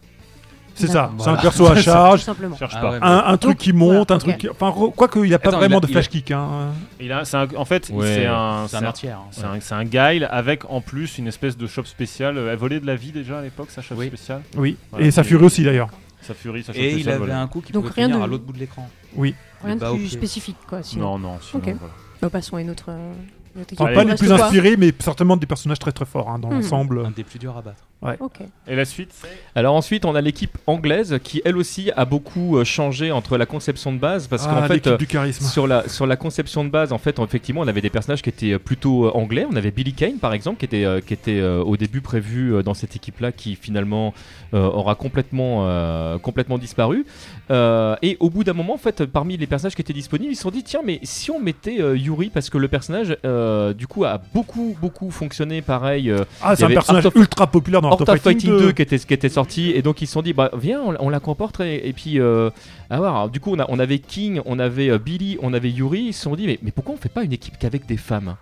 C'est ça. C'est un perso à [LAUGHS] charge.
simplement.
Cherche
Ah
pas.
Un, un truc qui monte,
voilà,
un truc qui... Enfin, quoi qu'il n'y a pas
Attends,
vraiment
il a-
de
il a-
flash kick. Hein.
Il a, c'est un- en fait,
Ouais.
c'est un,
C'est un entière. hein.
c'est un, c'est un guile avec en plus une espèce de shop spéciale. Elle volait de la vie déjà à l'époque, sa shop
Oui.
spéciale.
Oui.
Voilà.
Et sa furie aussi d'ailleurs.
Sa furie, sa shop
Et il
spéciale.
avait
volait.
un coup qui
Donc
pouvait
rien
venir
de-
à l'autre bout de l'écran.
Oui.
Rien de
Bah,
plus
ok.
spécifique, quoi. Sinon.
Non, non, sinon,
Ok.
voilà.
Bah, passons à une autre. euh, une autre
Enfin,
équipe.
pas les plus inspirés, mais certainement des personnages très très forts hein, dans
Mhm.
l'ensemble.
Un des plus durs à battre.
Et la suite?
Alors ensuite, on a l'équipe anglaise qui, elle aussi, a beaucoup euh, changé entre la conception de base, parce
Ah,
qu'en fait,
l'équipe
euh,
du charisme.
sur la, sur la conception de base, en fait, effectivement, on avait des personnages qui étaient euh, plutôt anglais. On avait Billy Kane, par exemple, qui était, euh, qui était euh, au début prévu dans cette équipe-là, qui finalement euh, aura complètement, euh, complètement disparu. Euh, et au bout d'un moment, en fait, parmi les personnages qui étaient disponibles, ils se sont dit tiens, mais si on mettait euh, Yuri, parce que le personnage, euh, du coup, a beaucoup, beaucoup fonctionné pareil.
Ah, c'est un personnage
of-
ultra populaire dans Art of
of Fighting 2
2.
qui était, qui était sorti et donc ils se sont dit bah viens on, on la comporte et, et puis Alors, du coup on, a, on avait King on avait Billy on avait Yuri ils se sont dit mais, mais pourquoi on fait pas une équipe qu'avec des femmes?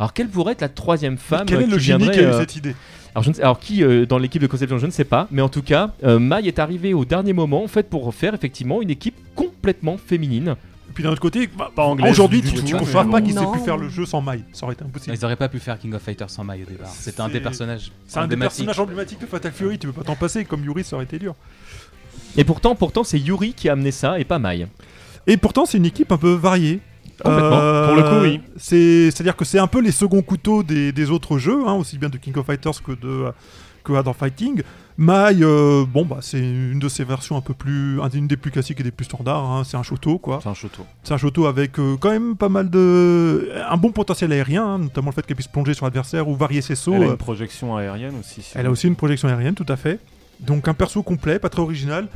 Alors quelle pourrait être la troisième femme
Quel est
qui
le génie
viendrait,
qui a eu
euh,
cette idée?
Alors, je ne sais- alors, qui euh, dans l'équipe de conception je ne sais pas mais en tout cas euh, Mai est arrivé au dernier moment en fait pour faire effectivement une équipe complètement féminine
Et puis d'un autre côté, bah,
Pas anglaise
aujourd'hui, tu ne
bon.
pas qu'ils aient pu faire le jeu sans maille. Ça aurait été impossible.
Ils auraient pas pu faire King of Fighters sans maille au départ. C'était un des
C'est-
personnages
C'est un des personnages emblématiques de Fatal Fury, tu peux pas t'en passer. Comme Yuri, ça aurait été dur.
et pourtant pourtant c'est Yuri qui a amené ça et pas Mai
Et pourtant, c'est une équipe un peu variée.
Complètement.
Pour le coup, oui.
C'est, c'est-à-dire que c'est un peu les seconds couteaux des, des autres jeux, hein, aussi bien de King of Fighters que de que of Fighting. Mai, euh, bon bah c'est une de ces versions un peu plus, une des plus classiques et des plus standards. hein, c'est un Shoto quoi.
C'est un choto.
C'est un Shoto avec euh, quand même pas mal de, un bon potentiel aérien, hein, notamment le fait qu'elle puisse plonger sur l'adversaire ou varier ses sauts.
Elle a
euh,
une projection aérienne aussi. si
Elle a aussi une projection aérienne, tout à fait. Donc un perso complet, pas très original,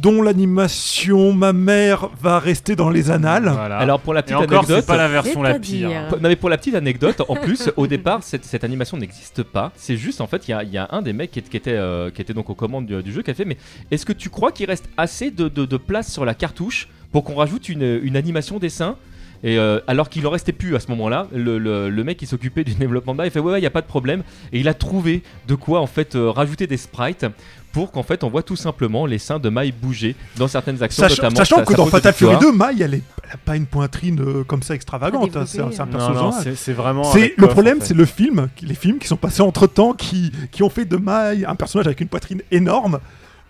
dont l'animation, ma mère, va rester dans les annales.
Voilà.
alors pour la
Et
petite
encore, c'est
anecdote
pas la version la pire.
Non mais pour la petite anecdote, en plus au départ cette, cette animation n'existe pas. C'est juste en fait il y a, il y a un des mecs qui, est- qui était, euh, qui était donc aux commandes du, du jeu qui a fait mais est-ce que tu crois qu'il reste assez de, de- de place sur la cartouche pour qu'on rajoute une, une animation dessin et euh, alors qu'il en restait plus à ce moment-là, le, le- le mec qui s'occupait du [LAUGHS] développement de bas, il fait ouais ouais il y a pas de problème et il a trouvé de quoi en fait euh, rajouter des sprites pour qu'en fait on voit tout simplement les seins de Mai bouger dans certaines actions
Sachant,
notamment
sachant
sa-
que
sa
dans Fatal Fury
victoire.
2, Mai, elle, est- elle a pas une poitrine euh, comme ça extravagante. Hein, C'est un, c'est un
développée,
perso
Non, non,
normal.
c'est c'est vraiment.
Le problème,
en fait.
c'est le film, les films qui sont passés entre temps, qui, qui ont fait de Mai un personnage avec une poitrine énorme,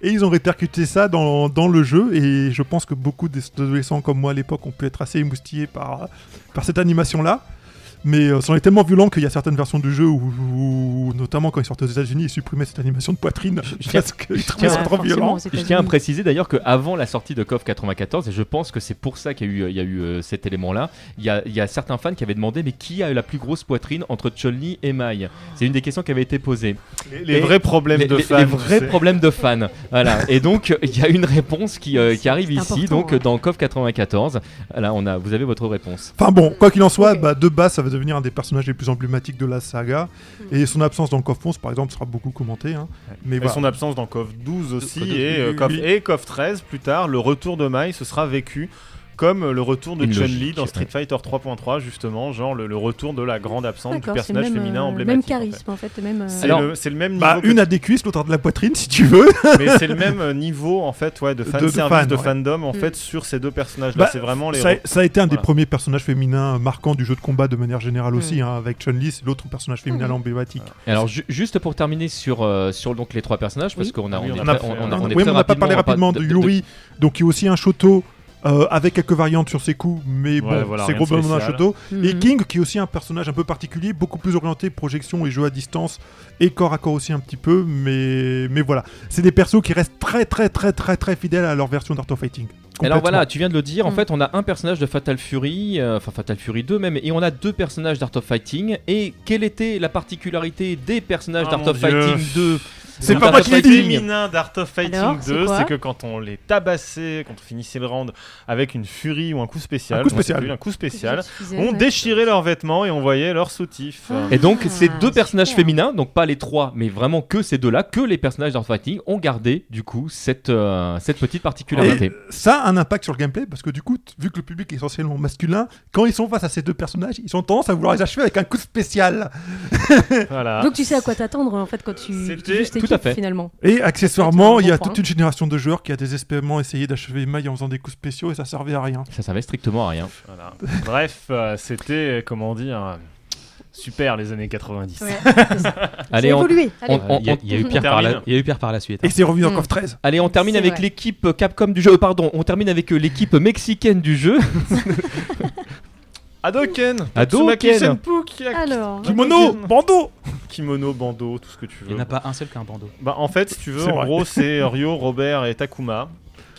et ils ont répercuté ça dans, dans le jeu. Et je pense que beaucoup d'adolescents comme moi à l'époque ont pu être assez émoustillés par, par cette animation-là. Mais euh, c'en est tellement violent qu'il y a certaines versions du jeu où, où- notamment quand ils sortaient aux États-Unis, ils supprimaient cette animation de poitrine
je- [LAUGHS]
parce qu'ils trouvaient
tiens,
ça trop violent.
Je tiens à préciser d'ailleurs qu'avant la sortie de KOF 94, et je pense que c'est pour ça qu'il y a eu, il y a eu euh, cet élément-là, il y a, il y a certains fans qui avaient demandé mais qui a eu la plus grosse poitrine entre Chun-Li et Mai? C'est une des questions qui avait été posée.
Les, vrais problèmes
les,
de
les-
fans.
les vrais problèmes de fans. voilà. Et donc il y a une réponse qui, euh, qui arrive ici, donc
ouais.
dans KOF 94. Là, on a, vous avez votre réponse.
Enfin bon, quoi qu'il en soit, bah, de base, ça va devenir un des personnages les plus emblématiques de la saga. Et son absence dans KOF 11, par exemple, sera beaucoup commentée. hein. Mais
Et
voilà.
son absence dans KOF 12 aussi,
KOF 12,
et, euh,
oui,
KOF,
oui.
et KOF 13, plus tard, le retour de Mai, ce sera vécu comme le retour de Chun-Li dans. Street Fighter 3.3, justement, genre le, le retour de la grande absente du personnage
même,
féminin
euh,
emblématique.
Même
en fait.
charisme en fait, même. euh,
C'est
Alors-
le, c'est le même niveau.
Bah,
que-
une a des cuisses, l'autre a de la poitrine, si tu veux. [LAUGHS]
mais [LAUGHS] c'est le même euh, niveau en fait, ouais, de fan
de
service,
fan,
de
ouais.
fandom en
Mm.
fait sur ces deux personnages-là.
Bah,
c'est vraiment les.
ça, ça a été un des premiers personnages féminins marquants du jeu de combat de manière générale aussi,
Mm.
hein, avec Chun-Li, c'est l'autre personnage féminin
Mm.
emblématique.
Et Alors ju- juste pour terminer sur euh, sur donc les trois personnages parce
Oui.
qu'on a
Oui,
on
a
a-
n'a pas parlé
rapidement,
de, Yuri, donc qui est aussi un Shoto. Euh, avec quelques variantes sur ses coups, mais
Ouais,
bon,
voilà,
c'est
rien de
globalement un
spécial.
Shoto. Et. King, qui est aussi un personnage un peu particulier, beaucoup plus orienté projection et jeu à distance, et corps à corps aussi un petit peu, mais, mais voilà. C'est des persos qui restent très très très très très fidèles à leur version d'Art of Fighting.
Alors voilà, tu viens de le dire, en
Mm.
fait on a un personnage de Fatal Fury, euh, enfin Fatal Fury 2 même, et on a deux personnages d'Art of Fighting. Et quelle était la particularité des personnages
Ah,
d'Art of
Dieu.
Fighting 2 [LAUGHS]
C'est pas moi
of
qui l'ai
Fighting,
dit.
féminin d'Art of Fighting
Alors, c'est
2,
quoi
c'est que quand on les tabassait, quand on finissait le round avec une furie ou un coup spécial,
Un coup spécial.
un coup on déchirait leurs vêtements et on voyait leurs soutifs.
Ah.
Et donc ces deux
super.
personnages féminins, donc pas les trois, mais vraiment que ces deux-là, que les personnages d'Art of Fighting ont gardé du coup cette, euh, cette petite particularité.
Et ça un impact sur le gameplay parce que du coup, vu que le public est essentiellement masculin, quand ils sont face à ces deux personnages, ils ont tendance à vouloir les achever avec un coup spécial. [LAUGHS]
Voilà.
Donc tu sais à quoi t'attendre en fait quand tu,
C'était-
tu
Tout à fait.
finalement.
Et accessoirement, il y a toute une génération de joueurs qui a désespérément essayé d'achever Mai en faisant des coups spéciaux et ça servait à rien.
Ça servait strictement à rien.
Voilà. Bref, euh, c'était, comment dire, euh, super les années 90.
Ouais, [LAUGHS] c'est ça.
Allez,
C'est
on,
évolué.
Il y, a- il y a eu pire par la-
termine.
il y a eu pire par la suite.
Et
hein.
c'est revenu
Mm.
KOF 13.
allez, on termine avec l'équipe Capcom du jeu. euh, pardon, on termine avec euh, l'équipe mexicaine du jeu. [LAUGHS]
Hadoken
Hadouken.
Tatsumaki Senpu qui a
Alors.
Kimono, bandeau
kimono, bandeau, tout ce que tu
Il
veux.
n'y en a pas un seul qui a un bandeau.
Bah, en fait, si tu veux,
C'est
en
vrai.
gros, c'est Ryo, Robert et Takuma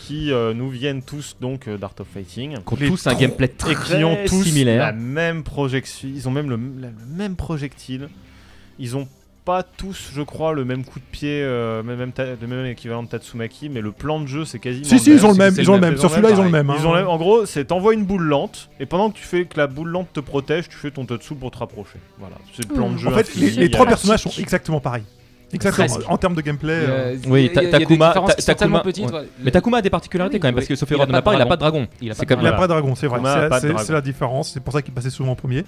qui euh, nous viennent tous donc euh, d'Art of Fighting.
Qui ont
Les
tous un gameplay très
qui ont tous la
similaire.
même projection. Ils ont même le, la- le même projectile. Ils ont pas tous, je crois, le même coup de pied, euh, même, même ta- le même équivalent de Tatsumaki, mais le plan de jeu, c'est quasiment.
Si, si, ils ont le même, ils ont le même. Sur celui-là, ils ont le
pareil.
même.
Ils
hein.
ont le- en gros, c'est t'envoies une boule lente et pendant que tu fais que la boule lente te protège, tu fais ton Tatsu pour te rapprocher. Voilà, c'est le plan
Mmh.
de jeu.
En fait, les, trois personnages sont exactement pareils. Exactement.
Presque.
En termes de gameplay. euh,
Oui, Takuma-
différences qui sont
Ta-
tellement
Takuma-
petites,
ouais.
ouais.
Mais Takuma a des particularités
oui,
quand même, parce que sauf erreur de
pas
ma
de
part, il a
dragon.
pas de dragon.
Il pas
n'a
Voilà.
pas de dragon, c'est vrai. C'est la différence. C'est pour ça qu'il passait souvent en premier.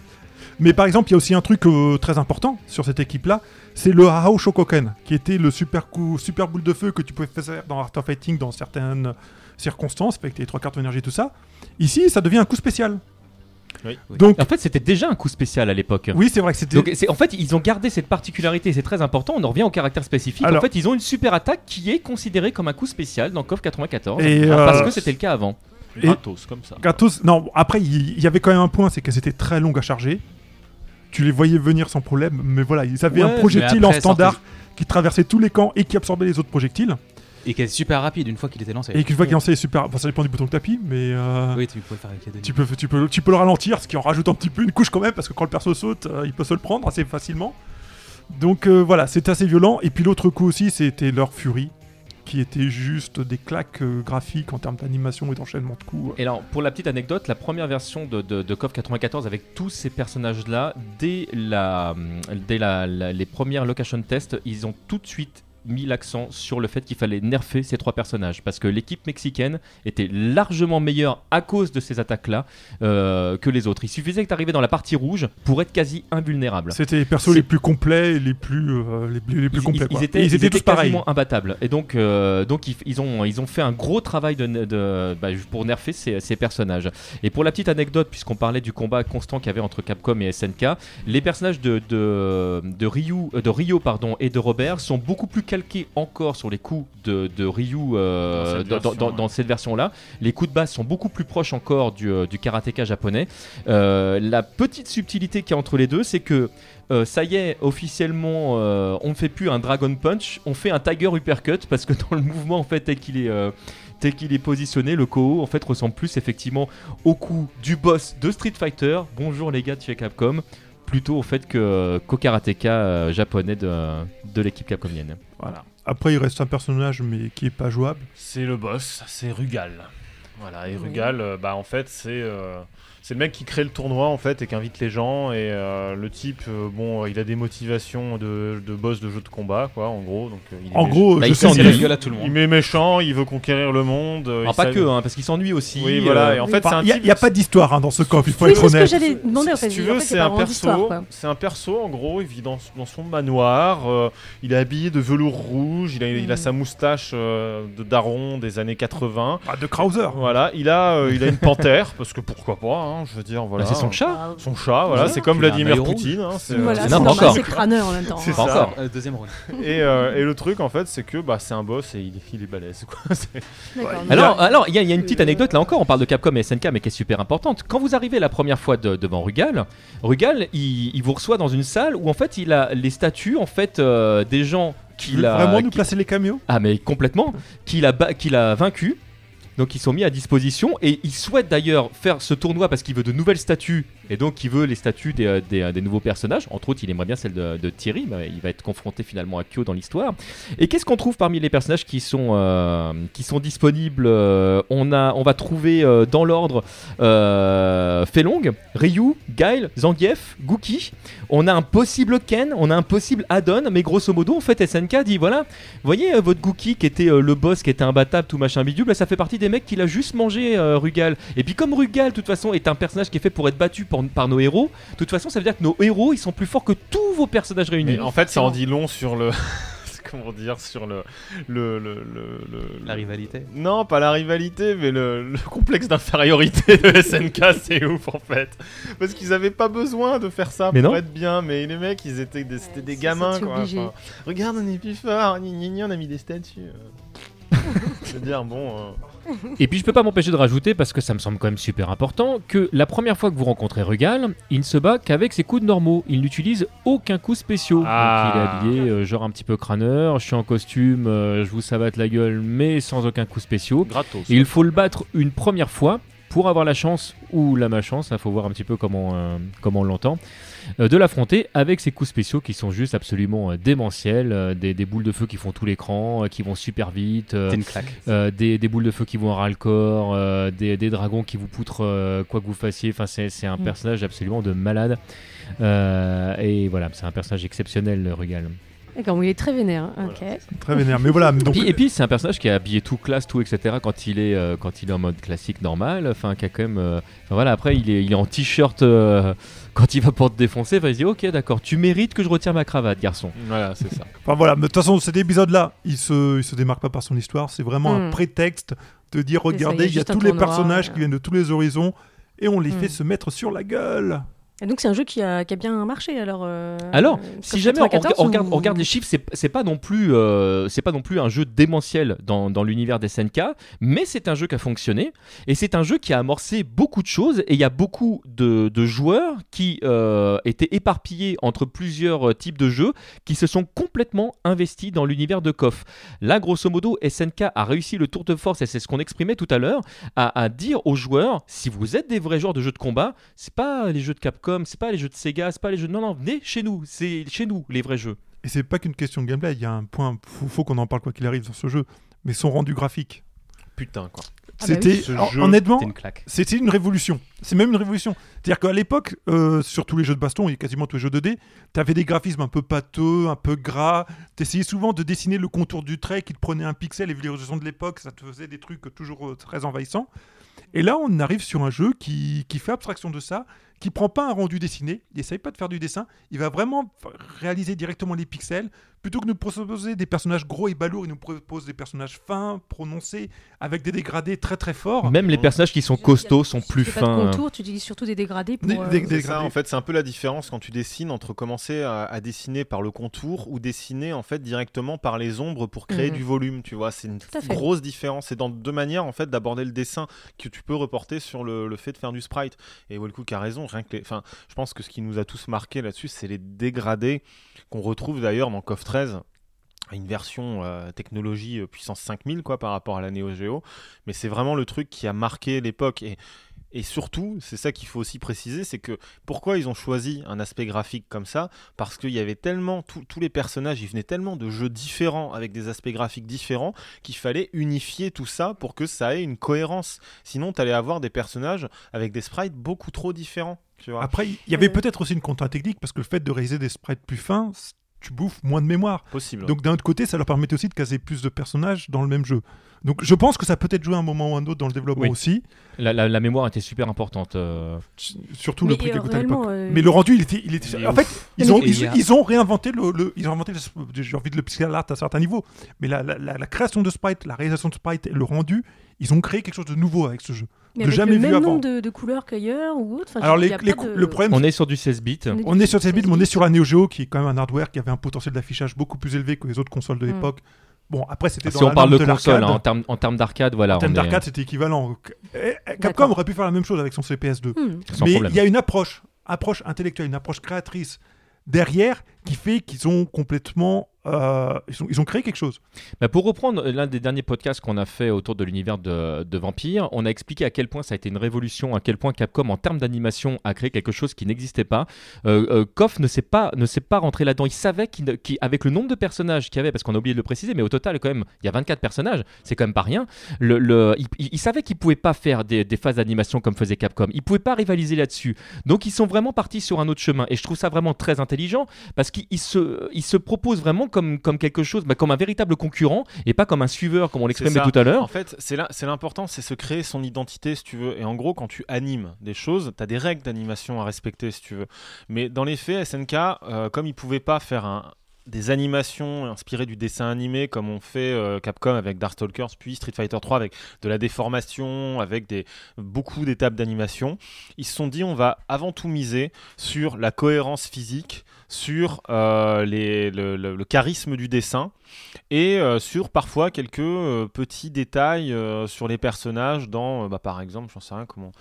Mais par exemple, il y a aussi un truc euh, très important sur cette équipe-là, c'est le Hao Shokoken, qui était le super coup, super boule de feu que tu pouvais faire dans Art of Fighting dans certaines circonstances, avec tes trois cartes d'énergie et tout ça. Ici, ça devient un coup spécial.
Oui.
Donc,
En fait, c'était déjà un coup spécial à l'époque.
oui, c'est vrai que c'était.
Donc, c'est- en fait, ils ont gardé cette particularité, c'est très important. On en revient au caractère spécifique.
Alors-
en fait, ils ont une super attaque qui est considérée comme un coup spécial dans KOF 94,
Et,
parce
euh,
que c'était le cas avant.
Et-
Gratos, comme ça.
Gratos, non, après, il y, avait quand même un point, c'est qu'elles étaient très longues à charger. Tu les voyais venir sans problème, mais voilà, ils avaient
Ouais,
un projectile en standard qui traversait tous les camps et qui absorbait les autres projectiles.
Et qui est super rapide une fois qu'il était lancé.
Et qu'une fois qu'il lancé super. Bon, ça dépend du bouton que t'appuies, mais. euh,
Oui, tu le faire avec les deux.
Tu peux, tu, peux, tu peux le ralentir, ce qui en rajoute un petit peu une couche quand même, parce que quand le perso saute, euh, il peut se le prendre assez facilement. Donc euh, voilà, c'est assez violent. Et puis l'autre coup aussi, c'était leur furie, qui était juste des claques euh, graphiques en termes d'animation et d'enchaînement de coups.
Et alors, pour la petite anecdote, la première version de, de, de KOF 94 avec tous ces personnages-là, dès, la, dès la, la- les premières location tests, ils ont tout de suite mis l'accent sur le fait qu'il fallait nerfer ces trois personnages parce que l'équipe mexicaine était largement meilleure à cause de ces attaques-là euh, que les autres. Il suffisait que tu arrivais dans la partie rouge pour être quasi invulnérable.
C'était les persos les plus complets et les plus, euh, les, plus- les plus
Ils,
complets.
ils- étaient,
ils étaient tous pareils.
quasiment imbattables. Et donc, euh, donc ils, ont, ils ont fait un gros travail de, de- bah, pour nerfer ces, ces personnages. Et pour la petite anecdote, puisqu'on parlait du combat constant qu'il y avait entre Capcom et SNK, les personnages de, de, de, Ryu, euh, de Rio pardon, et de Robert sont beaucoup plus calqués encore sur les coups de, de Ryu euh,
Dans cette
dans, dans-
version,
dans- version-là. Les coups de base sont beaucoup plus proches encore du, euh, du karatéka japonais. Euh, la petite subtilité qu'il y a entre les deux, c'est que euh, ça y est, officiellement, euh, on ne fait plus un Dragon Punch, on fait un Tiger Uppercut parce que dans le mouvement, en fait, tel qu'il est. euh, tel qu'il est positionné, le KO en fait ressemble plus effectivement au coup du boss de Street Fighter. Bonjour les gars de chez Capcom, plutôt au fait que qu'au karatéka euh, japonais de, de l'équipe capcomienne.
Voilà. Après, il reste un personnage, mais qui est pas jouable.
C'est le boss, c'est Rugal. Voilà, et. Rugal, euh, bah en fait, c'est euh, c'est le mec qui crée le tournoi en fait et qui invite les gens. Et euh, le type, euh, bon, il a des motivations de, de boss de jeu de combat, quoi, en gros. Donc, euh, il est
En gros,
Bah,
je
il s'ennuie.
La gueule à tout le
il
monde.
est méchant, il veut conquérir le monde. euh, il
pas que, hein, parce qu'il s'ennuie aussi.
Oui, voilà. Et en fait, c'est un
Il n'y a,
type.
a pas d'histoire hein, dans ce camp, il faut
Oui,
être
c'est ce que
honnête.
j'allais demander en
Si
fait.
tu
En
veux,
fait,
c'est un perso. C'est un perso en gros. Il vit dans, dans son manoir. euh, il est habillé de velours rouge. Il a, il a
Mhm.
sa moustache euh, de daron des années 80.
Ah, de Krauser.
Voilà. Il a, il a une panthère parce que pourquoi pas. Hein, je veux dire, voilà.
bah, c'est son chat.
Son chat, voilà. C'est comme Vladimir Poutine. hein, c'est,
Voilà, c'est
non, pas encore.
crâneur en même temps.
C'est
Pas
ça.
encore. Euh, deuxième.
Et, euh, et le truc en fait, c'est que bah, c'est un boss et il, il est balèze. Quoi. [LAUGHS]
Alors, alors, il y, a- il y a une petite anecdote là encore. On parle de Capcom et SNK, mais qui est super importante. Quand vous arrivez la première fois de- devant Rugal, Rugal, il, il vous reçoit dans une salle où en fait, il a les statues en fait euh, des gens qu'il a.
vraiment nous
qui-
placer les caméos
Ah mais complètement. Qu'il a, ba- qu'il a vaincu. Donc ils sont mis à disposition et il souhaite d'ailleurs faire ce tournoi parce qu'il veut de nouvelles statues et donc il veut les statues des, euh, euh, des nouveaux personnages. Entre autres, il aimerait bien celle de, Thierry, mais il va être confronté finalement à Kyo dans l'histoire. Et qu'est-ce qu'on trouve parmi les personnages qui sont, euh, qui sont disponibles on, a, on va trouver dans l'ordre euh, Felong, Ryu, Guile, Zangief, Gookie. On a un possible Ken, on a un possible add-on, mais grosso modo, en fait, SNK dit voilà, voyez votre Gookie qui était le boss, qui était imbattable, tout machin bidule, bah, ça fait partie des mecs qu'il a juste mangé Rugal. Et puis comme Rugal, de toute façon, est un personnage qui est fait pour être battu par, par nos héros, de toute façon, ça veut dire que nos héros, ils sont plus forts que tous vos personnages réunis.
Mais en fait, ça en dit long sur le. [LAUGHS] Comment dire Sur le. le, le, le, le-
La rivalité.
Non, pas la rivalité, mais le, le complexe d'infériorité de [LAUGHS] SNK, c'est ouf en fait. Parce qu'ils avaient pas besoin de faire ça
Mais
pour
non.
être bien, mais les mecs, ils étaient des, c'était des gamins quoi. Enfin, regarde, on est plus fort, on a mis des statues. euh. [LAUGHS] Je veux dire, bon. euh,
Et puis je peux pas m'empêcher de rajouter, parce que ça me semble quand même super important, que la première fois que vous rencontrez Rugal, il ne se bat qu'avec ses coups normaux. Il n'utilise aucun coup spéciaux.
Ah.
Donc il est habillé euh, genre un petit peu crâneur, je suis en costume, euh, je vous savate la gueule, mais sans aucun coup
gratos.
Et il faut le battre une première fois pour avoir la chance ou la malchance, il faut voir un petit peu comment, euh, comment on l'entend, de l'affronter avec ses coups spéciaux qui sont juste absolument euh, démentiels, euh, des, des boules de feu qui font tout l'écran, euh, qui vont super vite, euh,
C'est une claque.
euh, des, des boules de feu qui vont ras le corps, euh, des, des dragons qui vous poutrent euh, quoi que vous fassiez. Enfin, c'est, c'est un
Mm.
personnage absolument de malade. Euh, et voilà, c'est un personnage exceptionnel, le Rugal.
D'accord, il est très vénère. hein. Ok.
Très vénère. Mais voilà, donc,
Puis- et puis c'est un personnage qui est habillé tout classe, tout etc. Quand il est euh, quand il est en mode classique normal. Enfin, qui a quand même. euh, voilà, après il est, il est en t-shirt euh, quand il va pour te défoncer. Il se dit ok d'accord, tu mérites que je retire ma cravate, garçon.
Voilà, c'est ça. [LAUGHS]
enfin, voilà. Mais de toute façon, cet épisode-là, il se, il se démarque pas par son histoire. C'est vraiment
Mm.
un prétexte de dire
ça, il y a
regardez, il y a tous les personnages
euh.
qui viennent de tous les horizons et on les
Mm.
fait se mettre sur la gueule.
Et donc c'est un jeu qui a, qui a bien marché alors. euh,
Alors, si jamais on,
94,
on regarde,
ou-
on regarde les chiffres, c'est pas non plus, euh, c'est pas non plus un jeu démentiel dans, dans l'univers des SNK, mais c'est un jeu qui a fonctionné et c'est un jeu qui a amorcé beaucoup de choses et il y a beaucoup de, de joueurs qui euh, étaient éparpillés entre plusieurs types de jeux qui se sont complètement investis dans l'univers de KOF. Là, grosso modo, SNK a réussi le tour de force et c'est ce qu'on exprimait tout à l'heure à, à dire aux joueurs si vous êtes des vrais joueurs de jeux de combat, c'est pas les jeux de Capcom, c'est pas les jeux de Sega, c'est pas les jeux non non, venez chez nous, c'est chez nous les vrais jeux.
Et c'est pas qu'une question de gameplay. Il y a un point, faut, faut qu'on en parle quoi qu'il arrive sur ce jeu. Mais son rendu graphique.
Putain, quoi.
Ah bah
C'était
oui.
Jeu,
honnêtement,
C'est une claque.
C'était une révolution. C'est même une révolution. C'est-à-dire qu'à l'époque, euh, sur tous les jeux de baston et quasiment tous les jeux 2D, tu avais des graphismes un peu pâteux, un peu gras. Tu essayais souvent de dessiner le contour du trait qui te prenait un pixel et vu les résolutions de l'époque, ça te faisait des trucs toujours euh, très envahissants. Et là, on arrive sur un jeu qui, qui fait abstraction de ça, qui prend pas un rendu dessiné, il essaye pas de faire du dessin, il va vraiment réaliser directement les pixels. Plutôt que de nous proposer des personnages gros et balourds, il nous propose des personnages fins, prononcés, avec des dégradés très très forts.
Même les personnages qui sont costauds sont plus
pas de
fins.
contour, tu utilises surtout des dégradés pour.
Des-
euh,
des-
ça, en fait, c'est un peu la différence quand tu dessines entre commencer à, à dessiner par le contour ou dessiner en fait directement par les ombres pour créer
Mhm.
du volume. Tu vois, c'est une grosse différence. C'est dans deux manières en fait d'aborder le dessin que tu peux reporter sur le, le fait de faire du sprite. Et Wellcook a raison. Je pense que ce qui nous a tous marqué là-dessus, c'est les dégradés qu'on retrouve d'ailleurs dans KOF 13 une version euh, technologie euh, puissance 5000 quoi par rapport à la Neo Geo. Mais c'est vraiment le truc qui a marqué l'époque. Et Et surtout, c'est ça qu'il faut aussi préciser, c'est que pourquoi ils ont choisi un aspect graphique comme ça? Parce qu'il y avait tellement, tous tous les personnages, ils venaient tellement de jeux différents, avec des aspects graphiques différents, qu'il fallait unifier tout ça pour que ça ait une cohérence. Sinon, tu allais avoir des personnages avec des sprites beaucoup trop différents. Tu vois.
Après, il y avait peut-être aussi une contrainte technique parce que le fait de réaliser des sprites plus fins, tu bouffes moins de mémoire.
Possible.
Donc d'un autre côté, ça leur permettait aussi de caser plus de personnages dans le même jeu. Donc je pense que ça peut être joué à un moment ou un autre dans le développement
Oui.
aussi,
La, la- la mémoire était super importante. euh.
surtout
Mais,
le prix qui coûte à l'époque.
euh,
Mais le rendu, il était, il était.
Il
En fait, ils ont,
il
ils,
y a-
ils ont réinventé le, le- ils ont inventé. J'ai envie de le pixel art à certains niveaux, mais la, la- la- la création de sprite, la réalisation de sprite, et le rendu, ils ont créé quelque chose de nouveau avec ce jeu.
mais
de
avec
jamais
le
vu
même
avant.
nombre de, de couleurs qu'ailleurs ou autre. Enfin,
Alors les,
de-
le problème,
On est sur du 16 bits.
on est sur 16 bits, mais on est
16
sur la Neo Geo qui est quand même un hardware qui avait un potentiel d'affichage beaucoup plus élevé que les autres consoles de
Mm.
Bon, après c'était dans
Si on
la
parle de console, hein,
l'arcade.
en termes en termes d'arcade, voilà.
En termes
est-
d'arcade, c'était équivalent. Eh, Capcom aurait pu faire la même chose avec son CPS2.
Hmm.
Mais il y a une approche, approche intellectuelle, une approche créatrice derrière qui fait qu'ils ont complètement, euh, ils, ont, ils ont créé quelque chose.
Bah, pour reprendre l'un des derniers podcasts qu'on a fait autour de l'univers de, de Vampire, on a expliqué à quel point ça a été une révolution, à quel point Capcom, en termes d'animation, a créé quelque chose qui n'existait pas. Euh, euh, KOF ne s'est pas, ne s'est pas rentré là-dedans. Il savait qu'avec le nombre de personnages qu'il y avait, parce qu'on a oublié de le préciser, mais au total, quand même, il y a 24 personnages, c'est quand même pas rien. Il, savait qu'il pouvait pas faire des, des phases d'animation comme faisait Capcom. Il pouvait pas rivaliser là-dessus. Donc ils sont vraiment partis sur un autre chemin. Et je trouve ça vraiment très intelligent parce qu'il il se, il se propose vraiment comme, comme quelque chose, bah, comme un véritable concurrent et pas comme un suiveur, comme on l'exprimait tout à l'heure.
En fait, c'est l'important, c'est se créer son identité, si tu veux. Et en gros, quand tu animes des choses, tu as des règles d'animation à respecter, si tu veux. Mais dans les faits, SNK, euh, comme ils pouvaient pas faire un- des animations inspirées du dessin animé comme on fait euh, Capcom avec Darkstalkers puis Street Fighter 3 avec de la déformation avec des beaucoup d'étapes d'animation ils se sont dit on va avant tout miser sur la cohérence physique sur euh, les- le- le- le charisme du dessin et euh, sur parfois quelques euh, petits détails euh, sur les personnages dans, euh, bah, par exemple, j'en sais rien comment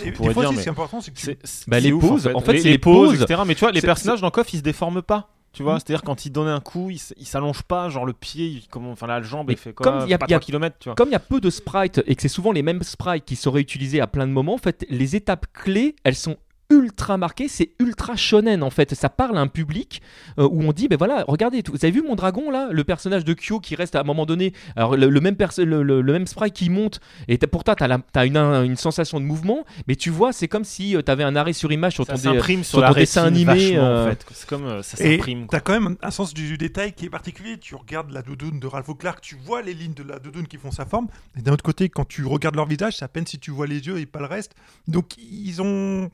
on
Et
pourrait
fois,
dire, mais
ce qui est important, c'est que tu-
c'est c'est-
Bah,
c'est
les
ouf,
poses, en fait,
les,
c'est
les
les
poses,
poses.
etc. Mais tu vois, les
C'est-
personnages dans KOF, ils se déforment pas. Tu vois,
Mm.
c'est-à-dire quand ils donnent un coup, ils ils s'allongent pas, genre le pied, il- comment, enfin la jambe,
Mais
elle fait
comme il y a-
Pas
il y a-
3 km, tu vois.
Comme il y a peu de sprites et que c'est souvent les mêmes sprites qui sont réutilisés à plein de moments, en fait, les étapes clés, elles sont ultra marquées, c'est ultra shonen en fait. Ça parle à un public euh, où on dit, ben voilà, regardez, vous avez vu mon dragon là, le personnage de Kyo qui reste à un moment donné, alors le, le même, perso- le, le- le même sprite qui monte, et t'as- pourtant tu as, une, un- une sensation de mouvement, mais tu vois, c'est comme si tu avais un arrêt sur image sur
Ça
ton sur
sur la
ton dessin animé, euh,
en fait. C'est comme euh, ça s'imprime.
tu
quoi.
as quand même un sens du détail qui est particulier. Tu regardes la doudoune de Ralph Clark, tu vois les lignes de la doudoune qui font sa forme. Et d'un autre côté, quand tu regardes leur visage, c'est à peine si tu vois les yeux et pas le reste. Donc ils ont.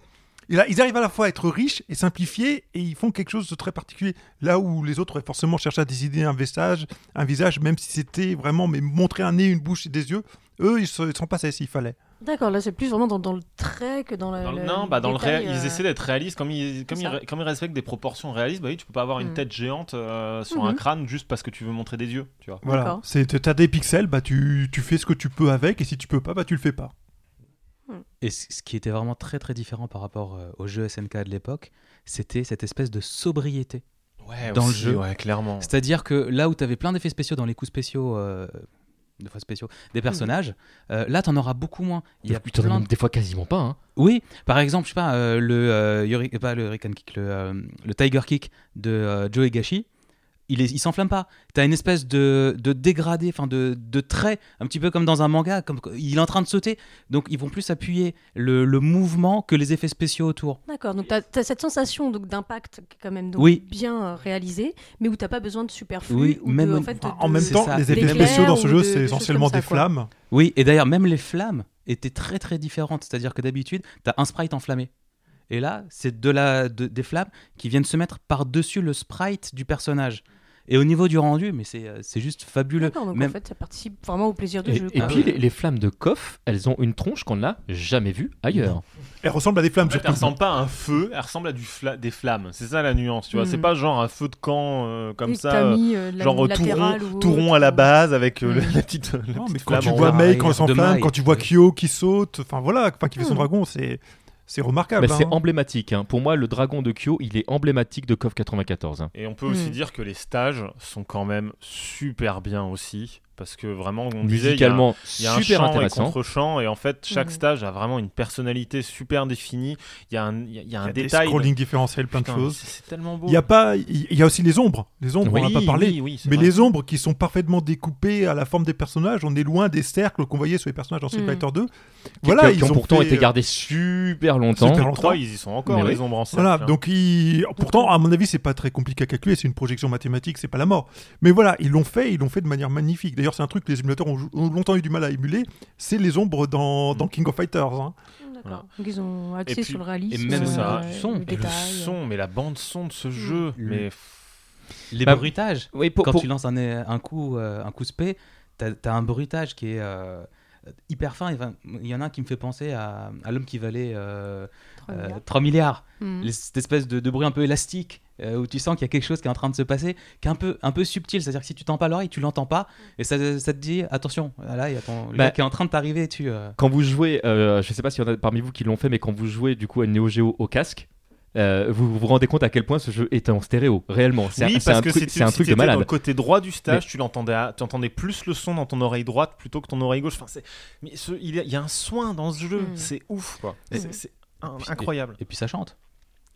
Ils arrivent à la fois à être riches et simplifiés et ils font quelque chose de très particulier. Là où les autres auraient forcément cherché à décider un visage, un visage même si c'était vraiment mais montrer un nez, une bouche et des yeux, eux ils ne sont pas ça s'il fallait.
D'accord, là c'est plus vraiment dans, dans le trait que dans la.
Dans le-
le-
non, bah dans le
détail,
ils
euh,
essaient d'être réalistes comme ils, comme,
c'est
ils,
ça.
ré- comme ils respectent des proportions réalistes. Bah oui, tu peux pas avoir une
Mm.
tête géante euh, sur un
Mhm.
crâne juste parce que tu veux montrer des yeux, tu vois.
Voilà.
D'accord.
C'est t'as des pixels, bah tu, tu fais ce que tu peux avec et si tu peux pas, bah tu le fais pas.
Et ce qui était vraiment très très différent par rapport euh, aux jeux SNK de l'époque, c'était cette espèce de sobriété.
Ouais,
Dans le jeu.
ouais, clairement.
C'est-à-dire que là où tu avais plein d'effets spéciaux dans les coups spéciaux, euh, de fois spéciaux des personnages, euh, là tu en auras beaucoup moins. Il y a plein
même des fois quasiment pas. hein.
Oui, par exemple, je sais pas, euh, le, euh, Yuri- pas le Hurricane Kick, le, euh, le Tiger Kick de euh, Joe Higashi, il, est, il s'enflamme pas. T'as une espèce de, de dégradé, enfin de, de trait, un petit peu comme dans un manga, comme il est en train de sauter. Donc ils vont plus appuyer le, le mouvement que les effets spéciaux autour.
D'accord, donc tu as, cette sensation donc, d'impact qui est quand même donc,
Oui.
bien euh, réalisé, mais où tu pas besoin de superflu.
Oui,
ou
même
de,
au-
en, fait,
Enfin,
de-
en même temps,
ça.
les effets spéciaux dans ce jeu, c'est essentiellement
ça,
des
quoi.
flammes.
Oui, et d'ailleurs, même les flammes étaient très très différentes. C'est-à-dire que d'habitude, t'as un sprite enflammé. Et là, c'est de la, de- des flammes qui viennent se mettre par-dessus le sprite du personnage. Et au niveau du rendu, mais c'est euh, c'est juste fabuleux.
Donc
Même-
en fait, ça participe vraiment au plaisir du
Et,
jeu.
et
quoi.
puis les, les flammes de Koff, elles ont une tronche qu'on n'a jamais vue ailleurs.
Elles ressemblent à des flammes
En fait, elle
surtout.
ressemble pas à un feu, elle ressemble à du fla- des flammes. C'est ça la nuance, tu vois. C'est pas genre un feu de camp euh, comme
Et
ça, euh,
mis, euh,
genre tout rond,
latéral ou
tout rond
autre,
à la base avec euh,
Mhm. [LAUGHS]
la petite, la
Non, mais quand tu vois May quand elle s'enflamme, quand tu vois Kyo qui saute, enfin voilà, qui fait son
Hmm.
dragon, c'est c'est remarquable.
Bah, c'est
hein.
emblématique. hein. Pour moi, le dragon de Kyo, il est emblématique de KOF 94. hein.
Et on peut aussi
Mhm.
dire que les stages sont quand même super bien aussi. Parce que vraiment, on disait, il y a-
Musicalement,
il y a un
super
chant et
intéressant.
contre-chant et en fait chaque
Mhm.
stage a vraiment une personnalité super définie. Il y a un, il y a- il y a
y
un
des
détail.
scrolling différentiels, plein de
Putain,
choses.
c'est- tellement beau.
Il y a pas, il y a aussi les ombres. Les ombres, on
Oui,
n'a pas parlé.
Oui, oui, c'est
Mais
vrai.
les ombres qui sont parfaitement découpées à la forme des personnages, on est loin des cercles qu'on voyait sur les personnages dans Street
Mm.
Fighter 2.
Qui-
Voilà,
qui,
ils
ont
ont
pourtant
fait,
été
euh,
gardés super longtemps.
super longtemps.
3, ils y sont encore
Mais
les
oui.
ombres en cercle.
Voilà,
hein.
donc ils... pourtant, à mon avis, c'est pas très compliqué à calculer, c'est une projection mathématique, c'est pas la mort. Mais voilà, ils l'ont fait, ils l'ont fait de manière magnifique. D'ailleurs, c'est un truc que les émulateurs ont, ont longtemps eu du mal à émuler, c'est les ombres dans, dans King of Fighters. hein.
Donc ils ont axé
puis-
sur le réalisme.
et même
C'est ça.
euh,
du son.
le
Et le
détail.
son, mais la bande son de ce jeu,
Mm.
mais
Les
Bah,
bruitages.
Oui, pour,
Quand
pour-
tu lances un, un coup, euh, un coup spé, t'as as un bruitage qui est euh, hyper fin. Il y en a un qui me fait penser à, à l'homme qui valait euh,
Trois
euh,
milliards.
3 milliards. Les- Cette espèce de, de bruit un peu élastique euh, où tu sens qu'il y a quelque chose qui est en train de se passer, qui est un peu, un peu subtil. C'est-à-dire que si tu tends pas l'oreille, tu l'entends pas. Et ça, ça te dit attention, là, il y a ton
Bah,
gars qui est en train de t'arriver. Tu, euh,
quand vous jouez, euh, je sais pas s'il y en a parmi vous qui l'ont fait, mais quand vous jouez du coup à Neo Geo au casque, euh, vous vous rendez compte à quel point ce jeu est en stéréo, réellement. C'est
oui,
un- un
que
truc, un
si
truc de malade.
Dans le côté droit du stage, tu l'entendais, à- tu entendais plus le son dans ton oreille droite plutôt que ton oreille gauche. Enfin, c'est, mais ce- il y, a, il y a un soin dans ce jeu,
Mm.
c'est ouf, quoi. C'est,
Mm.
c'est un- incroyable.
Et puis ça chante.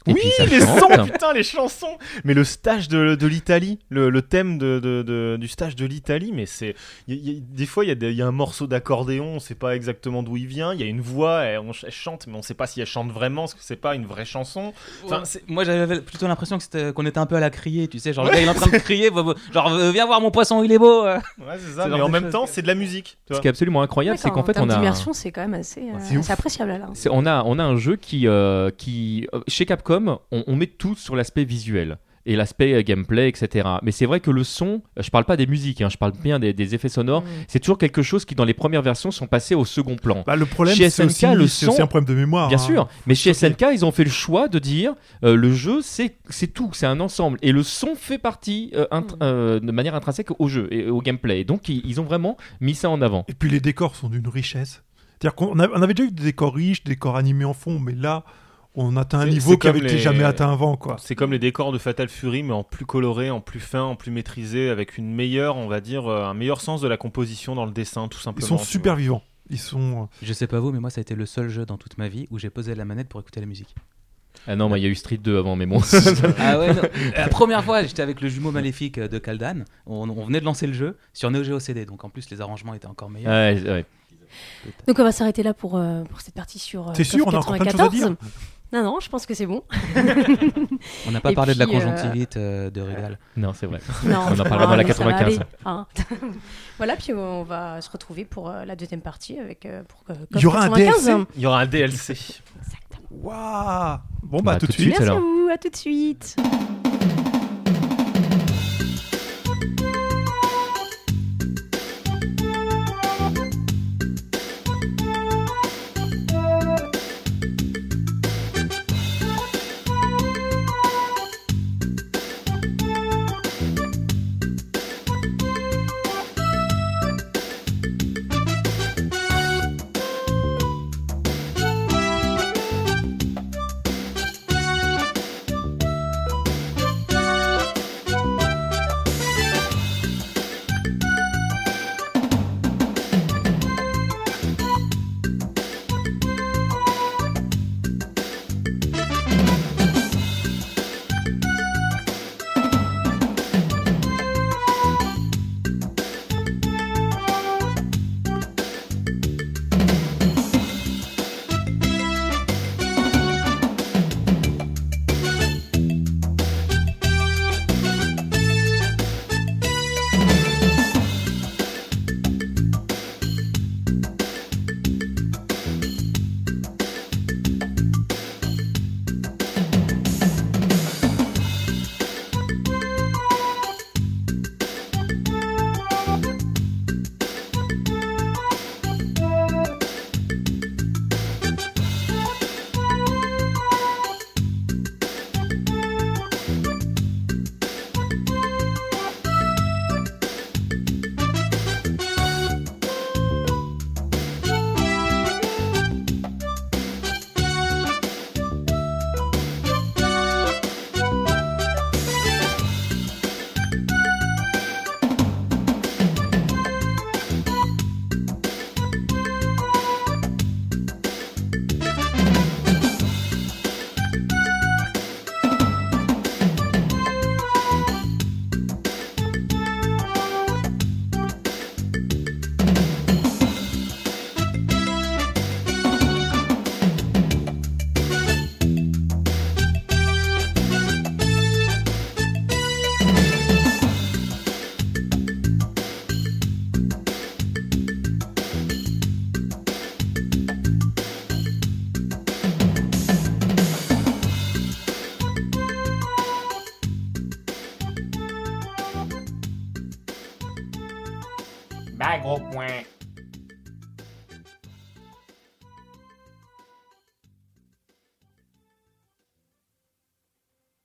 Et
oui, les
chante.
sons, putain, les chansons. Mais le stage de, de l'Italie, le, le thème de, de- de- du stage de l'Italie, mais c'est. des fois, il y, a des- il y a un morceau d'accordéon, on sait pas exactement d'où il vient. Il y a une voix, elle, on- elle chante, mais on sait pas si elle chante vraiment, parce que c'est pas une vraie chanson. Enfin,
Moi j'avais plutôt l'impression que c'était- qu'on était un peu à la crier, tu sais, genre le gars il est en train de crier, genre euh, viens voir mon poisson, il est beau. euh.
Ouais, c'est
Ce
ça. Mais en même temps, c'est de la musique. tu
Ce qui est absolument incroyable, c'est qu'en fait,
en
on a.
d'immersion, c'est quand même assez, euh, assez appréciable là.
On, a, on a un jeu qui, euh, qui chez Capcom, on, on met tout sur l'aspect visuel et l'aspect euh, gameplay, etc. Mais c'est vrai que le son, euh, je parle pas des musiques, hein, je parle bien des, des effets sonores,
Mm.
c'est toujours quelque chose qui dans les premières versions sont passés au second plan.
Bah, le problème,
Chez
c'est
SNK,
aussi,
le
c'est
son-
aussi un problème de mémoire.
Bien
hein.
sûr, mais chez. SNK, ils ont fait le choix de dire euh, le jeu, c'est c'est tout, c'est un ensemble. Et le son fait partie euh,
Mm.
euh, de manière intrinsèque au jeu et au gameplay. Donc, ils, ils ont vraiment mis ça en avant.
Et puis les décors sont d'une richesse. C'est-à-dire qu'on avait déjà eu des décors riches, des décors animés en fond, mais là, on atteint un niveau qui avait
comme
été
les-
jamais atteint avant, quoi.
C'est comme les décors de Fatal Fury, mais en plus coloré, en plus fin, en plus maîtrisé, avec une meilleure, on va dire, euh, un meilleur sens de la composition dans le dessin, tout
Ils
simplement.
sont
tu
super
vois.
vivants. Ils sont. euh,
Je sais pas vous, mais moi ça a été le seul jeu dans toute ma vie où j'ai posé la manette pour écouter la musique.
Ah non, moi, il y a eu Street 2 avant, mais bon. [LAUGHS]
Ah ouais, [LAUGHS] non. La première fois, j'étais avec le jumeau maléfique de Kaldan. On, on venait de lancer le jeu sur Neo Geo CD, donc en plus les arrangements étaient encore meilleurs.
Ouais, ouais.
Donc on va s'arrêter là pour, euh, pour cette partie sur. euh,
T'es sûr On a encore plein de choses à
94.
dire.
Non, non, je pense que c'est bon. [LAUGHS]
On n'a pas
Et
parlé de la
euh,
conjonctivite euh, de Régal.
Non, c'est vrai.
Non,
On en parlera dans la
mais ça va
95.
aller, hein. [LAUGHS] voilà, puis on va se retrouver pour euh, la deuxième partie avec. euh, pour, euh,
Il y aura un
95.
DLC
Il y aura un DLC.
Exactement.
Waouh Bon, bah,
Bah,
tout de suite.
Merci à
alors.
vous, à tout de suite.